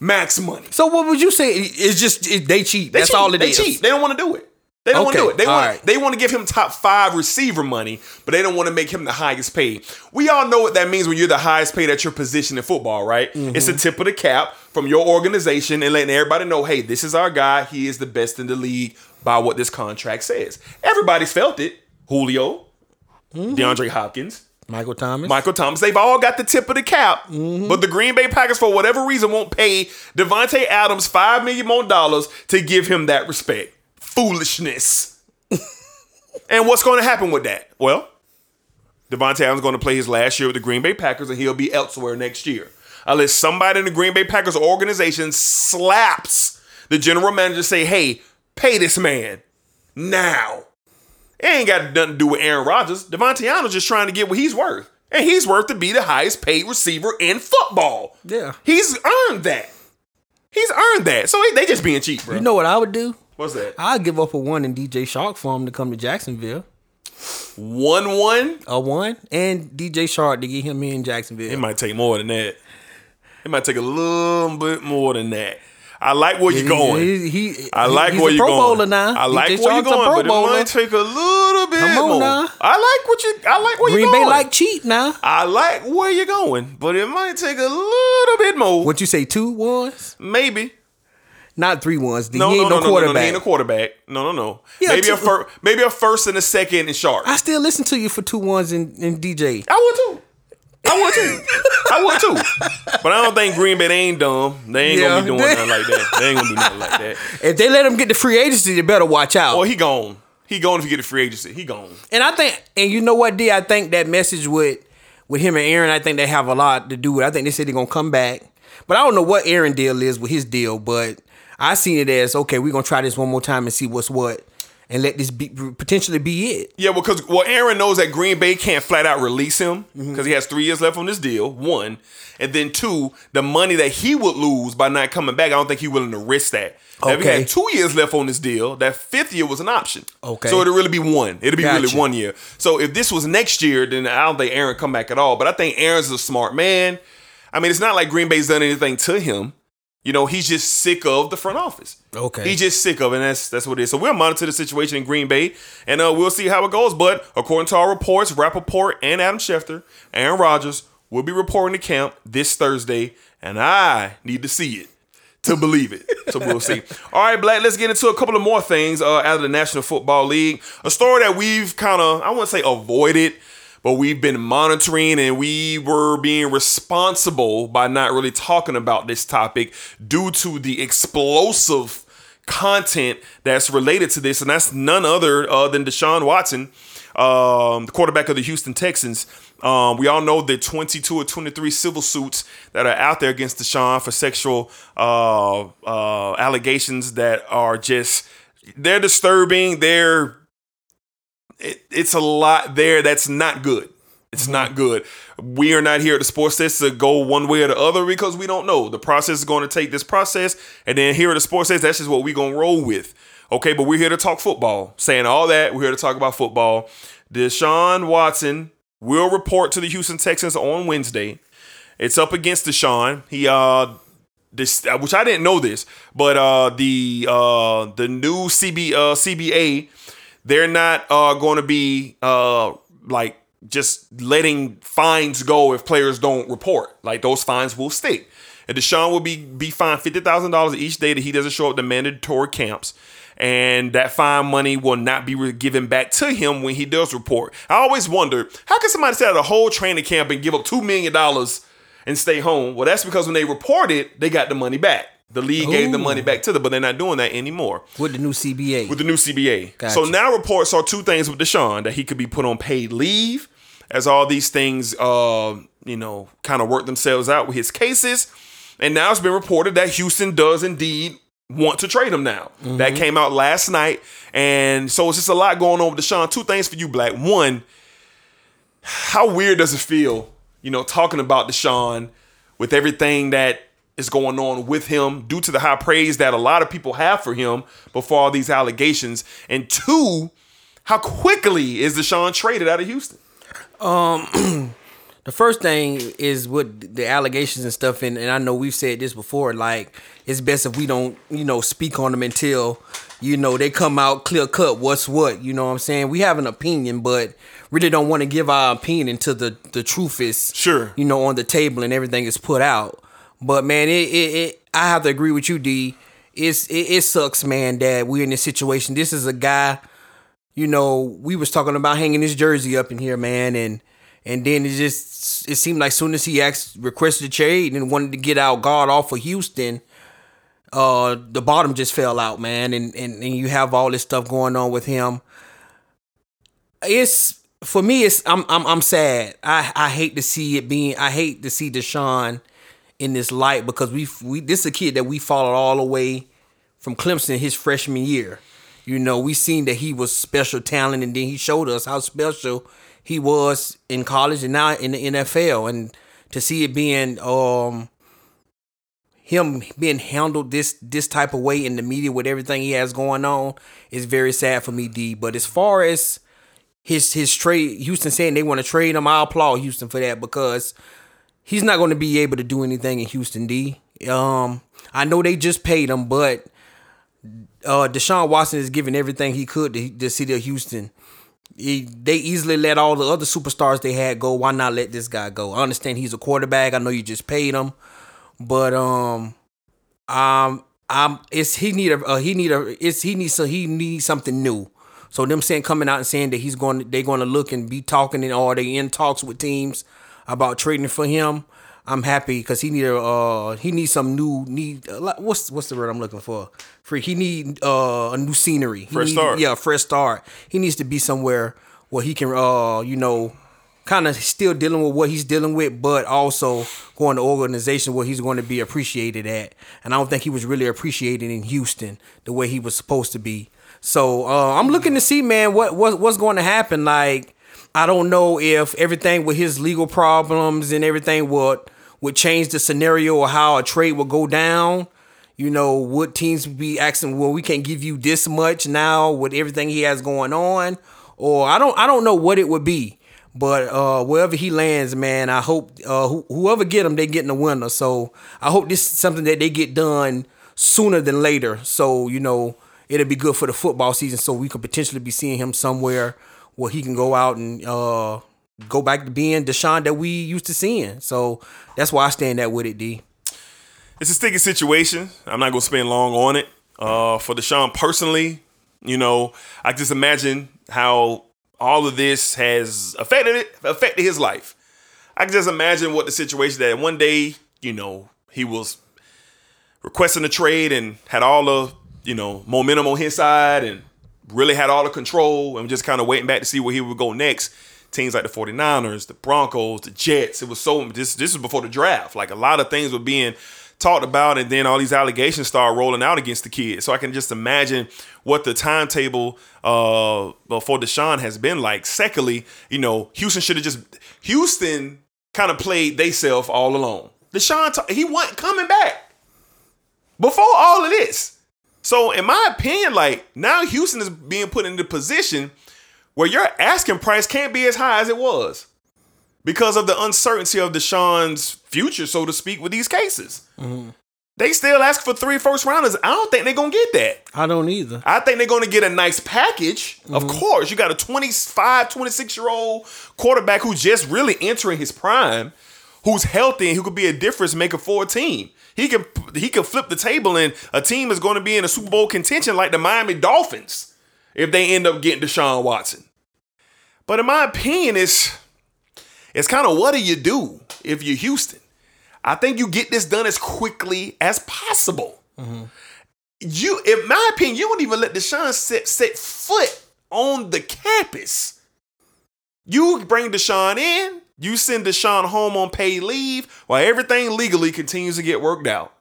max money. So what would you say? It's just it, they cheat. They That's cheat. all it they is. cheat. They don't want to do it. They don't want to do it. They want right. they want to give him top five receiver money, but they don't want to make him the highest paid. We all know what that means when you're the highest paid at your position in football, right? Mm-hmm. It's the tip of the cap from your organization and letting everybody know, hey, this is our guy. He is the best in the league by what this contract says. Everybody's felt it. Julio, Mm-hmm. DeAndre Hopkins, Michael Thomas. Michael Thomas. They've all got the tip of the cap, Mm-hmm. but the Green Bay Packers, for whatever reason, won't pay Davante Adams five million more dollars to give him that respect. Foolishness. and what's going to happen with that? Well, Davante is going to play his last year with the Green Bay Packers, and he'll be elsewhere next year, unless somebody in the Green Bay Packers organization slaps the general manager, say, "Hey, pay this man now." It ain't got nothing to do with Aaron Rodgers. Davante Adams just trying to get what he's worth. And he's worth to be the highest paid receiver in football. Yeah. He's earned that. He's earned that. So they just being cheap, bro. You know what I would do? What's that? I'd give up a one in DJ Chark for him to come to Jacksonville. One one? A one and DJ Chark to get him in Jacksonville. It might take more than that. It might take a little bit more than that. I like where you're going. He, he- I like he's where a you're Pro going. Bowler now. I like DJ where you're going, but it might take a little bit Come on more. now. I like what you. I like where Green you're going. Bay like cheat now. I like where you're going, but it might take a little bit more. What you say? Two ones? Maybe. Not three ones. No, he no, ain't no, no, no, no, no, quarterback. he ain't a quarterback. No, no, no. Yeah, maybe a two- first, maybe a first and a second in Chark. I still listen to you for two ones in, in DJ. I would too. I would too. I would too. But I don't think Green Bay they ain't dumb. They ain't Yeah. gonna be doing nothing like that. They ain't gonna do nothing like that. If they let him get the free agency, you better watch out. Well, he gone. He gone if you get a free agency. He gone. And I think, and you know what, D? I think that message with with him and Aaron, I think they have a lot to do with. it. I think they said they're gonna come back, but I don't know what Aaron deal is with his deal. But I seen it as okay, we're gonna try this one more time and see what's what. and let this be potentially be it. Yeah, well, because well, Aaron knows that Green Bay can't flat out release him mm-hmm. because he has three years left on this deal. One, and then two, the money that he would lose by not coming back, I don't think he's willing to risk that. Now, if he Okay. had two years left on this deal, that fifth year was an option. Okay. so it'll really be one. It'll be really one year. So if this was next year, then I don't think Aaron come back at all. But I think Aaron's a smart man. I mean, it's not like Green Bay's done anything to him. You know, he's just sick of the front office. Okay. He's just sick of it, and that's that's what it is. So we'll monitor the situation in Green Bay, and uh, we'll see how it goes. But according to our reports, Rapoport and Adam Schefter, Aaron Rodgers will be reporting to camp this Thursday, and I need to see it to believe it. So we'll see. All right, Black, let's get into a couple of more things uh, out of the National Football League. A story that we've kind of, I wouldn't say avoided, but we've been monitoring and we were being responsible by not really talking about this topic due to the explosive content that's related to this. And that's none other uh, than Deshaun Watson, um, the quarterback of the Houston Texans. Um, we all know the 22 or 23 civil suits that are out there against Deshaun for sexual uh, uh, allegations that are just they're disturbing. They're it, it's a lot there that's not good. It's not good. We are not here at the sports desk to go one way or the other because we don't know. The process is going to take this process, and then here at the sports desk, that's just what we're going to roll with. Okay, but we're here to talk football. Saying all that, we're here to talk about football. Deshaun Watson will report to the Houston Texans on Wednesday. It's up against Deshaun. He uh this which I didn't know this, but uh the uh the new CB uh CBA they're not uh going to be uh like just letting fines go if players don't report. Like those fines will stick. And Deshaun will be be fined fifty thousand dollars each day that he doesn't show up to mandatory camps. And that fine money will not be given back to him when he does report. I always wonder how can somebody set out a whole training camp and give up two million dollars and stay home? Well, that's because when they reported, they got the money back. The league gave the money back to them, but they're not doing that anymore With the new CBA. with the new CBA. Gotcha. So now reports are two things with Deshaun that he could be put on paid leave as all these things, uh, you know, kind of work themselves out with his cases. And now it's been reported that Houston does indeed want to trade him now. That came out last night. And so it's just a lot going on with Deshaun. Two things for you, Black. One, how weird does it feel, you know, talking about Deshaun with everything that is going on with him due to the high praise that a lot of people have for him before all these allegations? And two, how quickly is Deshaun traded out of Houston? Um, the first thing is with the allegations and stuff, and, and I know we've said this before. Like it's best if we don't, you know, speak on them until you know they come out clear cut. What's what? You know what I'm saying? We have an opinion, but really don't want to give our opinion until the the truth is Sure. you know, on the table and everything is put out. But man, it it, it I have to agree with you, D. It's it, it sucks, man, that we're in this situation. This is a guy, you know, we was talking about hanging his jersey up in here, man, and and then it just it seemed like soon as he asked requested a trade and wanted to get out guard off of Houston, uh the bottom just fell out, man, and and, and you have all this stuff going on with him. It's for me, it's I'm I'm I'm sad. I I hate to see it being. I hate to see Deshaun in this light because we we this is a kid that we followed all the way from Clemson his freshman year. You know, we seen that he was special talent, and then he showed us how special he was in college and now in the NFL. And to see it being um him being handled this this type of way in the media with everything he has going on is very sad for me, D. But as far as his his trade, Houston saying they want to trade him, I applaud Houston for that because he's not going to be able to do anything in Houston, D. Um, I know they just paid him, but uh, Deshaun Watson is giving everything he could to the city of Houston. He, they easily let all the other superstars they had go. Why not let this guy go? I understand he's a quarterback. I know you just paid him, but um, um, um, it's he need a uh, he need a it's he needs so he needs something new. So them saying coming out and saying that he's going they're going to look and be talking and or they in talks with teams about trading for him. I'm happy because he need a uh he needs some new need uh, what's what's the word I'm looking for? Free. He need uh a new scenery. He Fresh need- start. Yeah, fresh start. He needs to be somewhere where he can uh you know kind of still dealing with what he's dealing with, but also going to organization where he's going to be appreciated at. And I don't think he was really appreciated in Houston the way he was supposed to be. So uh, I'm looking to see, man, what, what what's going to happen. Like, I don't know if everything with his legal problems and everything would would change the scenario or how a trade would go down. You know, would teams be asking, well, we can't give you this much now with everything he has going on, or I don't I don't know what it would be. But uh, wherever he lands, man, I hope uh, who, whoever get him, they getting a winner. So I hope this is something that they get done sooner than later. So you know it'll be good for the football season. So we could potentially be seeing him somewhere where he can go out and uh, go back to being Deshaun that we used to seeing. So that's why I stand that with it, D. It's a sticky situation. I'm not gonna spend long on it. Uh, for Deshaun personally, you know, I just imagine how all of this has affected it, affected his life. I can just imagine what the situation that one day, you know, he was requesting a trade and had all the, you know, momentum on his side and really had all the control and just kind of waiting back to see where he would go next. Teams like the 49ers, the Broncos, the Jets. It was so this this is before the draft. Like a lot of things were being talked about and then all these allegations start rolling out against the kid. So I can just imagine what the timetable uh for Deshaun has been like. Secondly, you know, Houston should have just Houston kind of played they self all alone. Deshaun he wasn't coming back before all of this. So in my opinion, like now Houston is being put in the position where your asking price can't be as high as it was because of the uncertainty of Deshaun's future, so to speak, with these cases. Mm-hmm. They still ask for three first rounders. I don't think they're gonna get that. I don't either. I think they're gonna get a nice package. Of mm-hmm. course, you got a 25, 26 year old quarterback who's just really entering his prime, who's healthy and who could be a difference maker for a team. He can he can flip the table and a team is going to be in a Super Bowl contention like the Miami Dolphins if they end up getting Deshaun Watson. But in my opinion, it's it's kind of what do you do if you're Houston? I think you get this done as quickly as possible. Mm-hmm. You, in my opinion, you wouldn't even let Deshaun set, set foot on the campus. You bring Deshaun in, you send Deshaun home on paid leave while everything legally continues to get worked out.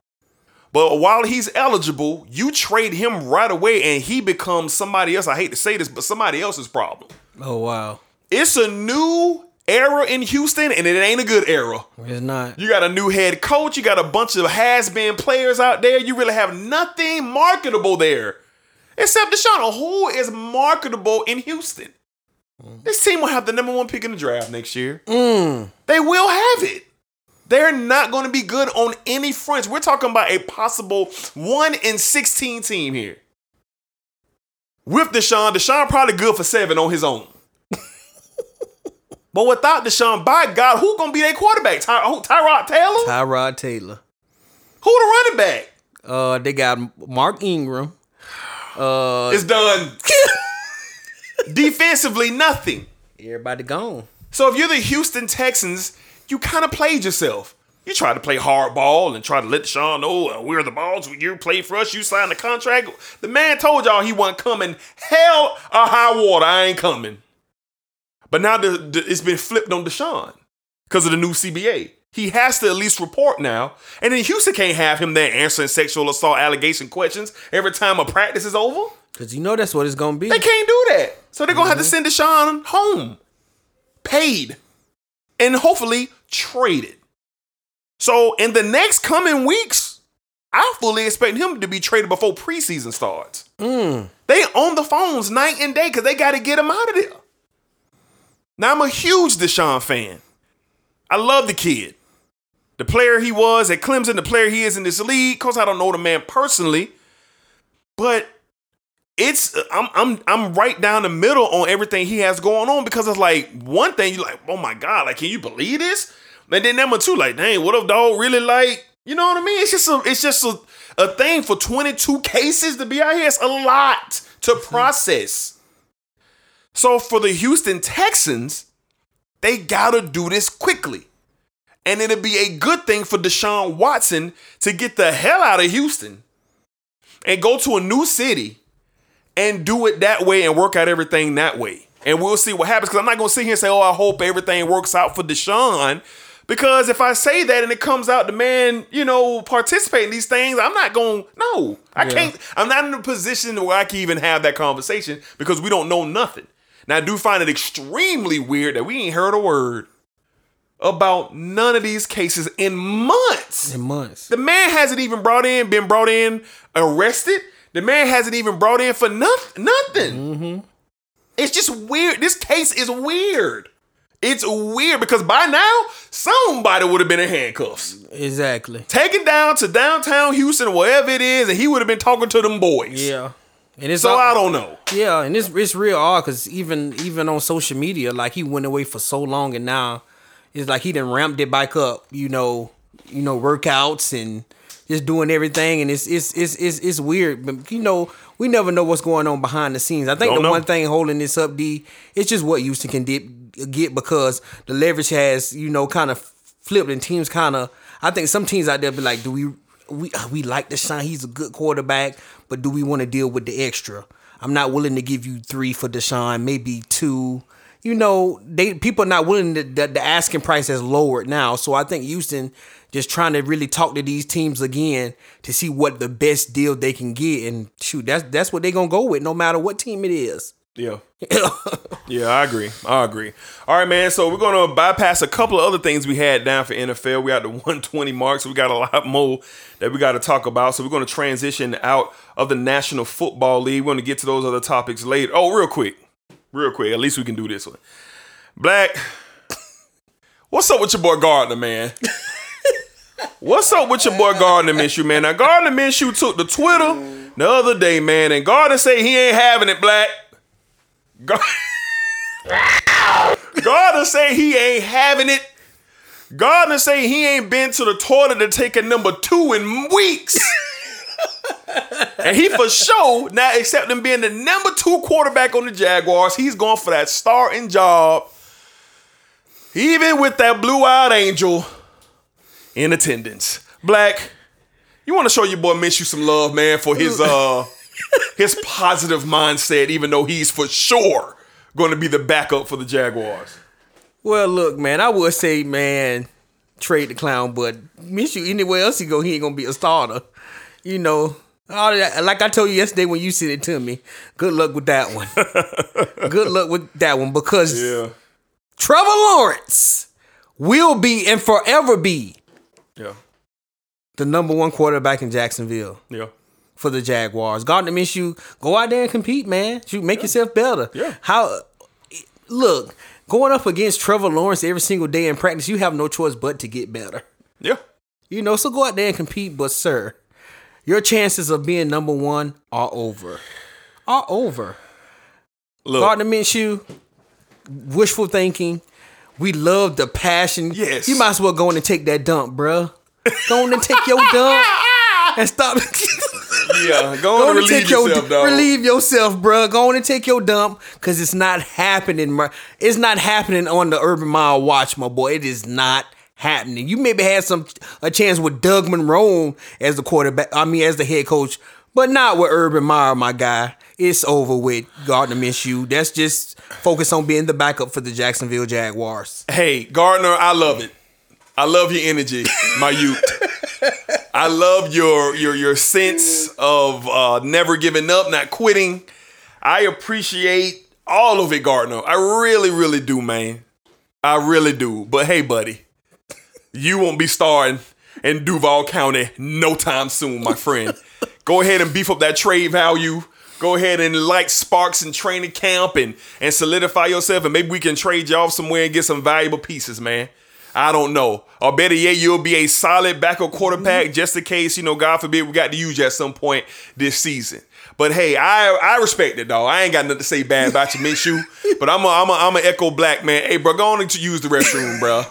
But while he's eligible, you trade him right away and he becomes somebody else. I hate to say this, but somebody else's problem. Oh wow, It's a new era in Houston and it ain't a good era. it's not. You got a new head coach. You got a bunch of has-been players out there. You really have nothing marketable there, except Deshaun. Who is marketable in Houston? This team will have the number one pick in the draft next year. They will have it. They're not going to be good on any fronts. We're talking about a possible one in sixteen team here. With Deshaun, Deshaun probably good for seven on his own. but without Deshaun, by God, who gonna be their quarterback? Ty- who, Tyrod Taylor? Tyrod Taylor. Who the running back? Uh, they got Mark Ingram. Uh, It's done. Defensively, nothing. everybody gone. So if you're the Houston Texans, you kind of played yourself. You tried to play hardball and try to let Deshaun know uh, we're the balls. You play for us. You signed the contract. The man told y'all he wasn't coming. Hell or high water, I ain't coming. But now the, the- it's been flipped on Deshaun because of the new CBA. He has to at least report now. And then Houston can't have him there answering sexual assault allegation questions every time a practice is over. Cause you know that's what it's gonna be. They can't do that. So they're gonna have to mm-hmm. send Deshaun home. Paid. And hopefully traded. So in the next coming weeks, I fully expect him to be traded before preseason starts. Mm. They on the phones night and day because they got to get him out of there. Now I'm a huge Deshaun fan. I love the kid. The player he was at Clemson, the player he is in this league. Of course, I don't know the man personally, but it's I'm I'm I'm right down the middle on everything he has going on because it's like one thing you're like, oh my god, like can you believe this? And then number two, like, dang, what if dog really like, you know what I mean? It's just a it's just a, a thing for 22 cases to be out here. It's a lot to mm-hmm. process. So for the Houston Texans, they gotta do this quickly. And it'll be a good thing for Deshaun Watson to get the hell out of Houston and go to a new city and do it that way and work out everything that way. And we'll see what happens. Because I'm not going to sit here and say, oh, I hope everything works out for Deshaun. Because if I say that and it comes out the man, you know, participate in these things, I'm not going. No, I Yeah. can't. I'm not in a position where I can even have that conversation because we don't know nothing. Now, I do find it extremely weird that we ain't heard a word about none of these cases in months. In months. The man hasn't even brought in, been brought in, arrested. The man hasn't even brought in for nothing. Nothing. Mm-hmm. It's just weird. This case is weird. It's weird because by now somebody would have been in handcuffs, Exactly. taken down to downtown Houston, wherever it is, and he would have been talking to them boys. Yeah. And it's So all- I don't know. Yeah, and it's it's real odd because even even on social media, like he went away for so long, and now it's like he done ramped it back up. You know, you know, workouts and just doing everything, and it's it's it's it's, it's weird. But you know, we never know what's going on behind the scenes. I think Don't the know. one thing holding this up, D, it's just what Houston can dip, get because the leverage has you know kind of flipped, and teams kind of. I think some teams out there be like, do we we uh, we like Deshaun? He's a good quarterback, but do we want to deal with the extra? I'm not willing to give you three for Deshaun, maybe two. You know, they people are not willing to the, the asking price has lowered now. So I think Houston just trying to really talk to these teams again to see what the best deal they can get. And shoot, that's that's what they're gonna go with, no matter what team it is. Yeah. Yeah, I agree. I agree. All right, man. So we're gonna bypass a couple of other things we had down for NFL. We got the 120 mark, so we got a lot more that we got to talk about. So we're gonna transition out of the National Football League. We're gonna get to those other topics later. Oh, real quick, real quick. At least we can do this one. Black, what's up with your boy Gardner, man? What's up with your boy Gardner Minshew, man? Now Gardner Minshew took the Twitter the other day, man, and Gardner say he ain't having it, Black. Gar- Gardner say he ain't having it. Gardner say he ain't been to the toilet to take a number two in weeks. And he for sure, now except him being the number two quarterback on the Jaguars, he's going for that starting job. Even with that blue-eyed angel in attendance. Black, you want to show your boy Minshew some love, man, for his uh his positive mindset, even though he's for sure going to be the backup for the Jaguars. Well, look, man, I would say, man, trade the clown, but Minshew anywhere else he go, he ain't gonna be a starter. You know, all that, like I told you yesterday when you sent it to me. Good luck with that one. good luck with that one because Trevor Lawrence will be and forever be yeah, the number one quarterback in Jacksonville yeah. for the Jaguars. Gardner Minshew, go out there and compete, man. Shoot, make yourself better. Yeah. How? Look, going up against Trevor Lawrence every single day in practice, you have no choice but to get better. Yeah. You know, so go out there and compete. But sir, your chances of being number one are over. Are over. Look, Gardner Minshew, wishful thinking. We love the passion. Yes. You might as well go in and take that dump, bruh. Go on and take your dump and stop. yeah, go Go on and and relieve take your yourself, dog. relieve yourself, bruh. Go on and take your dump, cause it's not happening. It's not happening on the Urban Meyer watch, my boy. It is not happening. You maybe had some a chance with Doug Marrone as the quarterback. I mean, as the head coach, but not with Urban Meyer, my guy. It's over with Gardner Minshew. That's just focus on being the backup for the Jacksonville Jaguars. Hey, Gardner, I love it. I love your energy, my youth. I love your your your sense of uh, never giving up, not quitting. I appreciate all of it, Gardner. I really, really do, man. I really do. But hey, buddy, you won't be starring in Duval County no time soon, my friend. Go ahead and beef up that trade value. Go ahead and light sparks in training camp and and solidify yourself, and maybe we can trade you off somewhere and get some valuable pieces, man. I don't know. Or better yet, you'll be a solid backup quarterback mm-hmm. just in case, you know, God forbid we got to use you at some point this season. But hey, I I respect it, though. I ain't got nothing to say bad about you, Minshew. But I'm a, I'm a, I'm a echo black man. Hey, bro, go on to use the restroom, bro.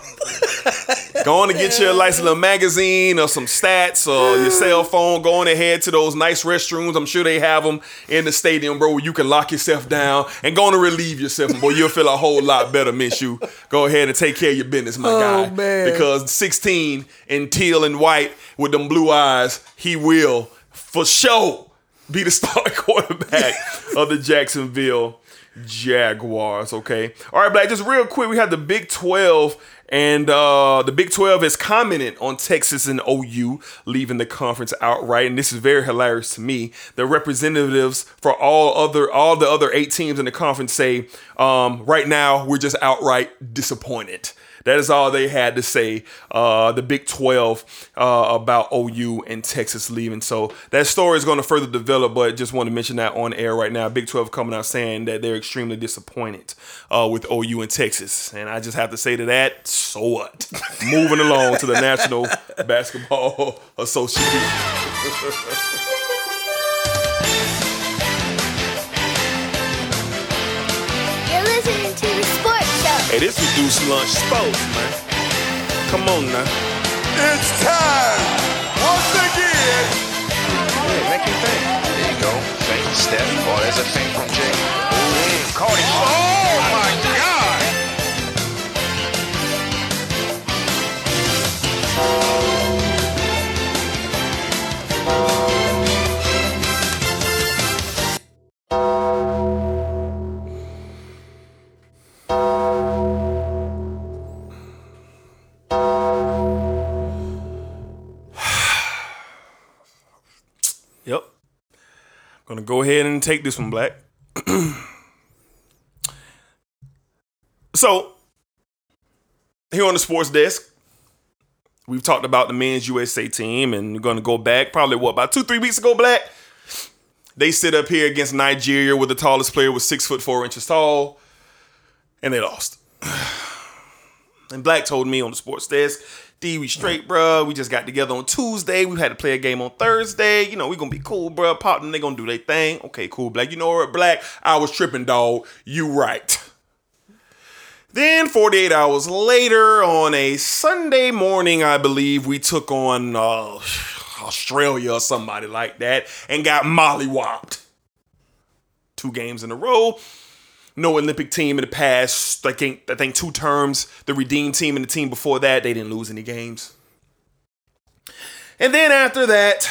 Go on and get you a nice little magazine or some stats or your cell phone. Go on and head to those nice restrooms. I'm sure they have them in the stadium, bro, where you can lock yourself down and go on and relieve yourself. And boy, you'll feel a whole lot better, Minshew. Go ahead and take care of your business, my Oh, guy. man. Because 16 in teal and white with them blue eyes, he will for sure be the starting quarterback of the Jacksonville Jaguars. Okay. All right, Black. Just real quick, we have the Big 12 And uh, the Big 12 has commented on Texas and OU leaving the conference outright, and this is very hilarious to me. The representatives for all other all the other eight teams in the conference say, um, right now we're just outright disappointed. That is all they had to say. Uh, the Big 12 uh, about OU and Texas leaving. So that story is going to further develop, but just want to mention that on air right now. Big 12 coming out saying that they're extremely disappointed uh, with OU and Texas. And I just have to say to that, so what? Moving along to the National Basketball Association. To the. Hey, this is Deuce Lunch Sports, man. Come on now. It's time once again. Make him think. There you go. Fake step. Oh, there's a fake from Jay. Ooh, caught him. Oh Gonna go ahead and take this one, Black. so, here on the sports desk, we've talked about the men's USA team, and we're gonna go back probably what about two, three weeks ago, Black. They sit up here against Nigeria, where the tallest player was six foot four inches tall, and they lost. And Black told me on the sports desk, D, we straight, bruh. We just got together on Tuesday. We had to play a game on Thursday. You know, we gonna be cool, bruh. Pop them, they gonna do their thing. Okay, cool, Black. You know what, Black? I was tripping, dog. You right. Then 48 hours later, on a Sunday morning, I believe, we took on uh, Australia or somebody like that and got mollywopped. Two games in a row no Olympic team in the past. I think I think two terms. The redeemed team and the team before that, they didn't lose any games. And then after that,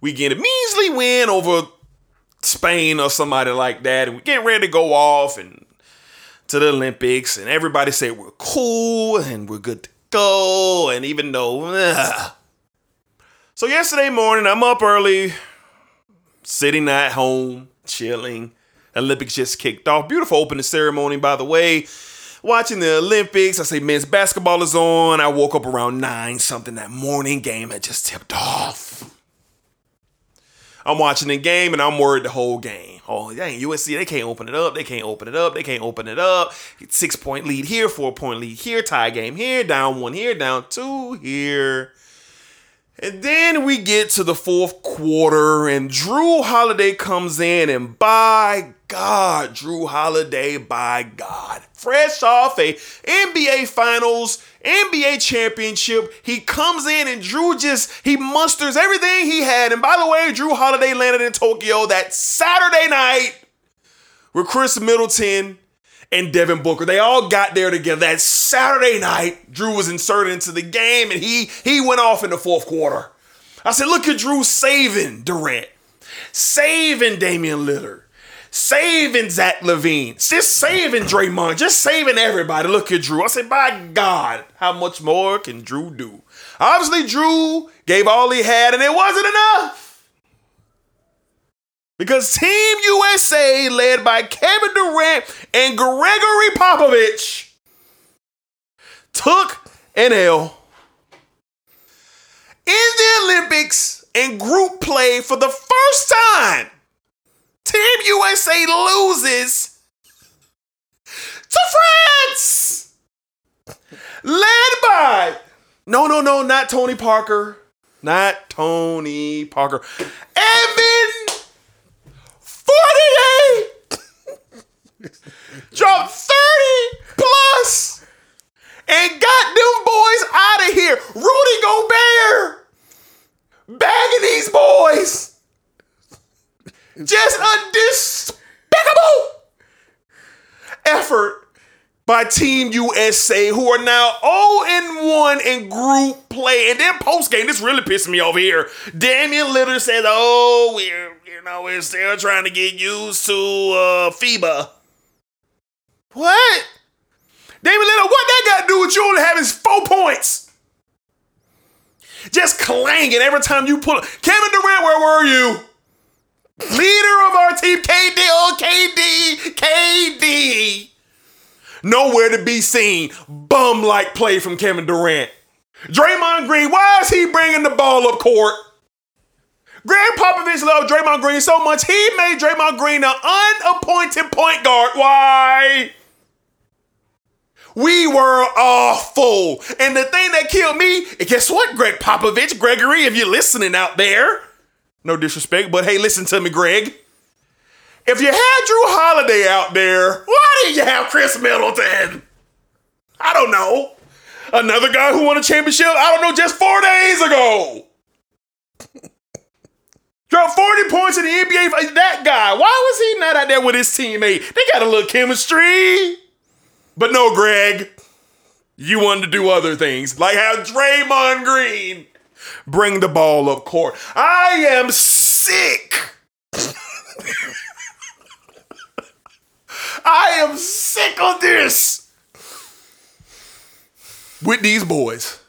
we get a measly win over Spain or somebody like that, and we get ready to go off and to the Olympics, and everybody say we're cool and we're good to go, and even though. ugh. So yesterday morning, I'm up early, sitting at home, chilling. Olympics just kicked off. Beautiful opening ceremony, by the way. Watching the Olympics, I say men's basketball is on. I woke up around nine something that morning. Game had just tipped off. I'm watching the game and I'm worried the whole game. Oh, dang, USC, they can't open it up. They can't open it up. They can't open it up. Six point lead here, four point lead here, tie game here, down one here, down two here. And then we get to the fourth quarter, and Jrue Holiday comes in, and by God, Jrue Holiday, by God, fresh off a NBA Finals, NBA championship, he comes in and Jrue just he musters everything he had. And by the way, Jrue Holiday landed in Tokyo that Saturday night with Khris Middleton and Devin Booker. They all got there together. That Saturday night, Jrue was inserted into the game and he he went off in the fourth quarter. I said, look at Jrue saving Durant, saving Damian Lillard, saving Zach LaVine, just saving Draymond, just saving everybody. Look at Jrue. I said, by God, how much more can Jrue do? Obviously, Jrue gave all he had and it wasn't enough. Because Team USA, led by Kevin Durant and Gregory Popovich, took an L. In the Olympics in group play for the first time. Team USA loses to France, led by no, no, no, not Tony Parker, not Tony Parker, Evan 48 dropped 30 plus and got them boys out of here. Rudy Gobert bagging these boys. Just a despicable effort by Team USA, who are now 0 1 in group play. And then post game, this really pissed me off here. Damian Lillard says, "Oh, we're know we're still trying to get used to uh, FIBA." What? David Lillard, what that got to do with you only having four points? Just clanging every time you pull. Kevin Durant, where were you? Leader of our team, KD, oh KD, KD. Nowhere to be seen. Bum like play from Kevin Durant. Draymond Green, why is he bringing the ball up court? Gregg Popovich loved Draymond Green so much he made Draymond Green an unappointed point guard. Why? We were awful. And the thing that killed me, guess what, Gregg Popovich, Gregory, if you're listening out there, no disrespect, but hey, listen to me, Gregg. If you had Jrue Holiday out there, why didn't you have Khris Middleton? I don't know. Another guy who won a championship, I don't know, just four days ago. Dropped 40 points in the NBA. for That guy, why was he not out there with his teammate? They got a little chemistry. But no, Gregg, you wanted to do other things, like have Draymond Green bring the ball up court. I am sick. I am sick of this with these boys.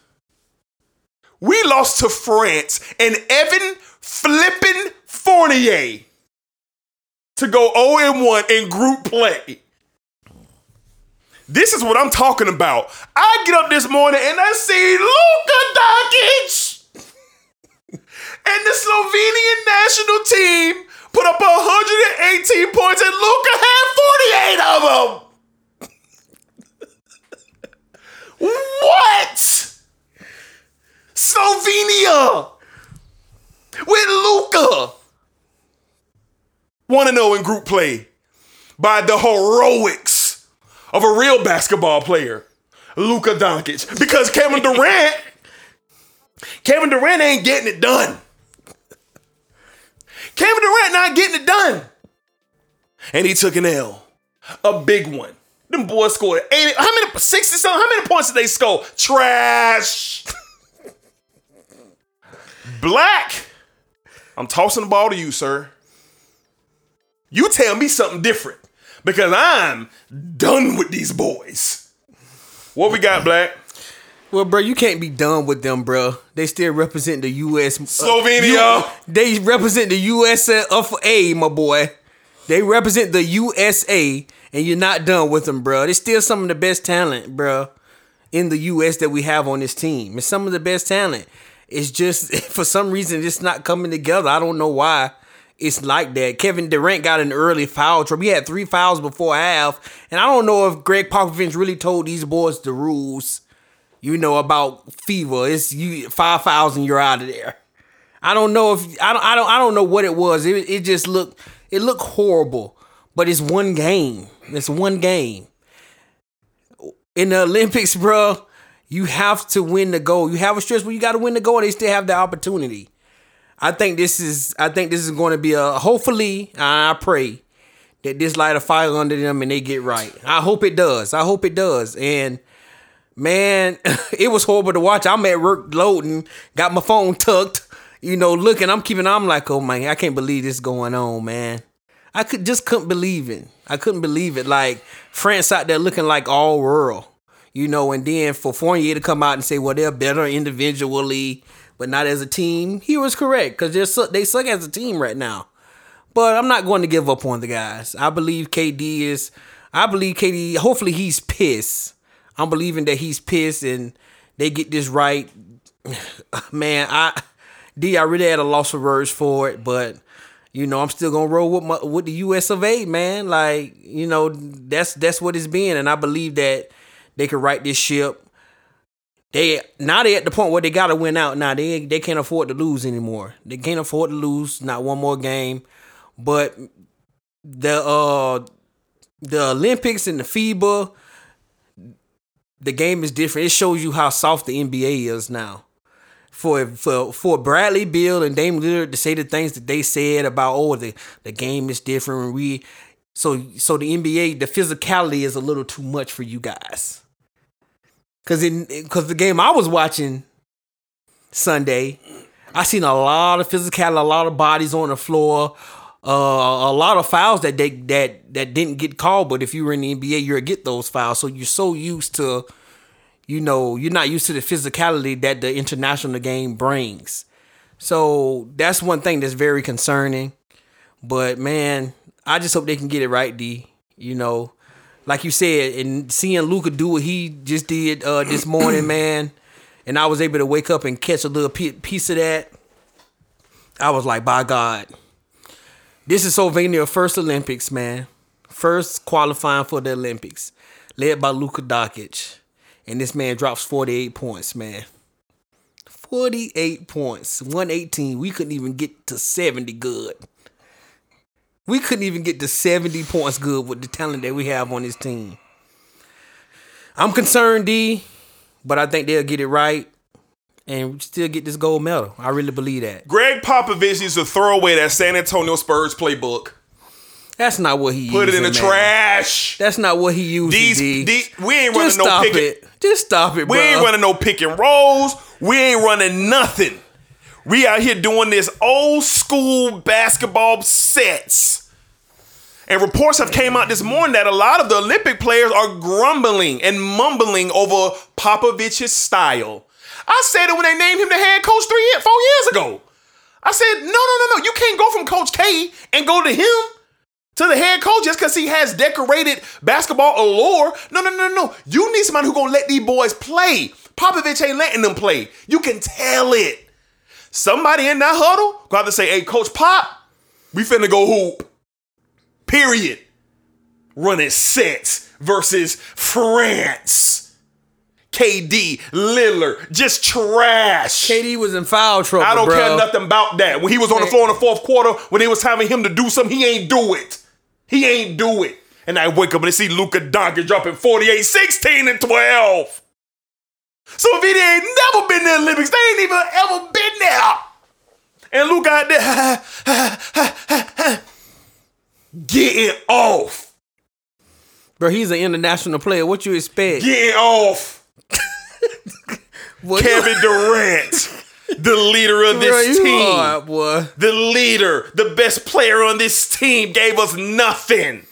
We lost to France and Evan flipping Fournier to go 0 1 in group play. This is what I'm talking about. I get up this morning and I see Luka Doncic and the Slovenian national team put up 118 points and Luka had 48 of them. what? Slovenia with Luka. 1 0 in group play by the heroics of a real basketball player, Luka Doncic. Because Kevin Durant, Kevin Durant ain't getting it done. Kevin Durant not getting it done. And he took an L. A big one. Them boys scored 80. How many 60 something? How many points did they score? Trash. Black. I'm tossing the ball to you, sir. You tell me something different. Because I'm done with these boys. What we got, Black? Well, bro, you can't be done with them, bro. They still represent the U.S. uh, Slovenia. U- they represent the USA of A, my boy. They represent the USA, and you're not done with them, bro. They're still some of the best talent, bro, in the U.S. that we have on this team. It's some of the best talent. It's just for some reason it's not coming together. I don't know why it's like that. Kevin Durant got an early foul trouble. He had three fouls before half, and I don't know if Gregg Popovich really told these boys the rules you know about fever. It's you five thousand. You're out of there. I don't know if I don't I don't I don't know what it was. It it just looked it looked horrible. But it's one game. It's one game. In the Olympics, bro, you have to win the goal. You have a stretch where you got to win the gold. They still have the opportunity. I think this is I think this is going to be a hopefully. I pray that this light a fire under them and they get right. I hope it does. I hope it does. And man, it was horrible to watch. I'm at work loading, got my phone tucked, you know, looking. I'm keeping. I'm like, oh man, I can't believe this going on, man. I could just couldn't believe it. I couldn't believe it. Like France out there looking like all world, you know, and then for Fournier to come out and say, well, they're better individually, but not as a team. He was correct because they suck. They suck as a team right now. But I'm not going to give up on the guys. I believe KD is. I believe KD. Hopefully he's pissed. I'm believing that he's pissed and they get this right. Man, I D, I really had a loss of words for it, but you know, I'm still gonna roll with my with the US of A, man. Like, you know, that's that's what it's been, and I believe that they could right this ship. They now they at the point where they gotta win out. Now they they can't afford to lose anymore. They can't afford to lose not one more game. But the uh the Olympics and the FIBA, the game is different. It shows you how soft the NBA is now. For for for Bradley Beal and Dame Lillard to say the things that they said about oh the the game is different. We so so the NBA the physicality is a little too much for you guys. Cause in cause the game I was watching Sunday, I seen a lot of physicality, a lot of bodies on the floor, uh, a lot of fouls that they that that didn't get called. But if you were in the NBA, you'll get those fouls. So you're so used to, you know, you're not used to the physicality that the international game brings. So that's one thing that's very concerning. But man, I just hope they can get it right, D. You know, like you said, and seeing Luka do what he just did uh, this morning, man, and I was able to wake up and catch a little piece of that. I was like, by God, this is Slovenia first Olympics, man. First qualifying for the Olympics, led by Luka Doncic, and this man drops 48 points, man. 48 points, 118. We couldn't even get to 70 good. We couldn't even get to 70 points good with the talent that we have on this team. I'm concerned, D, but I think they'll get it right and still get this gold medal. I really believe that. Gregg Popovich needs to throw away that San Antonio Spurs playbook. That's not what he Put it in the man. trash. That's not what he uses. These, D. these we ain't running Just no stop pick and- it. Just stop it, We bro. ain't running no pick and rolls. We ain't running nothing. We out here doing this old school basketball sets. And reports have came out this morning that a lot of the Olympic players are grumbling and mumbling over Popovich's style. I said it when they named him the head coach three, four years ago. I said, no, no, no, no. You can't go from Coach K and go to him to the head coach just because he has decorated basketball allure. No, no, no, no. You need somebody who gonna let these boys play. Popovich ain't letting them play. You can tell it. Somebody in that huddle gonna say, hey, Coach Pop, we finna go hoop. Period. Running sets versus France. KD, Lillard, just trash. KD was in foul trouble. I don't bro. care nothing about that. When he was on the floor in the fourth quarter, when they was having him to do something, he ain't do it. He ain't do it. And I wake up and I see Luka Doncic dropping 48, 16, and 12. So if he ain't never been to the Olympics, they ain't even ever been there. And Luka out there, getting off. Bro, he's an international player. What you expect? Getting off. What Kevin Durant, the leader of this you team. hard, the leader, the best player on this team, gave us nothing.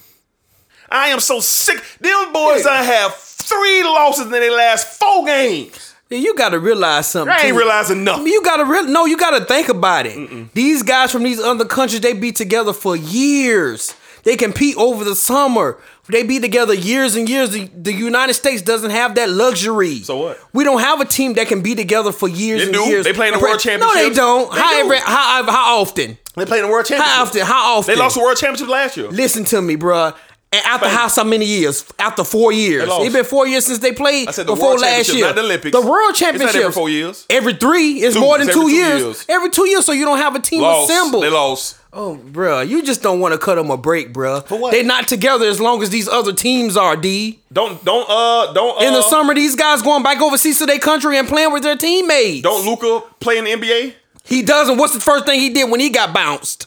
I am so sick. Them boys I have three losses in their last four games. Yeah, you got to realize something. I ain't too. realizing nothing. You gotta real no, you gotta think about it. These guys from these other countries, they be together for years. They compete over the summer. They be together years and years. The, the United States doesn't have that luxury. So what? We don't have a team that can be together for years They and do. years. They play in the World No, they don't. They how, do. every- how how often? They play in the World Championship. How often? How often? They lost the World Championship last year. Listen to me, bruh. And after how so many years? After four years. It's been four years since they played I said the before last year. not the Olympics. The World not every four years. Every three is more than two two years. years. Every two years, so you don't have a team Lost. assembled. They lost. Oh, bruh, you just don't want to cut them a break, what? They're not together as long as these other teams are. D. Don't don't uh don't uh, In the summer, these guys going back overseas to their country and playing with their teammates. Don't Luka play in the NBA? He doesn't. What's the first thing he did when he got bounced?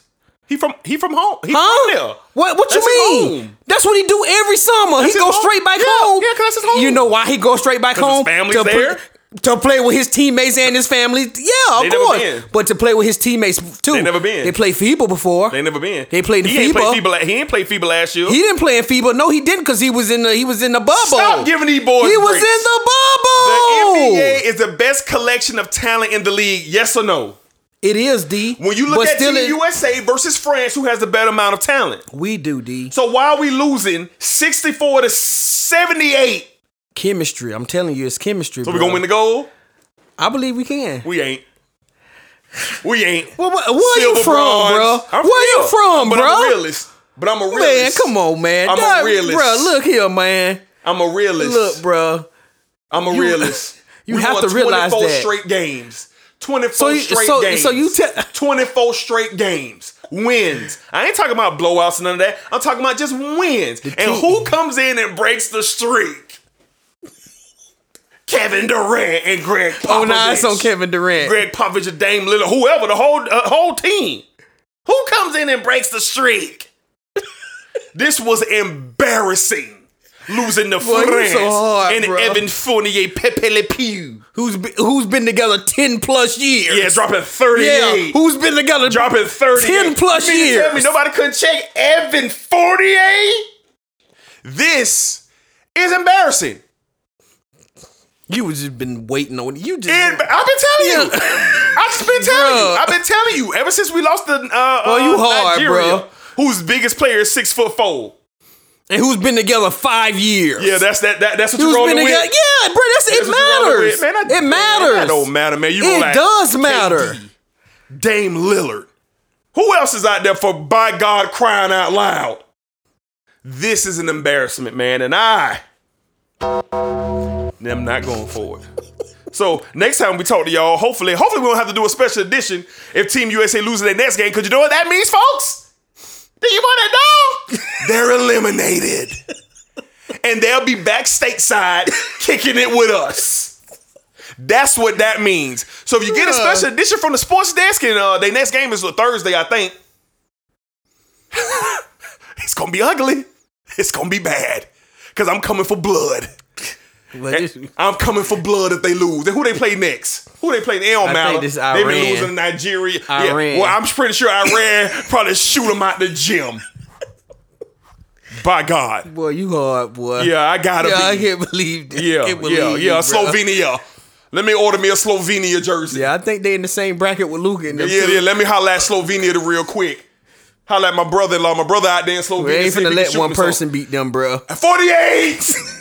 He from he from home. He Huh? from there. What? What That's you mean? home. That's what he do every summer. That's he go home. straight back Yeah, home. yeah, 'cause that's his home. You know why he go straight back his home? family's to, there? to play with his teammates and his family. Yeah, of They course. But to play with his teammates too. They never been. They played FIBA before. They never been. They played he ain't FIBA. played FIBA. He ain't played FIBA last year. He didn't play in FIBA. No, he didn't because he was in the he was in the bubble. Stop giving these boys He was in the bubble. The. NBA is the best collection of talent in the league. Yes or no? It is D. When you look at Team it- USA versus France, who has the better amount of talent? we do D. So why are we losing 64 to 78? Chemistry. I'm telling you, it's chemistry. So we gonna win the gold? I believe we can. We ain't. We ain't. Well, where, where you from, bro? I'm Where you from, but bro? I'm a realist. But I'm a realist. Man, come on, man. I'm a realist. Bro, look here, man. I'm a realist. Look, bro. I'm a You- realist. you We have to realize 24 that. straight games. 24 So you- straight so- games. so you te- 24 straight games. Wins. I ain't talking about blowouts and none of that. I'm talking about just wins. And team- who comes in and breaks the streak? Kevin Durant and Gregg Popovich. Oh, nah, it's on Kevin Durant. Gregg Popovich and Dame Lillard, whoever, the whole uh, whole team. Who comes in and breaks the streak? this was embarrassing. Losing to Boy, France so hard, and bro. Evan Fournier, Pepe Le Pew. Who's be- who's been together ten plus years? Yeah, dropping 38. Yeah, who's been together dropping 30. ten plus you years? Tell me nobody couldn't check Evan Fournier? This is embarrassing. You was just been waiting on you. Just And I've been telling you. I've just been telling you. I've been telling you ever since we lost the uh, Well, you uh, hard, Nigeria, bruh. whose biggest player is six foot four. And who's been together five years? Yeah, that's that. that that's what who's you're rolling been with. together? Yeah, bro, that's, That's it what you're rolling matters. Man, I- it man, matters. That don't matter, man. You It relax. does matter. KD, Dame Lillard. Who else is out there for by God crying out loud? This is an embarrassment, man, and I am not going forward. So next time we talk to y'all, hopefully, hopefully we don't have to do a special edition if Team USA loses their next game. Cause you know what that means, folks? Do you want to know? They're eliminated. and they'll be back stateside kicking it with us. That's what that means. So if you get a special edition from the sports desk, and uh, their next game is a Thursday, I think. it's gonna be ugly. It's gonna be bad. Cause I'm coming for blood. I'm coming for blood if they lose. And who they play next? Who they play? It don't I matter. think this They've been losing to Nigeria. Yeah. Iran. Well, I'm pretty sure Iran probably shoot them out the gym. By God. boy, you hard, boy. Yeah, I gotta yeah, I can't believe that. Yeah, believe yeah, yeah. bro. Slovenia. Let me order me a Slovenia jersey. Yeah, I think they in the same bracket with Luka. And Yeah, yeah. Let me holler at Slovenia the real quick. Holler at my brother-in-law, my brother out there in Slovenia. We ain't finna let one person beat them, bro. 48!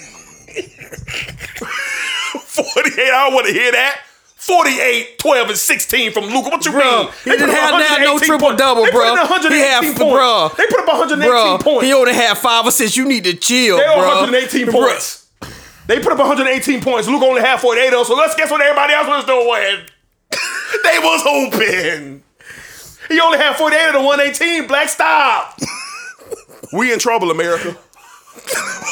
48, I don't want to hear that. 48, 12, and 16 from Luka. What you Bro, mean? he didn't have that no triple points. double, bro. Put up 118 He had, points. bro. They put up 118 Bro, points. he only had five assists. You need to chill, they bro. 118 Bro, points. They put up 118 points. Luke only had 48 of, so let's guess what everybody else was doing. they was hoping. He only had 48 of the 118. Black stop. we in trouble, America.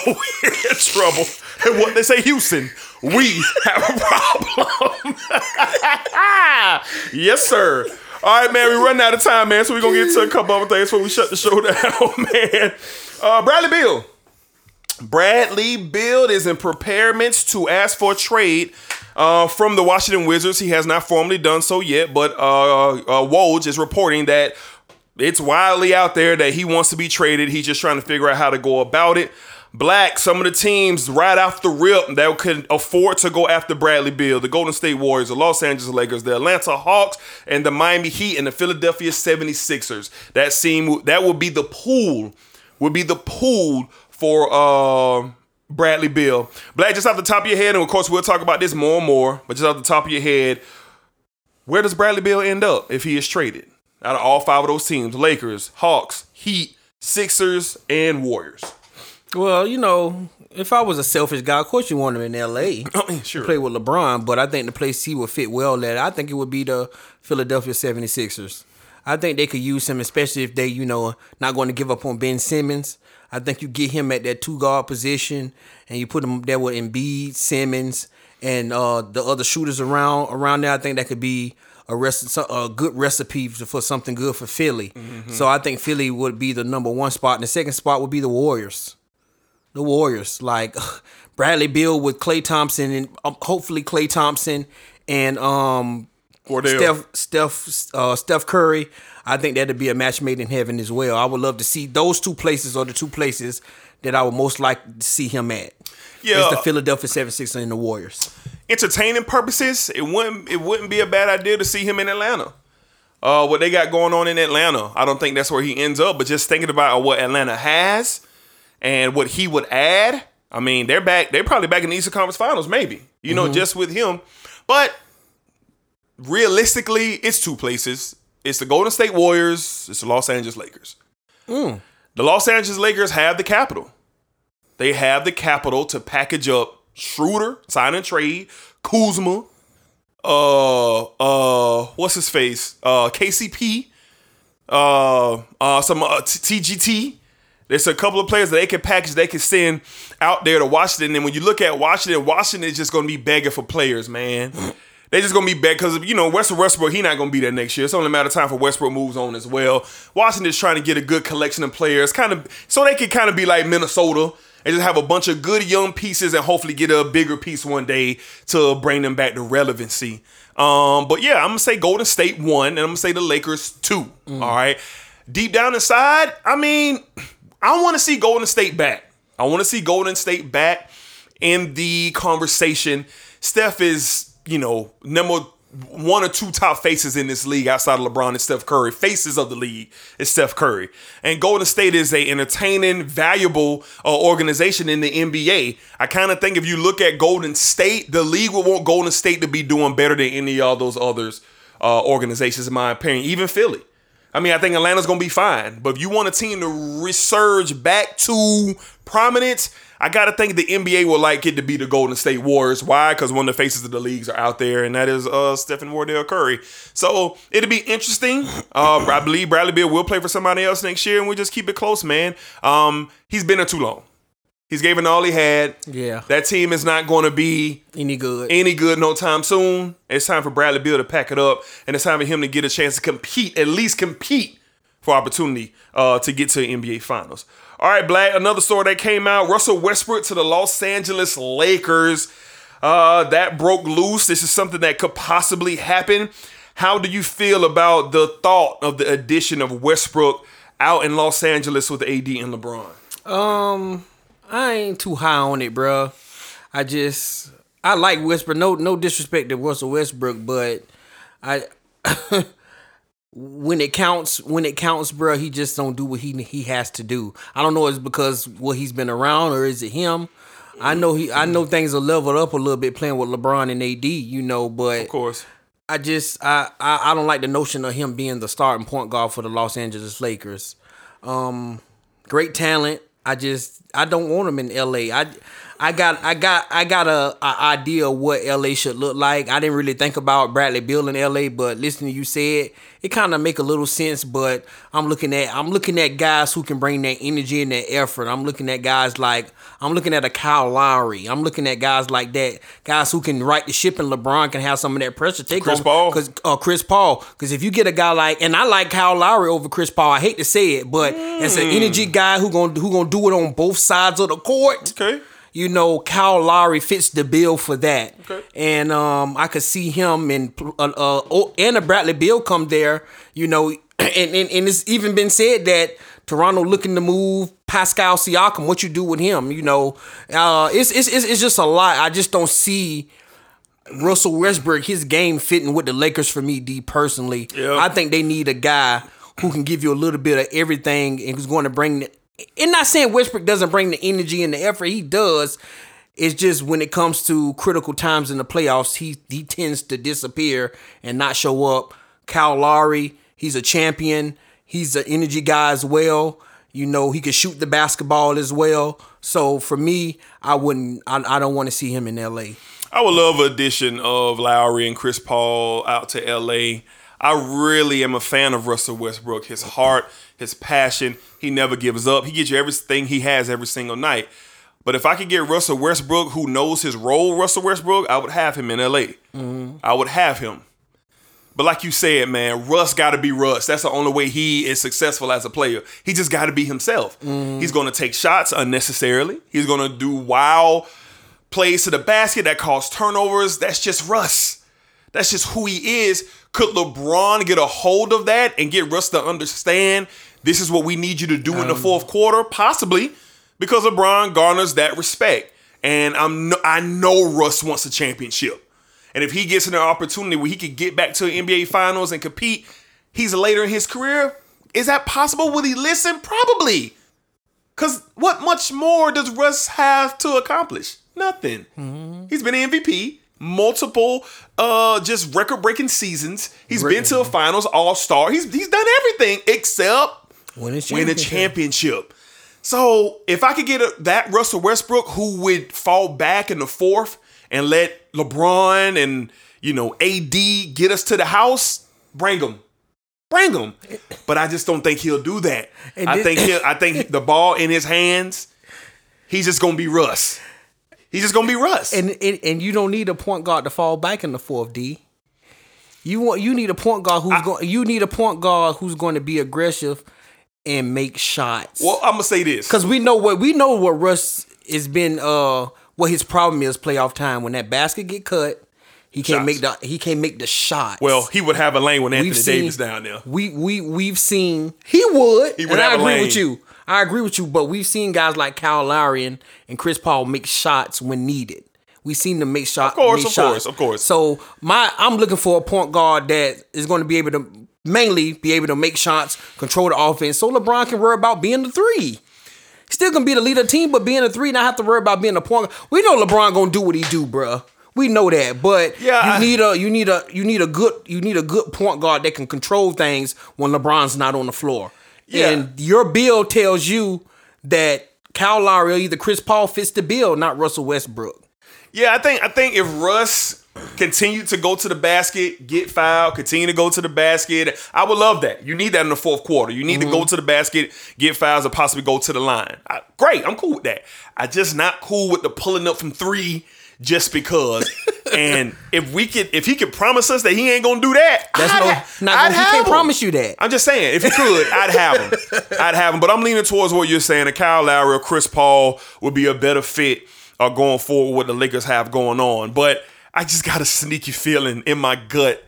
we in trouble. And what they say, Houston, we have a problem. yes, sir. All right, man, we running out of time, man. So we're gonna get to a couple other things before we shut the show down, man. Uh, Bradley Beal. Bradley Beal is in preparements to ask for a trade uh, from the Washington Wizards. He has not formally done so yet, but uh, uh, Woj is reporting that it's widely out there that he wants to be traded. He's just trying to figure out how to go about it. Black, some of the teams right off the rip that could afford to go after Bradley Beal, the Golden State Warriors, the Los Angeles Lakers, the Atlanta Hawks, and the Miami Heat and the Philadelphia 76ers. That seem that would be the pool, would be the pool for uh, Bradley Beal. Black, just off the top of your head, and of course we'll talk about this more and more, but just off the top of your head, where does Bradley Beal end up if he is traded? Out of all five of those teams, Lakers, Hawks, Heat, Sixers, and Warriors. Well, you know, if I was a selfish guy, of course you want him in L.A. I mean, sure. play with LeBron, but I think the place he would fit well at, I think it would be the Philadelphia 76ers. I think they could use him, especially if they, you know, not going to give up on Ben Simmons. I think you get him at that two guard position, and you put him there with Embiid, Simmons, and uh, the other shooters around around there. I think that could be a rest, a good recipe for something good for Philly. So I think Philly would be the number one spot, and the second spot would be the Warriors the Warriors, like Bradley Beal with Klay Thompson and um, hopefully Klay Thompson and um Wardell. Steph Steph uh, Steph Curry. I think that'd be a match made in heaven as well. I would love to see those two places are the two places that I would most like to see him at. Yeah. It's the Philadelphia 76ers and the Warriors. entertaining purposes, it wouldn't it wouldn't be a bad idea to see him in Atlanta. Uh, what they got going on in Atlanta, I don't think that's where he ends up. But just thinking about what Atlanta has and what he would add, I mean, they're back. They're probably back in the Eastern Conference Finals, maybe. You know, just with him. But realistically, it's two places. It's the Golden State Warriors. It's the Los Angeles Lakers. The Los Angeles Lakers have the capital. They have the capital to package up Schroeder, sign and trade, Kuzma, uh, uh, what's his face, uh, KCP, uh, uh, some uh, TGT. There's a couple of players that they can package, they can send out there to Washington. And when you look at Washington, Washington is just going to be begging for players, man. They just gonna be begging because you know Westbrook Westbrook he not gonna be there next year. It's only a matter of time for Westbrook moves on as well. Washington's trying to get a good collection of players, kind of so they can kind of be like Minnesota and just have a bunch of good young pieces and hopefully get a bigger piece one day to bring them back to relevancy. Um, but yeah, I'm gonna say Golden State one, and I'm gonna say the Lakers two. All right. Deep down inside, I mean, I want to see Golden State back. I want to see Golden State back in the conversation. Steph is, you know, number one or two top faces in this league outside of LeBron and Steph Curry. Faces of the league is Steph Curry. And Golden State is a entertaining, valuable uh, organization in the NBA. I kind of think if you look at Golden State, the league will want Golden State to be doing better than any of those others uh, organizations, in my opinion. Even Philly. I mean, I think Atlanta's gonna be fine. But if you want a team to resurge back to prominence, I gotta think the NBA will like it to be the Golden State Warriors. Why? Because one of the faces of the leagues are out there, and that is uh Stephen Wardell Curry. So it'll be interesting. Uh, I believe Bradley Beal will play for somebody else next year, and we just keep it close, man. Um, he's been there too long. He's given all he had. Yeah. That team is not going to be Any good? any good no time soon. It's time for Bradley Beal to pack it up, and it's time for him to get a chance to compete, at least compete for opportunity uh, to get to the NBA Finals. All right, Black. Another story that came out: Russell Westbrook to the Los Angeles Lakers. Uh, that broke loose. This is something that could possibly happen. How do you feel about the thought of the addition of Westbrook out in Los Angeles with AD and LeBron? I ain't too high on it, bruh. I just I like Westbrook. No, no disrespect to Russell Westbrook, but I when it counts, when it counts, bruh, he just don't do what he he has to do. I don't know. It's because what he's been around, or is it him? I know he. I know things are leveled up a little bit playing with LeBron and AD. You know, but Of course. I just I, I I don't like the notion of him being the starting point guard for the Los Angeles Lakers. Um, great talent. I just I don't want him in LA. I I got I got I got a, a idea of what LA should look like. I didn't really think about Bradley Beal in LA, but listening to you say it, it kind of make a little sense. But I'm looking at I'm looking at guys who can bring that energy and that effort. I'm looking at guys like I'm looking at a Kyle Lowry. I'm looking at guys like that, guys who can right the ship, and LeBron can have some of that pressure take Chris on- Paul? Cause uh, Chris Paul. Because if you get a guy like, and I like Kyle Lowry over Chris Paul. I hate to say it, but it's an energy guy who gonna who gonna do it on both sides of the court. Okay. You know, Kyle Lowry fits the bill for that. Okay. And um, I could see him and uh, uh oh, and a Bradley Beal come there. You know, and, and and it's even been said that Toronto looking to move Pascal Siakam. What you do with him? You know, uh, it's it's it's, just a lot. I just don't see. Russell Westbrook, his game fitting with the Lakers for me, D personally. Yeah. I think they need a guy who can give you a little bit of everything and who's going to bring the and not saying Westbrook doesn't bring the energy and the effort, he does. It's just when it comes to critical times in the playoffs, he he tends to disappear and not show up. Kyle Lowry, he's a champion. He's an energy guy as well. You know, he can shoot the basketball as well. So for me, I wouldn't I, I don't want to see him in LA. I would love an addition of Lowry and Chris Paul out to LA. I really am a fan of Russell Westbrook. His heart, his passion, he never gives up. He gives you everything he has every single night. But if I could get Russell Westbrook, who knows his role, Russell Westbrook, I would have him in LA. Mm-hmm. I would have him. But like you said, man, Russ got to be Russ. That's the only way he is successful as a player. He just got to be himself. Mm-hmm. He's going to take shots unnecessarily. He's going to do wild plays to the basket that cause turnovers. That's just Russ. That's just who he is. Could LeBron get a hold of that and get Russ to understand this is what we need you to do in the um, fourth quarter? Possibly, because LeBron garners that respect. And I'm no, I know Russ wants a championship. And if he gets an opportunity where he could get back to the NBA Finals and compete, he's later in his career. Is that possible? Will he listen? Probably. Cause what much more does Russ have to accomplish? Nothing. Mm-hmm. He's been MVP, multiple uh just record breaking seasons. He's been to a finals, all star. He's he's done everything except Win a win a championship. So if I could get a, that Russell Westbrook who would fall back in the fourth and let LeBron and you know AD get us to the house, bring him. Bring him. But I just don't think he'll do that. And I think he'll I think the ball in his hands, he's just gonna be Russ. He's just gonna be Russ. And, and and you don't need a point guard to fall back in the fourth D. You want you need a point guard who's going you need a point guard who's going to be aggressive and make shots. well, I'm gonna say this. Cause we know what we know what Russ it's been uh what his problem is playoff time when that basket get cut. He can't Shots. make the he can't make the shots. Well, he would have a lane with Anthony seen- Davis down there. We we we've seen he would. He would and I have a agree lane. with you. I agree with you. But we've seen guys like Kyle Lowry and, and Chris Paul make shots when needed. We've seen them make shots. Of course, of shots. course, of course. So my I'm looking for a point guard that is going to be able to mainly be able to make shots, control the offense, so LeBron can worry about being the three. Still gonna be the leader of the team, but being a three, not have to worry about being a point. We know LeBron gonna do what he do, bruh. We know that, but Yeah, you need a you need a you need a good you need a good point guard that can control things when LeBron's not on the floor. Yeah. And your bill tells you that Kyle Lowry or either Chris Paul fits the bill, not Russell Westbrook. Yeah, I think I think if Russ continued to go to the basket, get fouled, continue to go to the basket, I would love that. You need that in the fourth quarter. You need to go mm-hmm. to the basket, get fouls, or possibly go to the line. I- great, I'm cool with that. I just not cool with the pulling up from three just because. and if we could, if he could promise us that he ain't gonna do that, That's I'd no, not I'd he can't him. promise you that. I'm just saying, if he could, I'd have him. I'd have him. But I'm leaning towards what you're saying. That Kyle Lowry or Chris Paul would be a better fit uh, going forward what the Lakers have going on. But I just got a sneaky feeling in my gut.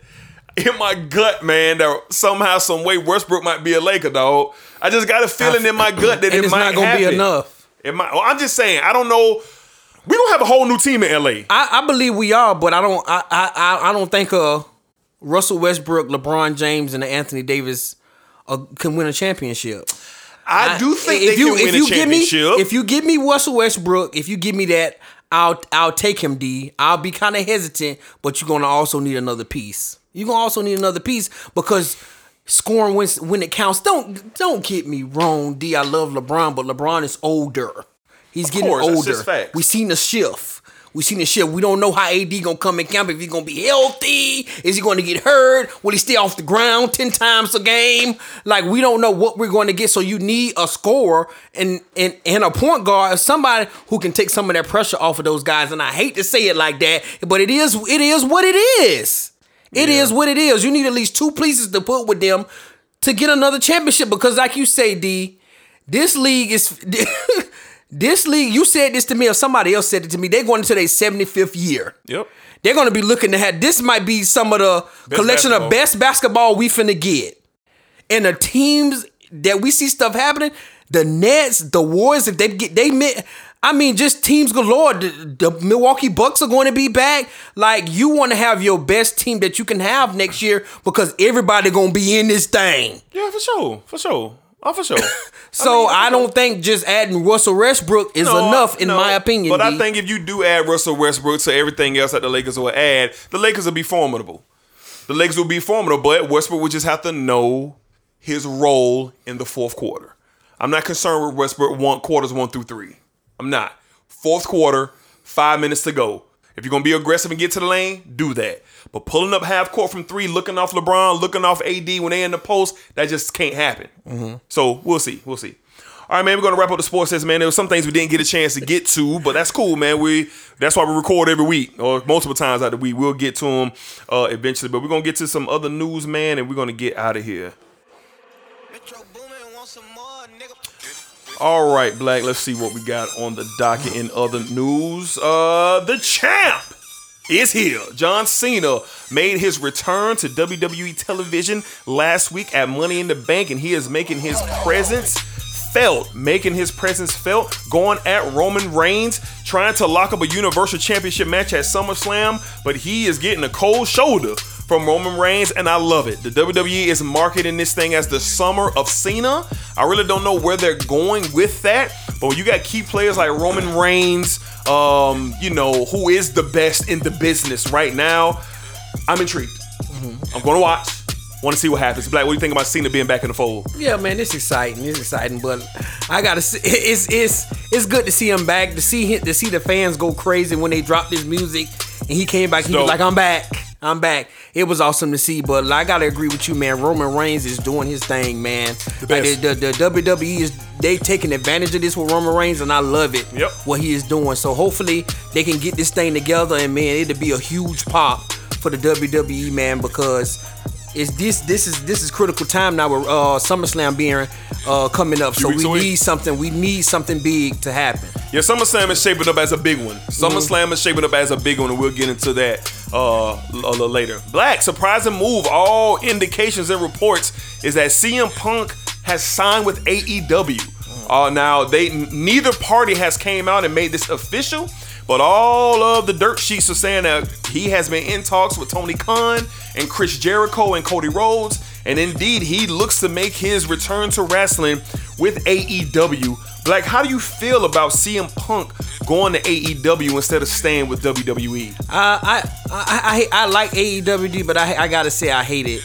In my gut, man, that somehow, some way, Westbrook might be a Laker, dog. I just got a feeling in my gut that it it's might not gonna happen. be enough. It might. well, I'm just saying. I don't know. We gonna have a whole new team in LA. I, I believe we are, but I don't. I I I- I don't think uh Russell Westbrook, LeBron James, and Anthony Davis uh, can win a championship. I, do think if they you can win if you a give me championship. if you give me Russell Westbrook, if you give me that, I'll I'll take him. D. I'll be kind of hesitant, but you're gonna also need another piece. You're gonna also need another piece because scoring when when it counts. Don't don't get me wrong, D. I love LeBron, but LeBron is older. He's getting course, older. We seen the shift. We seen the shift. We don't know how AD gonna come in camp. If he gonna be healthy, is he gonna get hurt? Will he stay off the ground ten times a game? Like we don't know what we're going to get. So you need a scorer and and and a point guard, somebody who can take some of that pressure off of those guys. And I hate to say it like that, but it is it is what it is. It is what it is. You need at least two pieces to put with them to get another championship. Because like you say, D, this league is this league. You said this to me, or somebody else said it to me. They're going into their 75th year. Yep. They're going to be looking to have this might be some of the collection basketball. of best basketball we finna get. And the teams that we see stuff happening, the Nets, the Warriors, if they get they met. I mean, just teams galore. The, the Milwaukee Bucks are going to be back. Like you want to have your best team that you can have next year because everybody going to be in this thing. Yeah, for sure, for sure, oh, for sure. So I, don't think just adding Russell Westbrook is No, enough, in no. my opinion. But I D. think if you do add Russell Westbrook to everything else that the Lakers will add, the Lakers will be formidable. The Lakers will be formidable, but Westbrook would just have to know his role in the fourth quarter. I'm not concerned with Westbrook one quarters one through three. I'm not. Fourth quarter, five minutes to go. If you're gonna be aggressive and get to the lane, do that. But pulling up half court from three, looking off LeBron, looking off AD when they in the post, that just can't happen. So we'll see. We'll see. All right, man. We're gonna wrap up the sports test, man. There were some things we didn't get a chance to get to, but that's cool, man. We that's why we record every week or multiple times out the week. We'll get to them uh, eventually, but we're gonna get to some other news, man, and we're gonna get out of here. All right, Black. Let's see what we got on the docket in other news. Uh, the champ is here. John Cena made his return to WWE television last week at Money in the Bank, and he is making his presence felt, making his presence felt, going at Roman Reigns, trying to lock up a Universal Championship match at SummerSlam, but he is getting a cold shoulder from Roman Reigns, and I love it. The WWE is marketing this thing as the summer of Cena. I really don't know where they're going with that, but when you got key players like Roman Reigns, um, you know, who is the best in the business right now, I'm intrigued. I'm going to watch. Want to see what happens. Black, what do you think about Cena being back in the fold? Yeah, man, it's exciting. It's exciting, but I gotta. See, it's it's it's good to see him back. To see him, to see the fans go crazy when they dropped his music and he came back. He was like, "I'm back, I'm back." It was awesome to see, but I gotta agree with you, man. Roman Reigns is doing his thing, man. Like the, the, the WWE is they taking advantage of this with Roman Reigns, and I love it. Yep. What he is doing. So hopefully they can get this thing together, and man, it'll be a huge pop for the WWE, man, because it's this this is this is critical time now with uh SummerSlam being uh, coming up. So we away? need something. We need something big to happen. Yeah, SummerSlam is shaping up as a big one. SummerSlam is shaping up as a big one, and we'll get into that uh, a little later. Black, surprising move. All indications and reports is that CM Punk has signed with AEW. Uh, now, they neither party has came out and made this official, but all of the dirt sheets are saying that he has been in talks with Tony Khan and Chris Jericho and Cody Rhodes, and indeed he looks to make his return to wrestling with AEW. Black, how do you feel about CM Punk going to AEW instead of staying with? WWE? Uh, I, I I I like AEWD, but I I gotta say I hate it.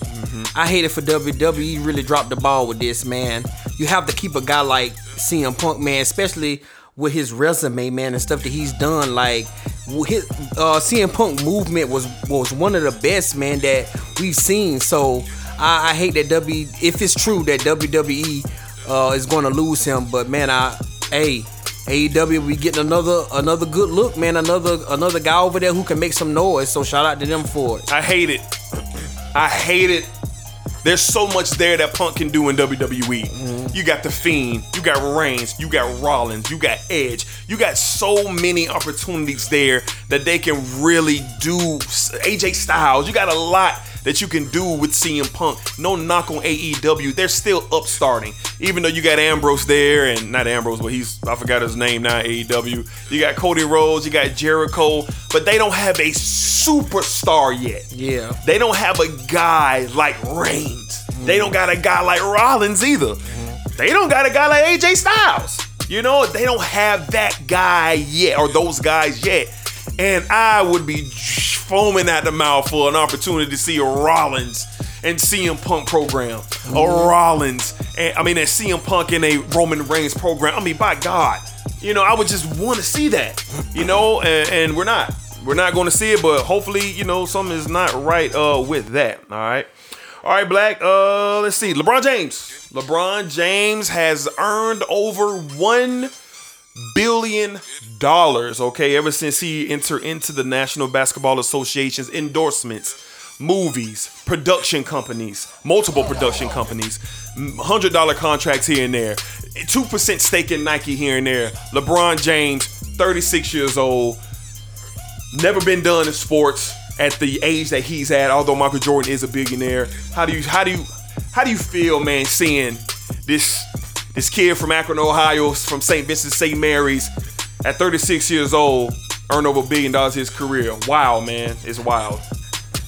I hate it for WWE. Really dropped the ball with this man. You have to keep a guy like CM Punk, man, especially with his resume, man, and stuff that he's done. Like his uh, CM Punk movement was was one of the best, man, that we've seen. So I, I hate that W. If it's true that WWE uh, is going to lose him, but man, I hey. AEW we getting another another good look, man. Another another guy over there who can make some noise. So shout out to them for it. I hate it. I hate it. There's so much there that Punk can do in WWE. You got The Fiend, you got Reigns, you got Rollins, you got Edge. You got so many opportunities there that they can really do. AJ Styles, you got a lot that you can do with CM Punk. No knock on AEW. They're still upstarting. Even though you got Ambrose there, and not Ambrose, but he's, I forgot his name now, AEW. You got Cody Rhodes, you got Jericho, but they don't have a superstar yet. Yeah. They don't have a guy like Reigns. They don't got a guy like Rollins either. They don't got a guy like AJ Styles. You know, they don't have that guy yet, or those guys yet. And I would be foaming at the mouth for an opportunity to see a Rollins and CM Punk program. A Rollins, and I mean, a CM Punk in a Roman Reigns program. I mean, by God, you know, I would just want to see that. You know, and, and we're not. We're not going to see it, but hopefully, you know, something is not right uh, with that. All right. All right, Black. Uh, let's see. LeBron James. LeBron James has earned over one billion dollars. Okay, ever since he entered into the National Basketball Association's endorsements, movies, production companies, multiple production companies, hundred dollar contracts here and there, two percent stake in Nike here and there. LeBron James, thirty six years old, never been done in sports at the age that he's at. Although Michael Jordan is a billionaire, how do you how do you how do you feel, man, seeing this this kid from Akron, Ohio, from St. Vincent St. Mary's, at 36 years old, earned over a billion dollars his career? Wow, man, it's wild.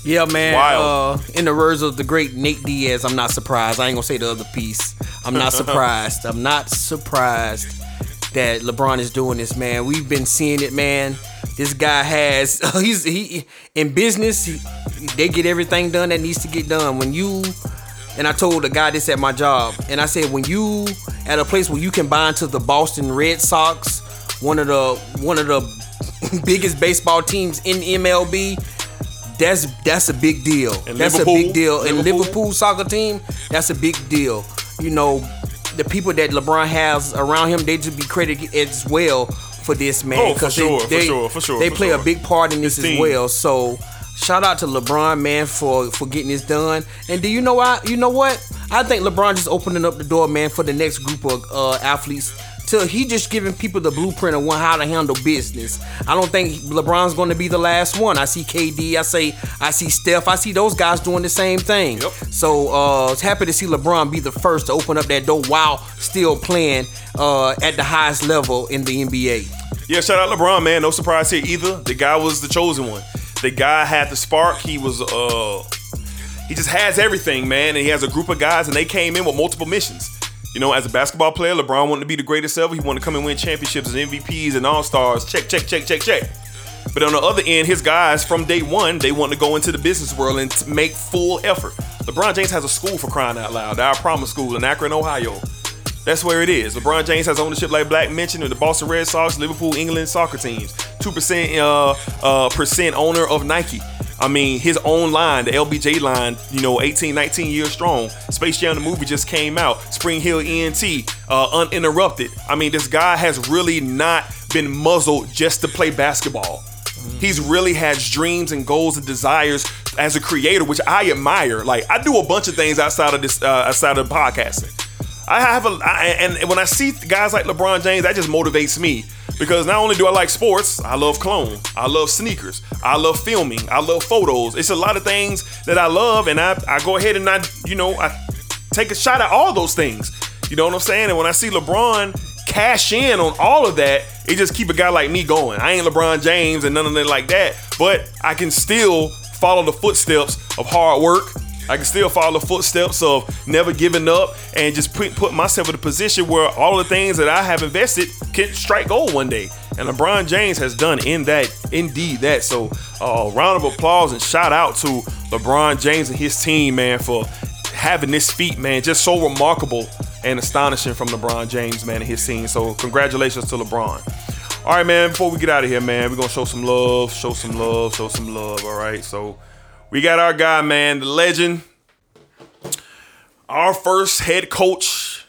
Yeah, man. Wild. Uh, in the words of the great Nate Diaz, I'm not surprised. I ain't gonna say the other piece. I'm not surprised. I'm not surprised that LeBron is doing this, man. We've been seeing it, man. This guy has he's he in business. He, they get everything done that needs to get done. When you and I told the guy this at my job, and I said when you at a place where you can buy into the Boston Red Sox, one of the one of the biggest baseball teams in MLB, that's that's a big deal. And that's Liverpool? a big deal. And Liverpool? Liverpool soccer team, that's a big deal. You know, the people that LeBron has around him, they should be credited as well for this man. Oh, for sure, for they, they, sure, for sure, They play sure. a big part in this His as well. So shout out to LeBron, man, for for getting this done. And do you know what? You know what? I think LeBron just opening up the door, man, for the next group of uh, athletes. Till he just giving people the blueprint of how to handle business. I don't think LeBron's going to be the last one. I see KD, I say I see Steph, I see those guys doing the same thing. Yep. So uh, it's happy to see LeBron be the first to open up that door while still playing uh, at the highest level in the NBA. Yeah, shout out LeBron, man. No surprise here either. The guy was the chosen one. The guy had the spark. He was uh he just has everything, man. And he has a group of guys and they came in with multiple missions. You know, as a basketball player, LeBron wanted to be the greatest ever. He wanted to come and win championships and MVPs and all-stars. Check, check, check, check, check. But on the other end, his guys from day one, they want to go into the business world and make full effort. LeBron James has a school for crying out loud, Our Promise School in Akron, Ohio. That's where it is. LeBron James has ownership, like Black mentioned, of the Boston Red Sox, Liverpool, England soccer teams. Two percent uh, uh, percent owner of Nike. I mean, his own line, the LBJ line, you know, 18, 19 years strong. Space Jam the movie just came out. Spring Hill ENT, uh, uninterrupted. I mean, this guy has really not been muzzled just to play basketball. He's really has dreams and goals and desires as a creator, which I admire. Like I do a bunch of things outside of this, uh, outside of podcasting. I have a, I, and when I see guys like LeBron James, that just motivates me because not only do I like sports, I love clone, I love sneakers, I love filming, I love photos. It's a lot of things that I love, and I, I go ahead and I, you know, I take a shot at all those things. You know what I'm saying? And when I see LeBron cash in on all of that, it just keep a guy like me going. I ain't LeBron James and none of that like that, but I can still follow the footsteps of hard work. I can still follow the footsteps of never giving up and just put, put myself in a position where all the things that I have invested can strike gold one day. And LeBron James has done in that, indeed that. So, uh, round of applause and shout out to LeBron James and his team, man, for having this feat, man, just so remarkable and astonishing from LeBron James, man, and his team. So, congratulations to LeBron. All right, man, before we get out of here, man, we're to show some love, show some love, show some love, all right? So, we got our guy, man, the legend, our first head coach,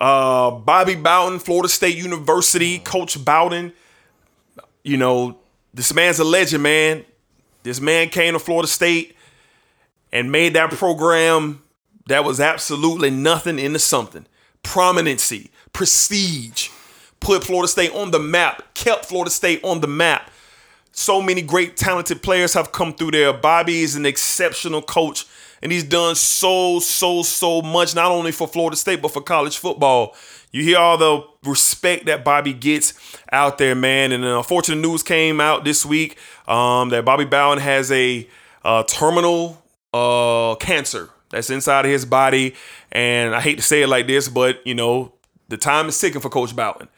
uh, Bobby Bowden, Florida State University, Coach Bowden. You know, this man's a legend, man. This man came to Florida State and made that program that was absolutely nothing into something. Prominency, prestige, put Florida State on the map, kept Florida State on the map. So many great, talented players have come through there. Bobby is an exceptional coach, and he's done so, so, so much, not only for Florida State, but for college football. You hear all the respect that Bobby gets out there, man. And unfortunate news came out this week um, that Bobby Bowden has a uh, terminal uh, cancer that's inside of his body. And I hate to say it like this, but, you know, the time is ticking for Coach Bowden.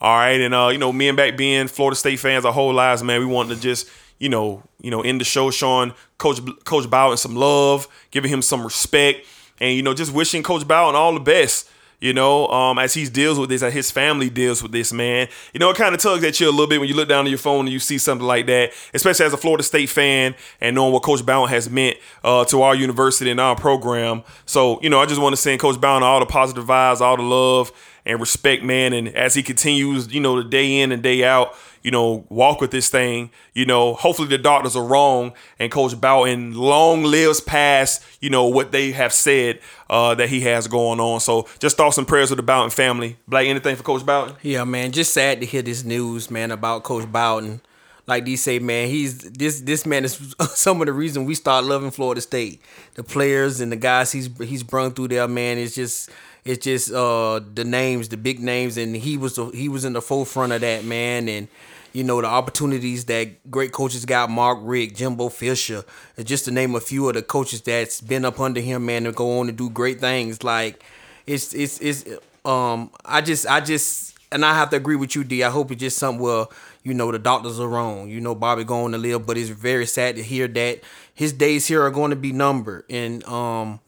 All right, and uh, you know, me and back being Florida State fans our whole lives, man, we wanted to just, you know, you know, end the show showing Coach Coach Bowden some love, giving him some respect, and you know, just wishing Coach Bowden all the best. You know, um, as he deals with this, as his family deals with this, man. You know, it kind of tugs at you a little bit when you look down at your phone and you see something like that, especially as a Florida State fan and knowing what Coach Bowden has meant uh, to our university and our program. So, you know, I just want to send Coach Bowden all the positive vibes, all the love and respect, man. And as he continues, you know, the day in and day out, you know, walk with this thing, you know, hopefully the doctors are wrong and Coach Bowden long lives past, you know, what they have said uh, that he has going on. So just thoughts and prayers with the Bowden family. Blake, anything for Coach Bowden? Yeah, man. Just sad to hear this news, man, about Coach Bowden. Like D say, man, he's this this man is some of the reason we start loving Florida State. The players and the guys he's he's brung through there, man, is just it's just uh the names, the big names, and he was the, he was in the forefront of that man, and you know the opportunities that great coaches got, Mark Richt, Jimbo Fisher, just to name a few of the coaches that's been up under him, man, to go on to do great things. Like it's it's it's um I just I just and I have to agree with you, D. I hope it's just something where you know the doctors are wrong. You know Bobby going to live, but it's very sad to hear that his days here are going to be numbered, and um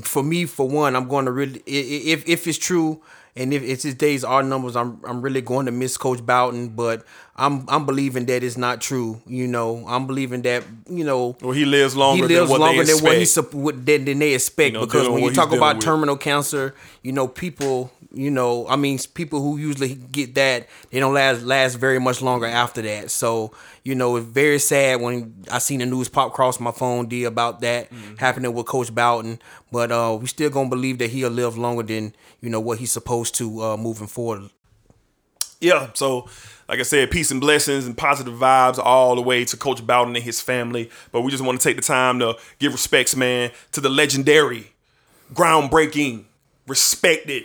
for me, for one, I'm going to really if if it's true and if it's his days are numbers, I'm I'm really going to miss Coach Bowden. But I'm I'm believing that it's not true. You know, I'm believing that you know. Well, he lives longer. He lives than longer than what he than, than they expect You know, because when you talk about with. terminal cancer, you know, people. You know, I mean, people who usually get that they don't last last very much longer after that. So, you know, it's very sad when I seen the news pop across my phone, D, about that Mm-hmm. happening with Coach Bowden. But uh, we still gonna believe that he'll live longer than you know what he's supposed to uh, moving forward. yeah, so like I said, peace and blessings and positive vibes all the way to Coach Bowden and his family. But we just want to take the time to give respects, man, to the legendary, groundbreaking, respected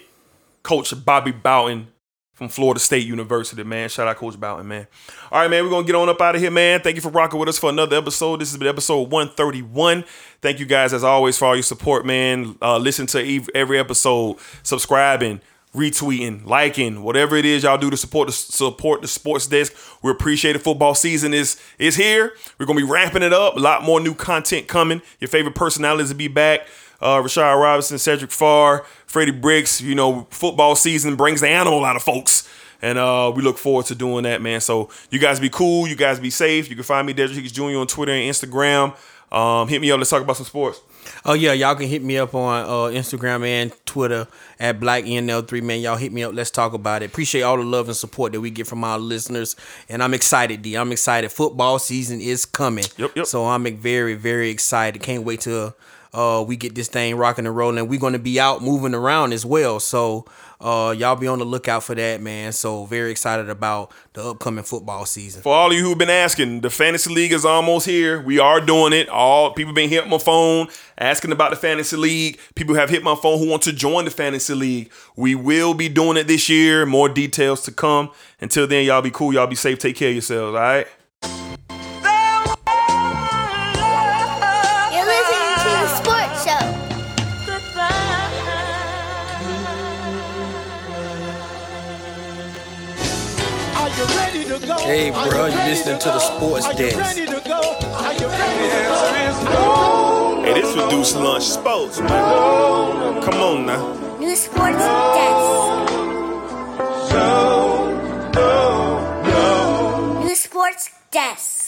Coach Bobby Bowden from Florida State University, man. Shout out Coach Bowden, man. All right, man, we're gonna get on up out of here, man. Thank you for rocking with us for another episode. This has been episode 131. Thank you guys as always for all your support, man. Uh, listen to every episode, subscribing, retweeting, liking, whatever it is y'all do to support the support the sports desk. We appreciate it. Football season is is here. We're gonna be ramping it up. A lot more new content coming. Your favorite personalities will be back. Uh, Rashad Robinson, Cedric Farr, Freddie Bricks. You know, football season brings the animal out of folks. And uh, we look forward to doing that, man. So you guys be cool. You guys be safe. You can find me, Dedrick Hicks Jr. on Twitter and Instagram. Um, hit me up. Let's talk about some sports. Oh yeah, y'all can hit me up on uh, Instagram and Twitter at Black BlackNL3 man. Y'all hit me up. Let's talk about it. Appreciate all the love and support that we get from our listeners, and I'm excited. D, I'm excited. Football season is coming. Yep, yep. So I'm very very excited. Can't wait to uh, we get this thing rocking and rolling. We're gonna be out moving around as well. So uh, y'all be on the lookout for that, man. So very excited about the upcoming football season. For all of you who've been asking, the fantasy league is almost here. We are doing it. All people been hitting my phone asking about the fantasy league. People have hit my phone who want to join the fantasy league. We will be doing it this year. More details to come. Until then, y'all be cool. Y'all be safe. Take care of yourselves. All right. Hey, bro, you you listening to the sports Are desk. ready to go? Are you ready to go? Hey, this reduced lunch sports, man. Come on now. New Sports Desk. New Sports Desk.